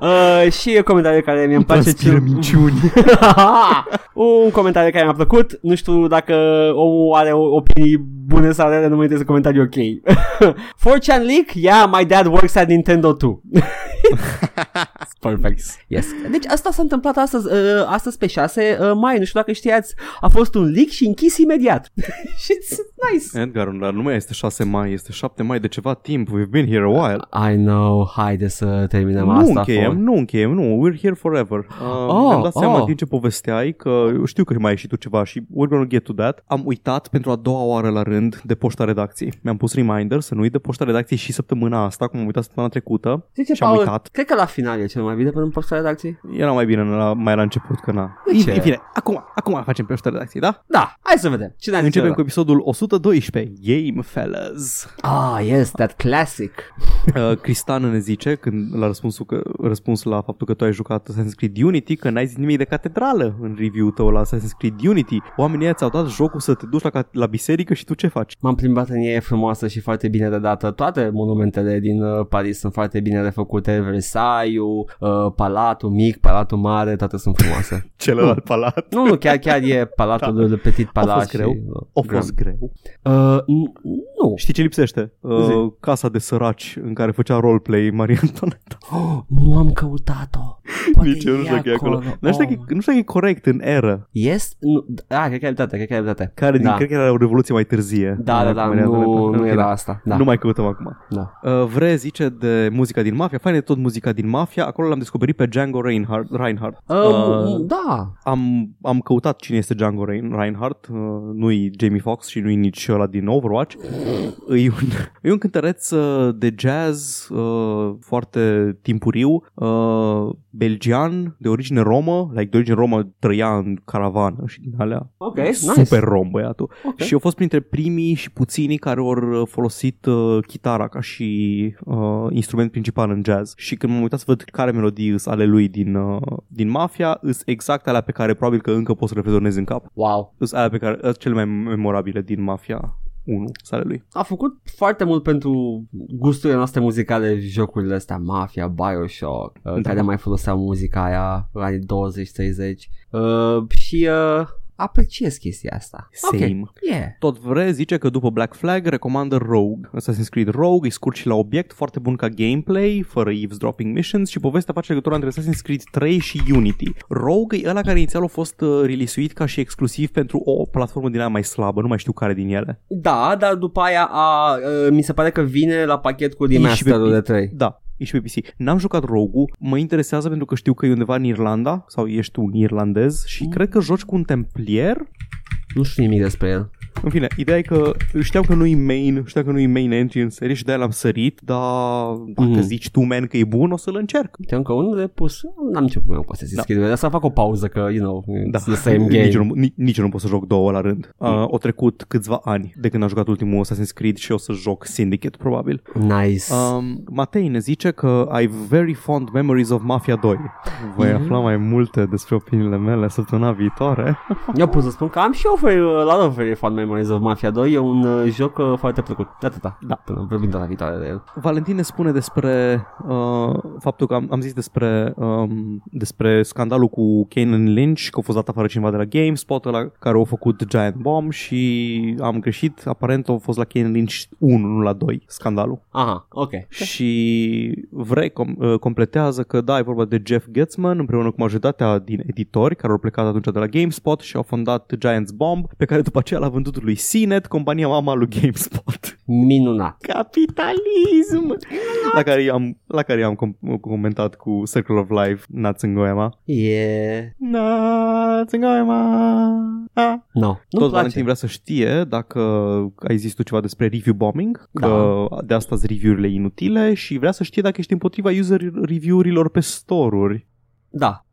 uh, Și comentariu care mi-e place Transpiră minciuni. Un comentariu care mi-a plăcut Nu știu dacă omul are o- opinii bune sau rele Nu mă interesează comentarii ok 4chan leak? Yeah, my dad works at Nintendo too Perfect Yes. Deci asta s-a întâmplat astăzi, uh, astăzi pe 6 uh, mai, nu știu dacă știați, a fost un leak și închis imediat. și it's nice. Edgar, dar nu mai este 6 mai, este 7 mai de ceva timp. We've been here a while. I know, haide să terminăm nu asta. încheiem, for- nu încheiem, nu, we're here forever. Uh, Oh, mi-am dat seama oh. din ce povesteai că eu știu că mai ai și tu ceva și we're gonna get to that. Am uitat pentru a doua oară la rând de poșta redacției. Mi-am pus reminder să nu uit de poșta redacției și săptămâna asta, cum am uitat săptămâna trecută. Zice, și am Paul, uitat. Cred că la final e cel mai bine până în posta redacției. Era mai bine la, mai la început că na. De ce? În fine, acum, acum facem poșta redacției, da? Da, hai să vedem. Cine a zis Începem ăla? cu episodul 112, Game Fellas. Ah, yes, that classic. Uh, Cristan ne zice, când la răspunsul că, răspuns la faptul că tu ai jucat Assassin's Creed Unity, că n-ai zis nimic de catedrală în review-ul tău la Assassin's Creed Unity. Oamenii ăia ți-au dat jocul să te duci la, ca- la biserică și tu ce faci? M-am plimbat în ea, e frumoasă și foarte bine de dată. Toate monumentele din uh, Paris sunt foarte bine refăcute. Versailles, uh, Palatul Mic, Palatul Mare, toate sunt frumoase. Celălalt palat. nu, nu, chiar, chiar e Palatul da. de Petit Palat. fost greu. Și, uh, A grand. fost greu. Uh, n- nu. Știi ce lipsește? Uh, Zi. casa de săraci în care făcea roleplay Marie Antoinette. Oh, nu am căutat-o. Poate Nici eu nu știu e dacă e acolo. Nu știu, dacă Oh. e- nu știu dacă e corect în eră. Yes? Nu, ah, cred că ai dreptate, cred că ai dreptate. Care din, da. cred că era o revoluție mai târzie. Da, da, da, Marie nu, Antoinette. nu În era fine. asta. Da. Nu mai căutăm acum. da. Uh, Vre zice de muzica din Mafia. Fain de tot muzica din Mafia. Acolo l-am descoperit pe Django Reinhardt. Reinhardt. Uh, Uh, da. am, am căutat cine este Django Rein- Reinhardt. Uh, nu-i Jamie Foxx și nu-i nici ăla din Overwatch. e, un, e un cântăreț uh, de jazz uh, foarte timpuriu, uh, belgian, de origine romă, like de origine romă trăia în caravană și din alea. Ok, nice. Super rom băiatul. Ok. Și au fost printre primii și puținii care au folosit uh, chitara ca și uh, instrument principal în jazz. Și când m-am uitat să văd care melodii sunt ale lui din, uh, din Mafia, sunt exact alea pe care probabil că încă pot să le rezonez în cap. Wow. Sunt alea pe care, sunt cele mai memorabile din Mafia 1 sale lui. A făcut foarte mult pentru gusturile noastre muzicale, jocurile astea, Mafia, Bioshock, uh, Da. care mai foloseau muzica aia în anii 20-30 uh, și uh, apreciez chestia asta. Same. Ok, yeah. Tot vre zice că după Black Flag recomandă Rogue. Assassin's Creed Rogue e scurt și la obiect, foarte bun ca gameplay, fără eavesdropping missions și povestea face legătura între Assassin's Creed 3 și Unity. Rogue e ăla care inițial a fost uh, releasuit ca și exclusiv pentru o platformă din aia mai slabă, nu mai știu care din ele. Da, dar după aia a, uh, mi se pare că vine la pachet cu E și remasterul pe- de 3. Da, e și pe PC. N-am jucat Rogue, mă interesează pentru că știu că e undeva în Irlanda sau ești un irlandez și Mm. cred că joci cu un templier Nu știu nimic despre el. În fine, ideea e că știam că nu-i main, știam că nu-i main entry în serie și de-aia l-am sărit, dar dacă Mhm. zici tu, man, că e bun, o să-l încerc. Uite, încă unul de pus. N-am nicio problemă cu să Da. schid. Dar să fac o pauză că, you know, Da, it's the same game. nici, eu nu, nici, nici eu nu pot să joc două la rând. Uh, Mm. au trecut câțiva ani de când am jucat ultimul Assassin's Creed și o să joc Syndicate, probabil. Nice. Um, Matei ne zice că ai very fond memories of Mafia 2. Voi Mhm. afla mai multe despre opiniile mele săptămâna viitoare. Eu pot să spun că am și eu very, a lot of very fun memories of Mafia 2. E un uh, joc uh, foarte plăcut. De atâta. Da. Până vorbim data viitoare de el. Valentin ne spune despre uh, faptul că am, am zis despre um, despre scandalul cu Kanan Lynch, că a fost dat afară cineva de la GameSpot, ăla care a făcut Giant Bomb și am greșit, aparent a fost la Kanan Lynch 1, nu la 2, scandalul. Aha, ok. Și vrei com- uh, completează că da, e vorba de Jeff Getzman împreună cu majoritatea din editori care au plecat atunci de la GameSpot și au fondat Giants Bomb, pe care după aceea l-a vândut lui CNET, compania mama lui GameSpot. Minunat. Capitalism! La care i-am, la care i-am com- comentat cu Circle of Life, Natsungoema. Yeah. Natsungoema! Ah. No, nu Tot place. Valentin vrea să știe dacă ai zis tu ceva despre review bombing, Da. că de asta sunt review-urile inutile și vrea să știe dacă ești împotriva user review-urilor pe store-uri. Da.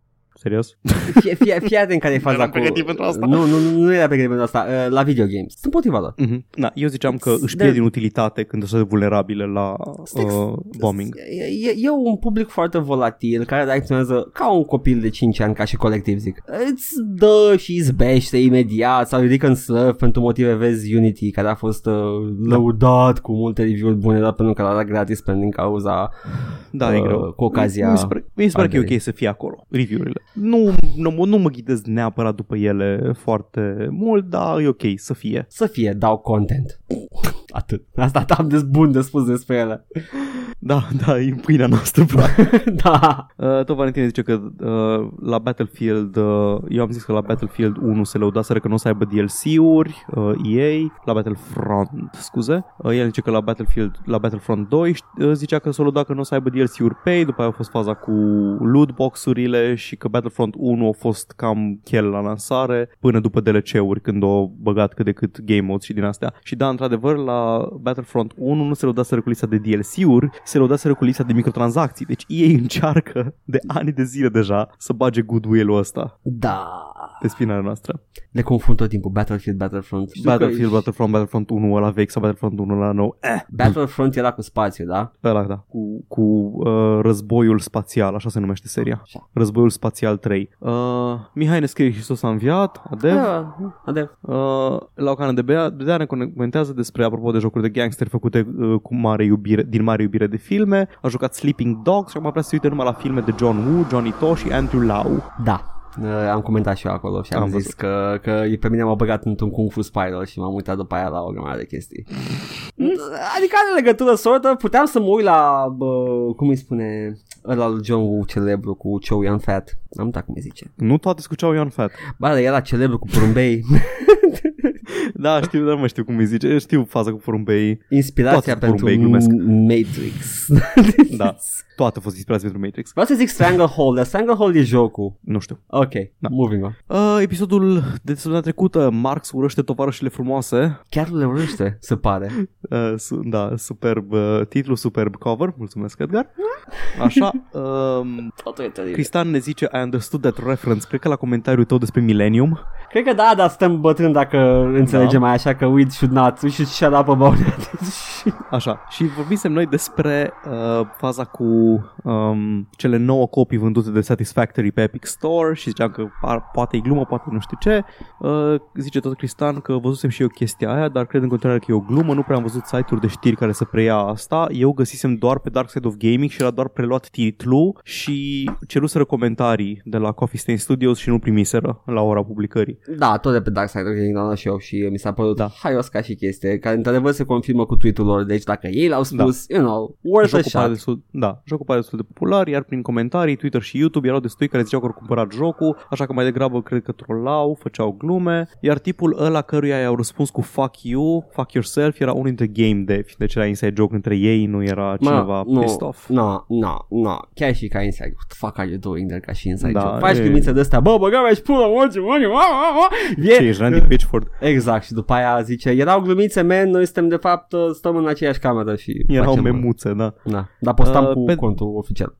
Serios? Fie, fie, fie atent care e faza Eram cu... pregătit pentru asta. Nu, nu, nu, nu era pregătit pentru asta. Uh, la video games. Sunt potriva lor. Mhm. Da, eu ziceam că își De- pierd din utilitate când sunt vulnerabile la uh, bombing. E, e, e un public foarte volatil care reacționează ca un copil de 5 ani, ca și colectiv zic. Îți dă și izbește imediat sau ridică în slăv pentru motive vezi Unity care a fost uh, lăudat cu multe review-uri bune dar pentru că l-a gratis pentru din cauza Da, e uh, greu. cu ocazia Mi se pare, mi se pare că e arderii. ok să fie acolo, review-urile. Nu, nu, nu mă ghidez neapărat după ele foarte mult, dar e ok să fie. să fie, dau content. Atât. Asta am de bun de spus despre ele. Da, da, e pâinea noastră, practic. da. Uh, tot Valentin zice că uh, la Battlefield, uh, eu am zis că la Battlefield 1 se lăudaseră că nu o să aibă DLC-uri, uh, EA, la Battlefront, scuze. Uh, el zice că la Battlefield, la Battlefront 2 uh, zicea că s-o lăuda că nu o să aibă DLC-uri pay, după aia a fost faza cu loot box-urile și că Battlefront 1 a fost cam chel la lansare până după DLC-uri când au băgat cât de cât game modes și din astea. Și da, într-adevăr, la la Battlefront 1 nu se lăudaseră cu lista de DLC-uri, se lăudaseră cu lista de microtransacții. Deci ei încearcă de ani de zile deja să bage goodwill-ul ăsta Da. pe spinarea noastră. Le confund tot timpul Battlefield, Battlefront. Știu Battlefield, că Battlefront, Battlefront 1 ăla vechi sau Battlefront 1 ăla nou. Eh, Battlefront era cu spațiu, da? ăla, da. Cu, cu uh, războiul spațial, așa se numește seria. Așa. Războiul spațial 3. Uh, Mihai ne scrie Hristos a înviat, adev. Da, adev. Uh, la o cană de bea, de ne comentează despre, apropo de jocuri de gangster făcute uh, cu mare iubire, din mare iubire de filme. A jucat Sleeping Dogs și acum vrea să se uite numai la filme de John Woo, Johnny To și Andrew Lau. Da. Uh, am comentat și eu acolo și am, Am zis văzut. că, că pe mine m-a băgat într-un Kung Fu Spiral și m-am uitat după aia la o grămadă de chestii. Adică are legătură sortă, puteam să mă uit la, bă, cum îi spune, ăla lui John Woo celebru cu Chow Yun Fat. Am uitat cum îi zice. Nu toate scuceau Ion Fat. Ba, dar era celebru cu porumbei. Da, știu, dar nu mai știu cum îi zice. Știu faza cu porumbei. Inspirația Toate pentru porumbei glumesc. Matrix. Da, toate au fost inspirați pentru Matrix. Vreau să zic Stranglehold, dar Stranglehold e jocul. Nu știu. Ok, Da. moving on. Uh, episodul de săptămâna trecută, Marx urăște tovarășile frumoase. Chiar le urăște, se pare. Uh, su- da, superb, uh, titlu superb cover. Mulțumesc, Edgar. Așa. Um, Totul e teribil. Cristian ne zice I understood that reference. Cred că la comentariul tău despre Millennium. Cred că da, dar suntem bătrâni dacă înțelegem mai așa că we should not, we should shut up about it. Așa. Și vorbisem noi despre uh, faza cu um, cele 9 copii vândute de Satisfactory pe Epic Store și ziceam că par, poate e glumă, poate nu știu ce. Uh, zice tot Cristian că văzusem și eu chestia aia, dar cred în continuare că e o glumă. Nu prea am văzut site-uri de știri care să preia asta. Eu găsisem doar pe Dark Side of Gaming și era doar preluat titlu și ceruseră comentarii de la Coffee Stain Studios și nu primiseră la ora publicării. da, tot de pe Dark Side of Gaming am dat și eu și mi s-a părut Da. da. haios ca și chestie, care într-adevăr se confirmă cu tweet-ul lor, deci dacă ei l-au spus, da. you know, worth a Jocul pare shot. destul, da, jocul pare destul de popular, iar prin comentarii, Twitter și YouTube erau destui care ziceau că au cumpărat jocul, așa că mai degrabă cred că trollau, făceau glume, iar tipul ăla căruia i-au răspuns cu fuck you, fuck yourself, era unul dintre game dev, deci era inside joke între ei, nu era cineva nu, pissed off. No, no, no, chiar și ca inside, what the fuck are you doing there ca și inside Da, joke? Faci e- glumițe de astea, bă, băga mea și pula, mă, ce mă, mă, mă, mă, Ce ești, Randy Pitchford? Exact, și după aia zice, erau glumițe, man, noi suntem de fapt, uh, stăm în aceeași cameră și Erau facem, uh, memuțe, da. Da, dar postam Uh, cu pe- contul oficial.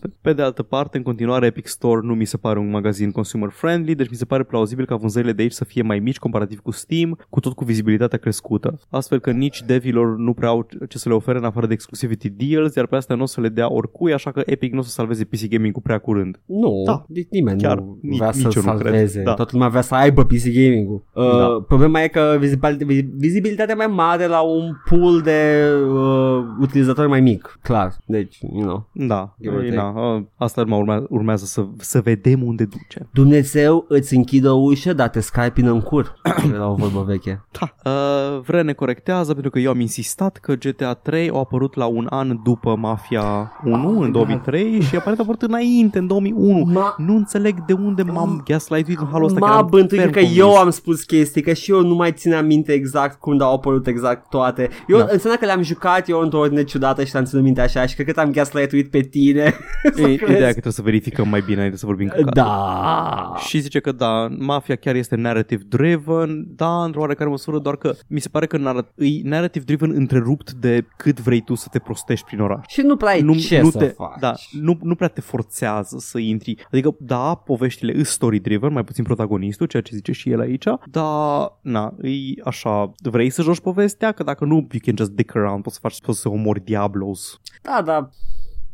Pe- Pe de altă parte, în continuare, Epic Store nu mi se pare un magazin consumer friendly, deci mi se pare plauzibil ca vânzările de aici să fie mai mici comparativ cu Steam, cu tot cu vizibilitatea crescută. Astfel că nici devilor nu prea au ce să le ofere în afară de exclusivity deals, iar pe astea nu o să le dea oricui, așa că Epic nu o să salveze PC Gaming cu prea curând. Nu, Da. da. nimeni Chiar nu ni- vrea să nici eu nu cred. salveze. Da. Toată lumea vrea să aibă PC gaming-ul. Uh, Da. Problema e că vizibil- vizibilitatea mai mare la un pool de uh, utilizatori mai mic, clar. Deci, you know. Da, Give or e, take. Na, a, asta urma, urma- urmează să, să vedem unde duce. Dumnezeu îți închide o ușă, dar te scarpină în cur. Era o vorbă veche. Da. Uh, Vre ne corectează pentru că eu am insistat că GTA 3 a apărut la un an după Mafia 1 în 2003 și aparent a apărut înainte în 2001. Ma- Nu înțeleg de unde m-am gaslightuit în halul ăsta. M-a eram bântuit ferm că convins. eu am spus chestii, că și eu nu mai țineam minte exact când au apărut exact toate. Eu Da. înseamnă că le-am jucat eu într-o ordine ciudată și am ținut minte așa și cred că te-am gaslightuit pe tine. Să E, crezi. ideea că trebuie să verificăm mai bine înainte să vorbim cu Da. Și zice că da, mafia chiar este narrative driven, da, într-o oarecare măsură, doar că mi se pare că narrat- e narrative driven întrerupt de cât vrei tu să te prostești prin oraș. Și nu prea ai nu, ce nu să te, faci. Da, nu, nu prea te forțează să intri. Adică, da, poveștile îs story driven, mai puțin protagonistul, ceea ce zice și el aici, dar, na, e așa, vrei să joci povestea? Că dacă nu, you can just dick around, poți să faci, poți să omori Diablos. Da, da.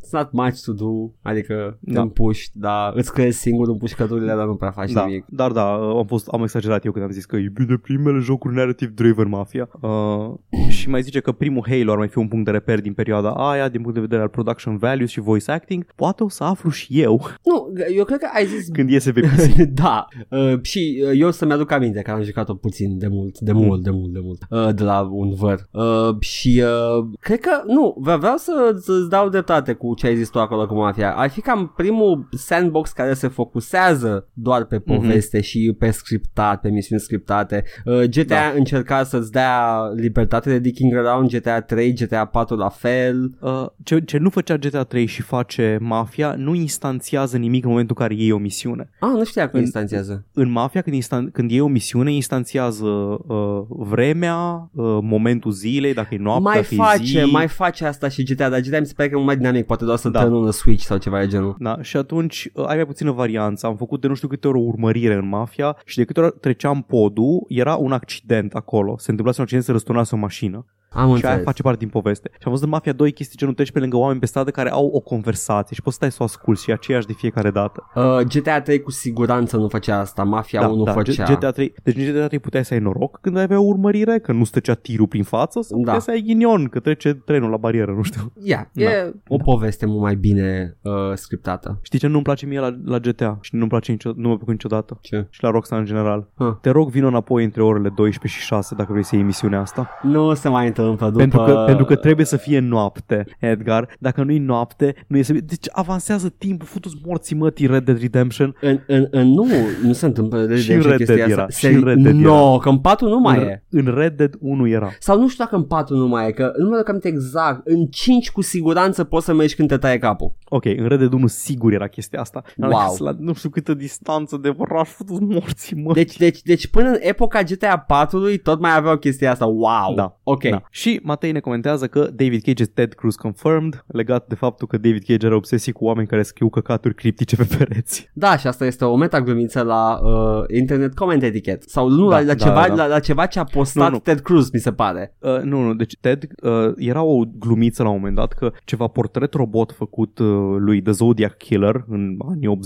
It's not much to do, adică Da. te împuști, dar îți crezi singur împușcăturile, dar nu prea faci Da, nimic. dar da, am, fost, am exagerat eu când am zis că e bine primele jocuri narrative driven mafia. Uh, și mai zice că primul Halo ar mai fi un punct de reper din perioada aia, din punct de vedere al production values și voice acting. Poate o să aflu și eu Nu, eu cred că ai zis când iese pe PC. da, uh, și uh, eu să-mi aduc aminte că am jucat-o puțin de mult, de mult, de mult, de mult, uh, de la un văr. Uh, și uh, cred că, nu, vreau vreau să, să-ți dau dreptate cu ce ai zis tu acolo cu mafia. Ar fi cam primul sandbox care se focusează doar pe poveste mm-hmm. și pe scriptat, pe misiuni scriptate. Uh, GTA da. încerca să-ți dea libertate de dicking around, GTA 3, GTA 4 la fel. Uh, ce, ce nu făcea GTA 3 și face Mafia, nu instanțiază nimic în momentul în care iei o misiune. Ah, nu știa că În- instanțiază. În Mafia, când, instan- când iei o misiune, instanțiază uh, vremea, uh, momentul zilei, dacă e noapte, mai dacă e face, zi. mai face asta și GTA, dar GTA mi se pare că e mult mai dinamic, poate doar să Da. da. turn on a switch sau ceva de genul. Da, și atunci uh, ai mai puțină varianță. Am făcut de nu știu câte ori o urmărire în mafia și de câte ori treceam podul, era un accident acolo. Se întâmplase un accident să răsturnase o mașină. Am Și înțeles. aia face parte din poveste. Și am văzut în Mafia 2 chestii genul treci pe lângă oameni pe stradă care au o conversație și poți să stai să o asculti și e aceeași de fiecare dată. Uh, GTA 3 cu siguranță nu făcea asta, Mafia 1 făcea. GTA 3. Deci în GTA 3 puteai să ai noroc când avea o urmărire, că nu stăcea tirul prin față, sau Da. puteai să ai ghinion, că trece trenul la barieră, nu știu. Yeah, Da. e o poveste mult mai bine uh, scriptată. Știi ce nu-mi place mie la, la GTA și nu-mi place nicio, nu mă plăcut niciodată? Ce? Și la Rockstar în general. Huh. Te rog, vină înapoi între orele 12 și 6 dacă vrei să iei emisiunea asta. Nu se mai întâmplă după... Pentru, că, pentru că trebuie să fie noapte, Edgar. Dacă nu-i noapte, nu este... Deci avansează timpul, futu-ți morții mătii Red Dead Redemption. În, în, în, nu, nu se întâmplă de Și în Red Dead era, și în Red Dead No, că în 4 nu mai în, e. în Red Dead 1 era. Sau nu știu dacă în 4 nu mai e, că nu mă duc aminte exact. În 5 cu siguranță poți să mergi când te taie capul. Ok, în Red Dead 1 sigur era chestia asta. Dar Wow. La nu știu câtă distanță de oraș, futu morții, mă. Deci, deci, deci până în epoca GTA 4-ului tot mai aveau chestia asta. Wow. Da. Ok. Da. Și Matei ne comentează că David Cage is Ted Cruz confirmed, legat de faptul că David Cage are obsesii cu oameni care scriu căcaturi criptice pe pereți. Da, și asta este o metaglumiță la uh, Internet Comment Etiquette. Sau nu, Da, la, la, da, ceva, da, da. La, la ceva ce a postat Nu, nu. Ted Cruz, mi se pare. Uh, nu, nu, deci Ted uh, era o glumiță la un moment dat că ceva portret robot făcut uh, lui The Zodiac Killer în anii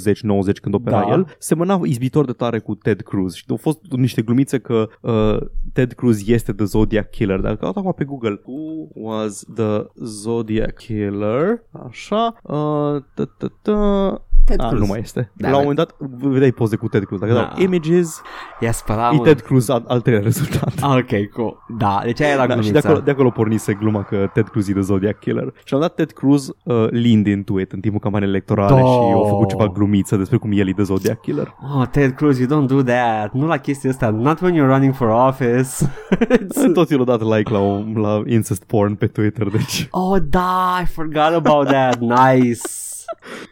80-90 când opera Da. el, semăna izbitor de tare cu Ted Cruz și au fost niște glumițe că uh, Ted Cruz este The Zodiac Killer, dar căut acum pe Google Who was the Zodiac Killer? Așa, uh, ta, ta, ta. Ted Ah, Cruz. nu mai este. Da, la un mai- moment dat vedeai poze cu Ted Cruz. Dacă Da. dau images, Ia spăla, e mă. Ted Cruz al, al treilea rezultat. Ah, ok, cool. Da, deci aia era Da, și glumița. de acolo, de acolo pornise gluma că Ted Cruz e de Zodiac Killer. Și am dat Ted Cruz uh, leaned into it în timpul campaniei electorale Da. și au făcut ceva glumiță despre cum el e de Zodiac Killer. Oh, Ted Cruz, you don't do that. Nu la chestia asta. Not when you're running for office. It's- Toți l-au dat like la, o, la incest porn pe Twitter, deci... oh, da, I forgot about that. Nice.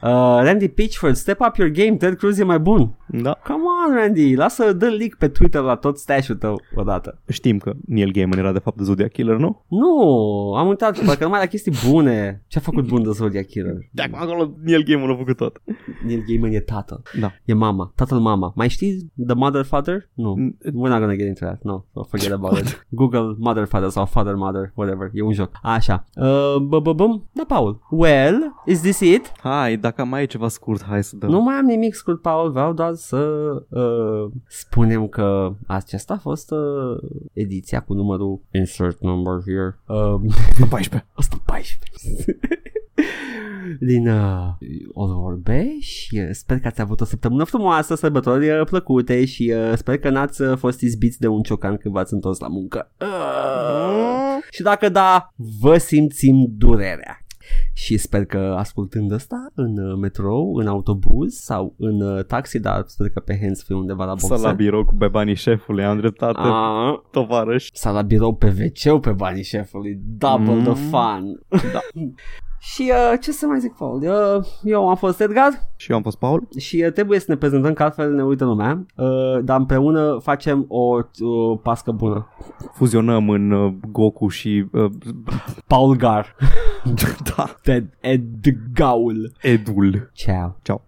Uh, Randy Pitchford, step up your game. Ted Cruz e mai bun. Da. Come on, Randy. Lasă, dă leak pe Twitter la tot stash-ul tău odată. Știm că Neil Gaiman era de fapt de Zodiac Killer, nu? Nu, am uitat, parcă numai la chestii bune. Ce-a făcut bun de Zodiac Killer? De acum acolo Neil Gaiman a făcut tot. Neil Gaiman e tatăl. Da. E mama. Tatăl mama. Mai știi The Mother Father? Nu. Mm, We're not gonna get into that. No, so forget about it. Google Mother Father sau Father Mother, whatever. E un joc. Așa. Uh, bă, bă, bum. Da, Paul. Well, is this it? Hai, dacă mai e ceva scurt, hai să dăm. Nu mai am nimic scurt, Paul. Vreau doar să uh, spunem că aceasta a fost uh, ediția cu numărul insert number here. Uh, 14. 114. din uh, All Vorbe și uh, sper că ați avut o săptămână frumoasă, sărbători uh, plăcute și uh, sper că n-ați uh, fost izbiți de un ciocan când v-ați întors la muncă. Uh, și dacă da, vă simțim durerea. Și sper că ascultând asta în uh, metrou, în autobuz sau în uh, taxi, dar sper că pe hands-free undeva la Să la boxe. birou cu bebanii șefului, am dreptate, Ah, tovarăș. sau la birou pe wc pe banii șefului. Double mm. the Mm. fun. Da. și uh, ce să mai zic, Paul? Uh, eu am fost Edgar Și eu am fost Paul. și uh, trebuie să ne prezentăm că altfel ne uită lumea, uh, dar împreună facem o uh, pască bună. Fuzionăm în uh, Goku și... Uh, Paul Gar. da, Ted Edgaul. Edul. Ciao. Ciao.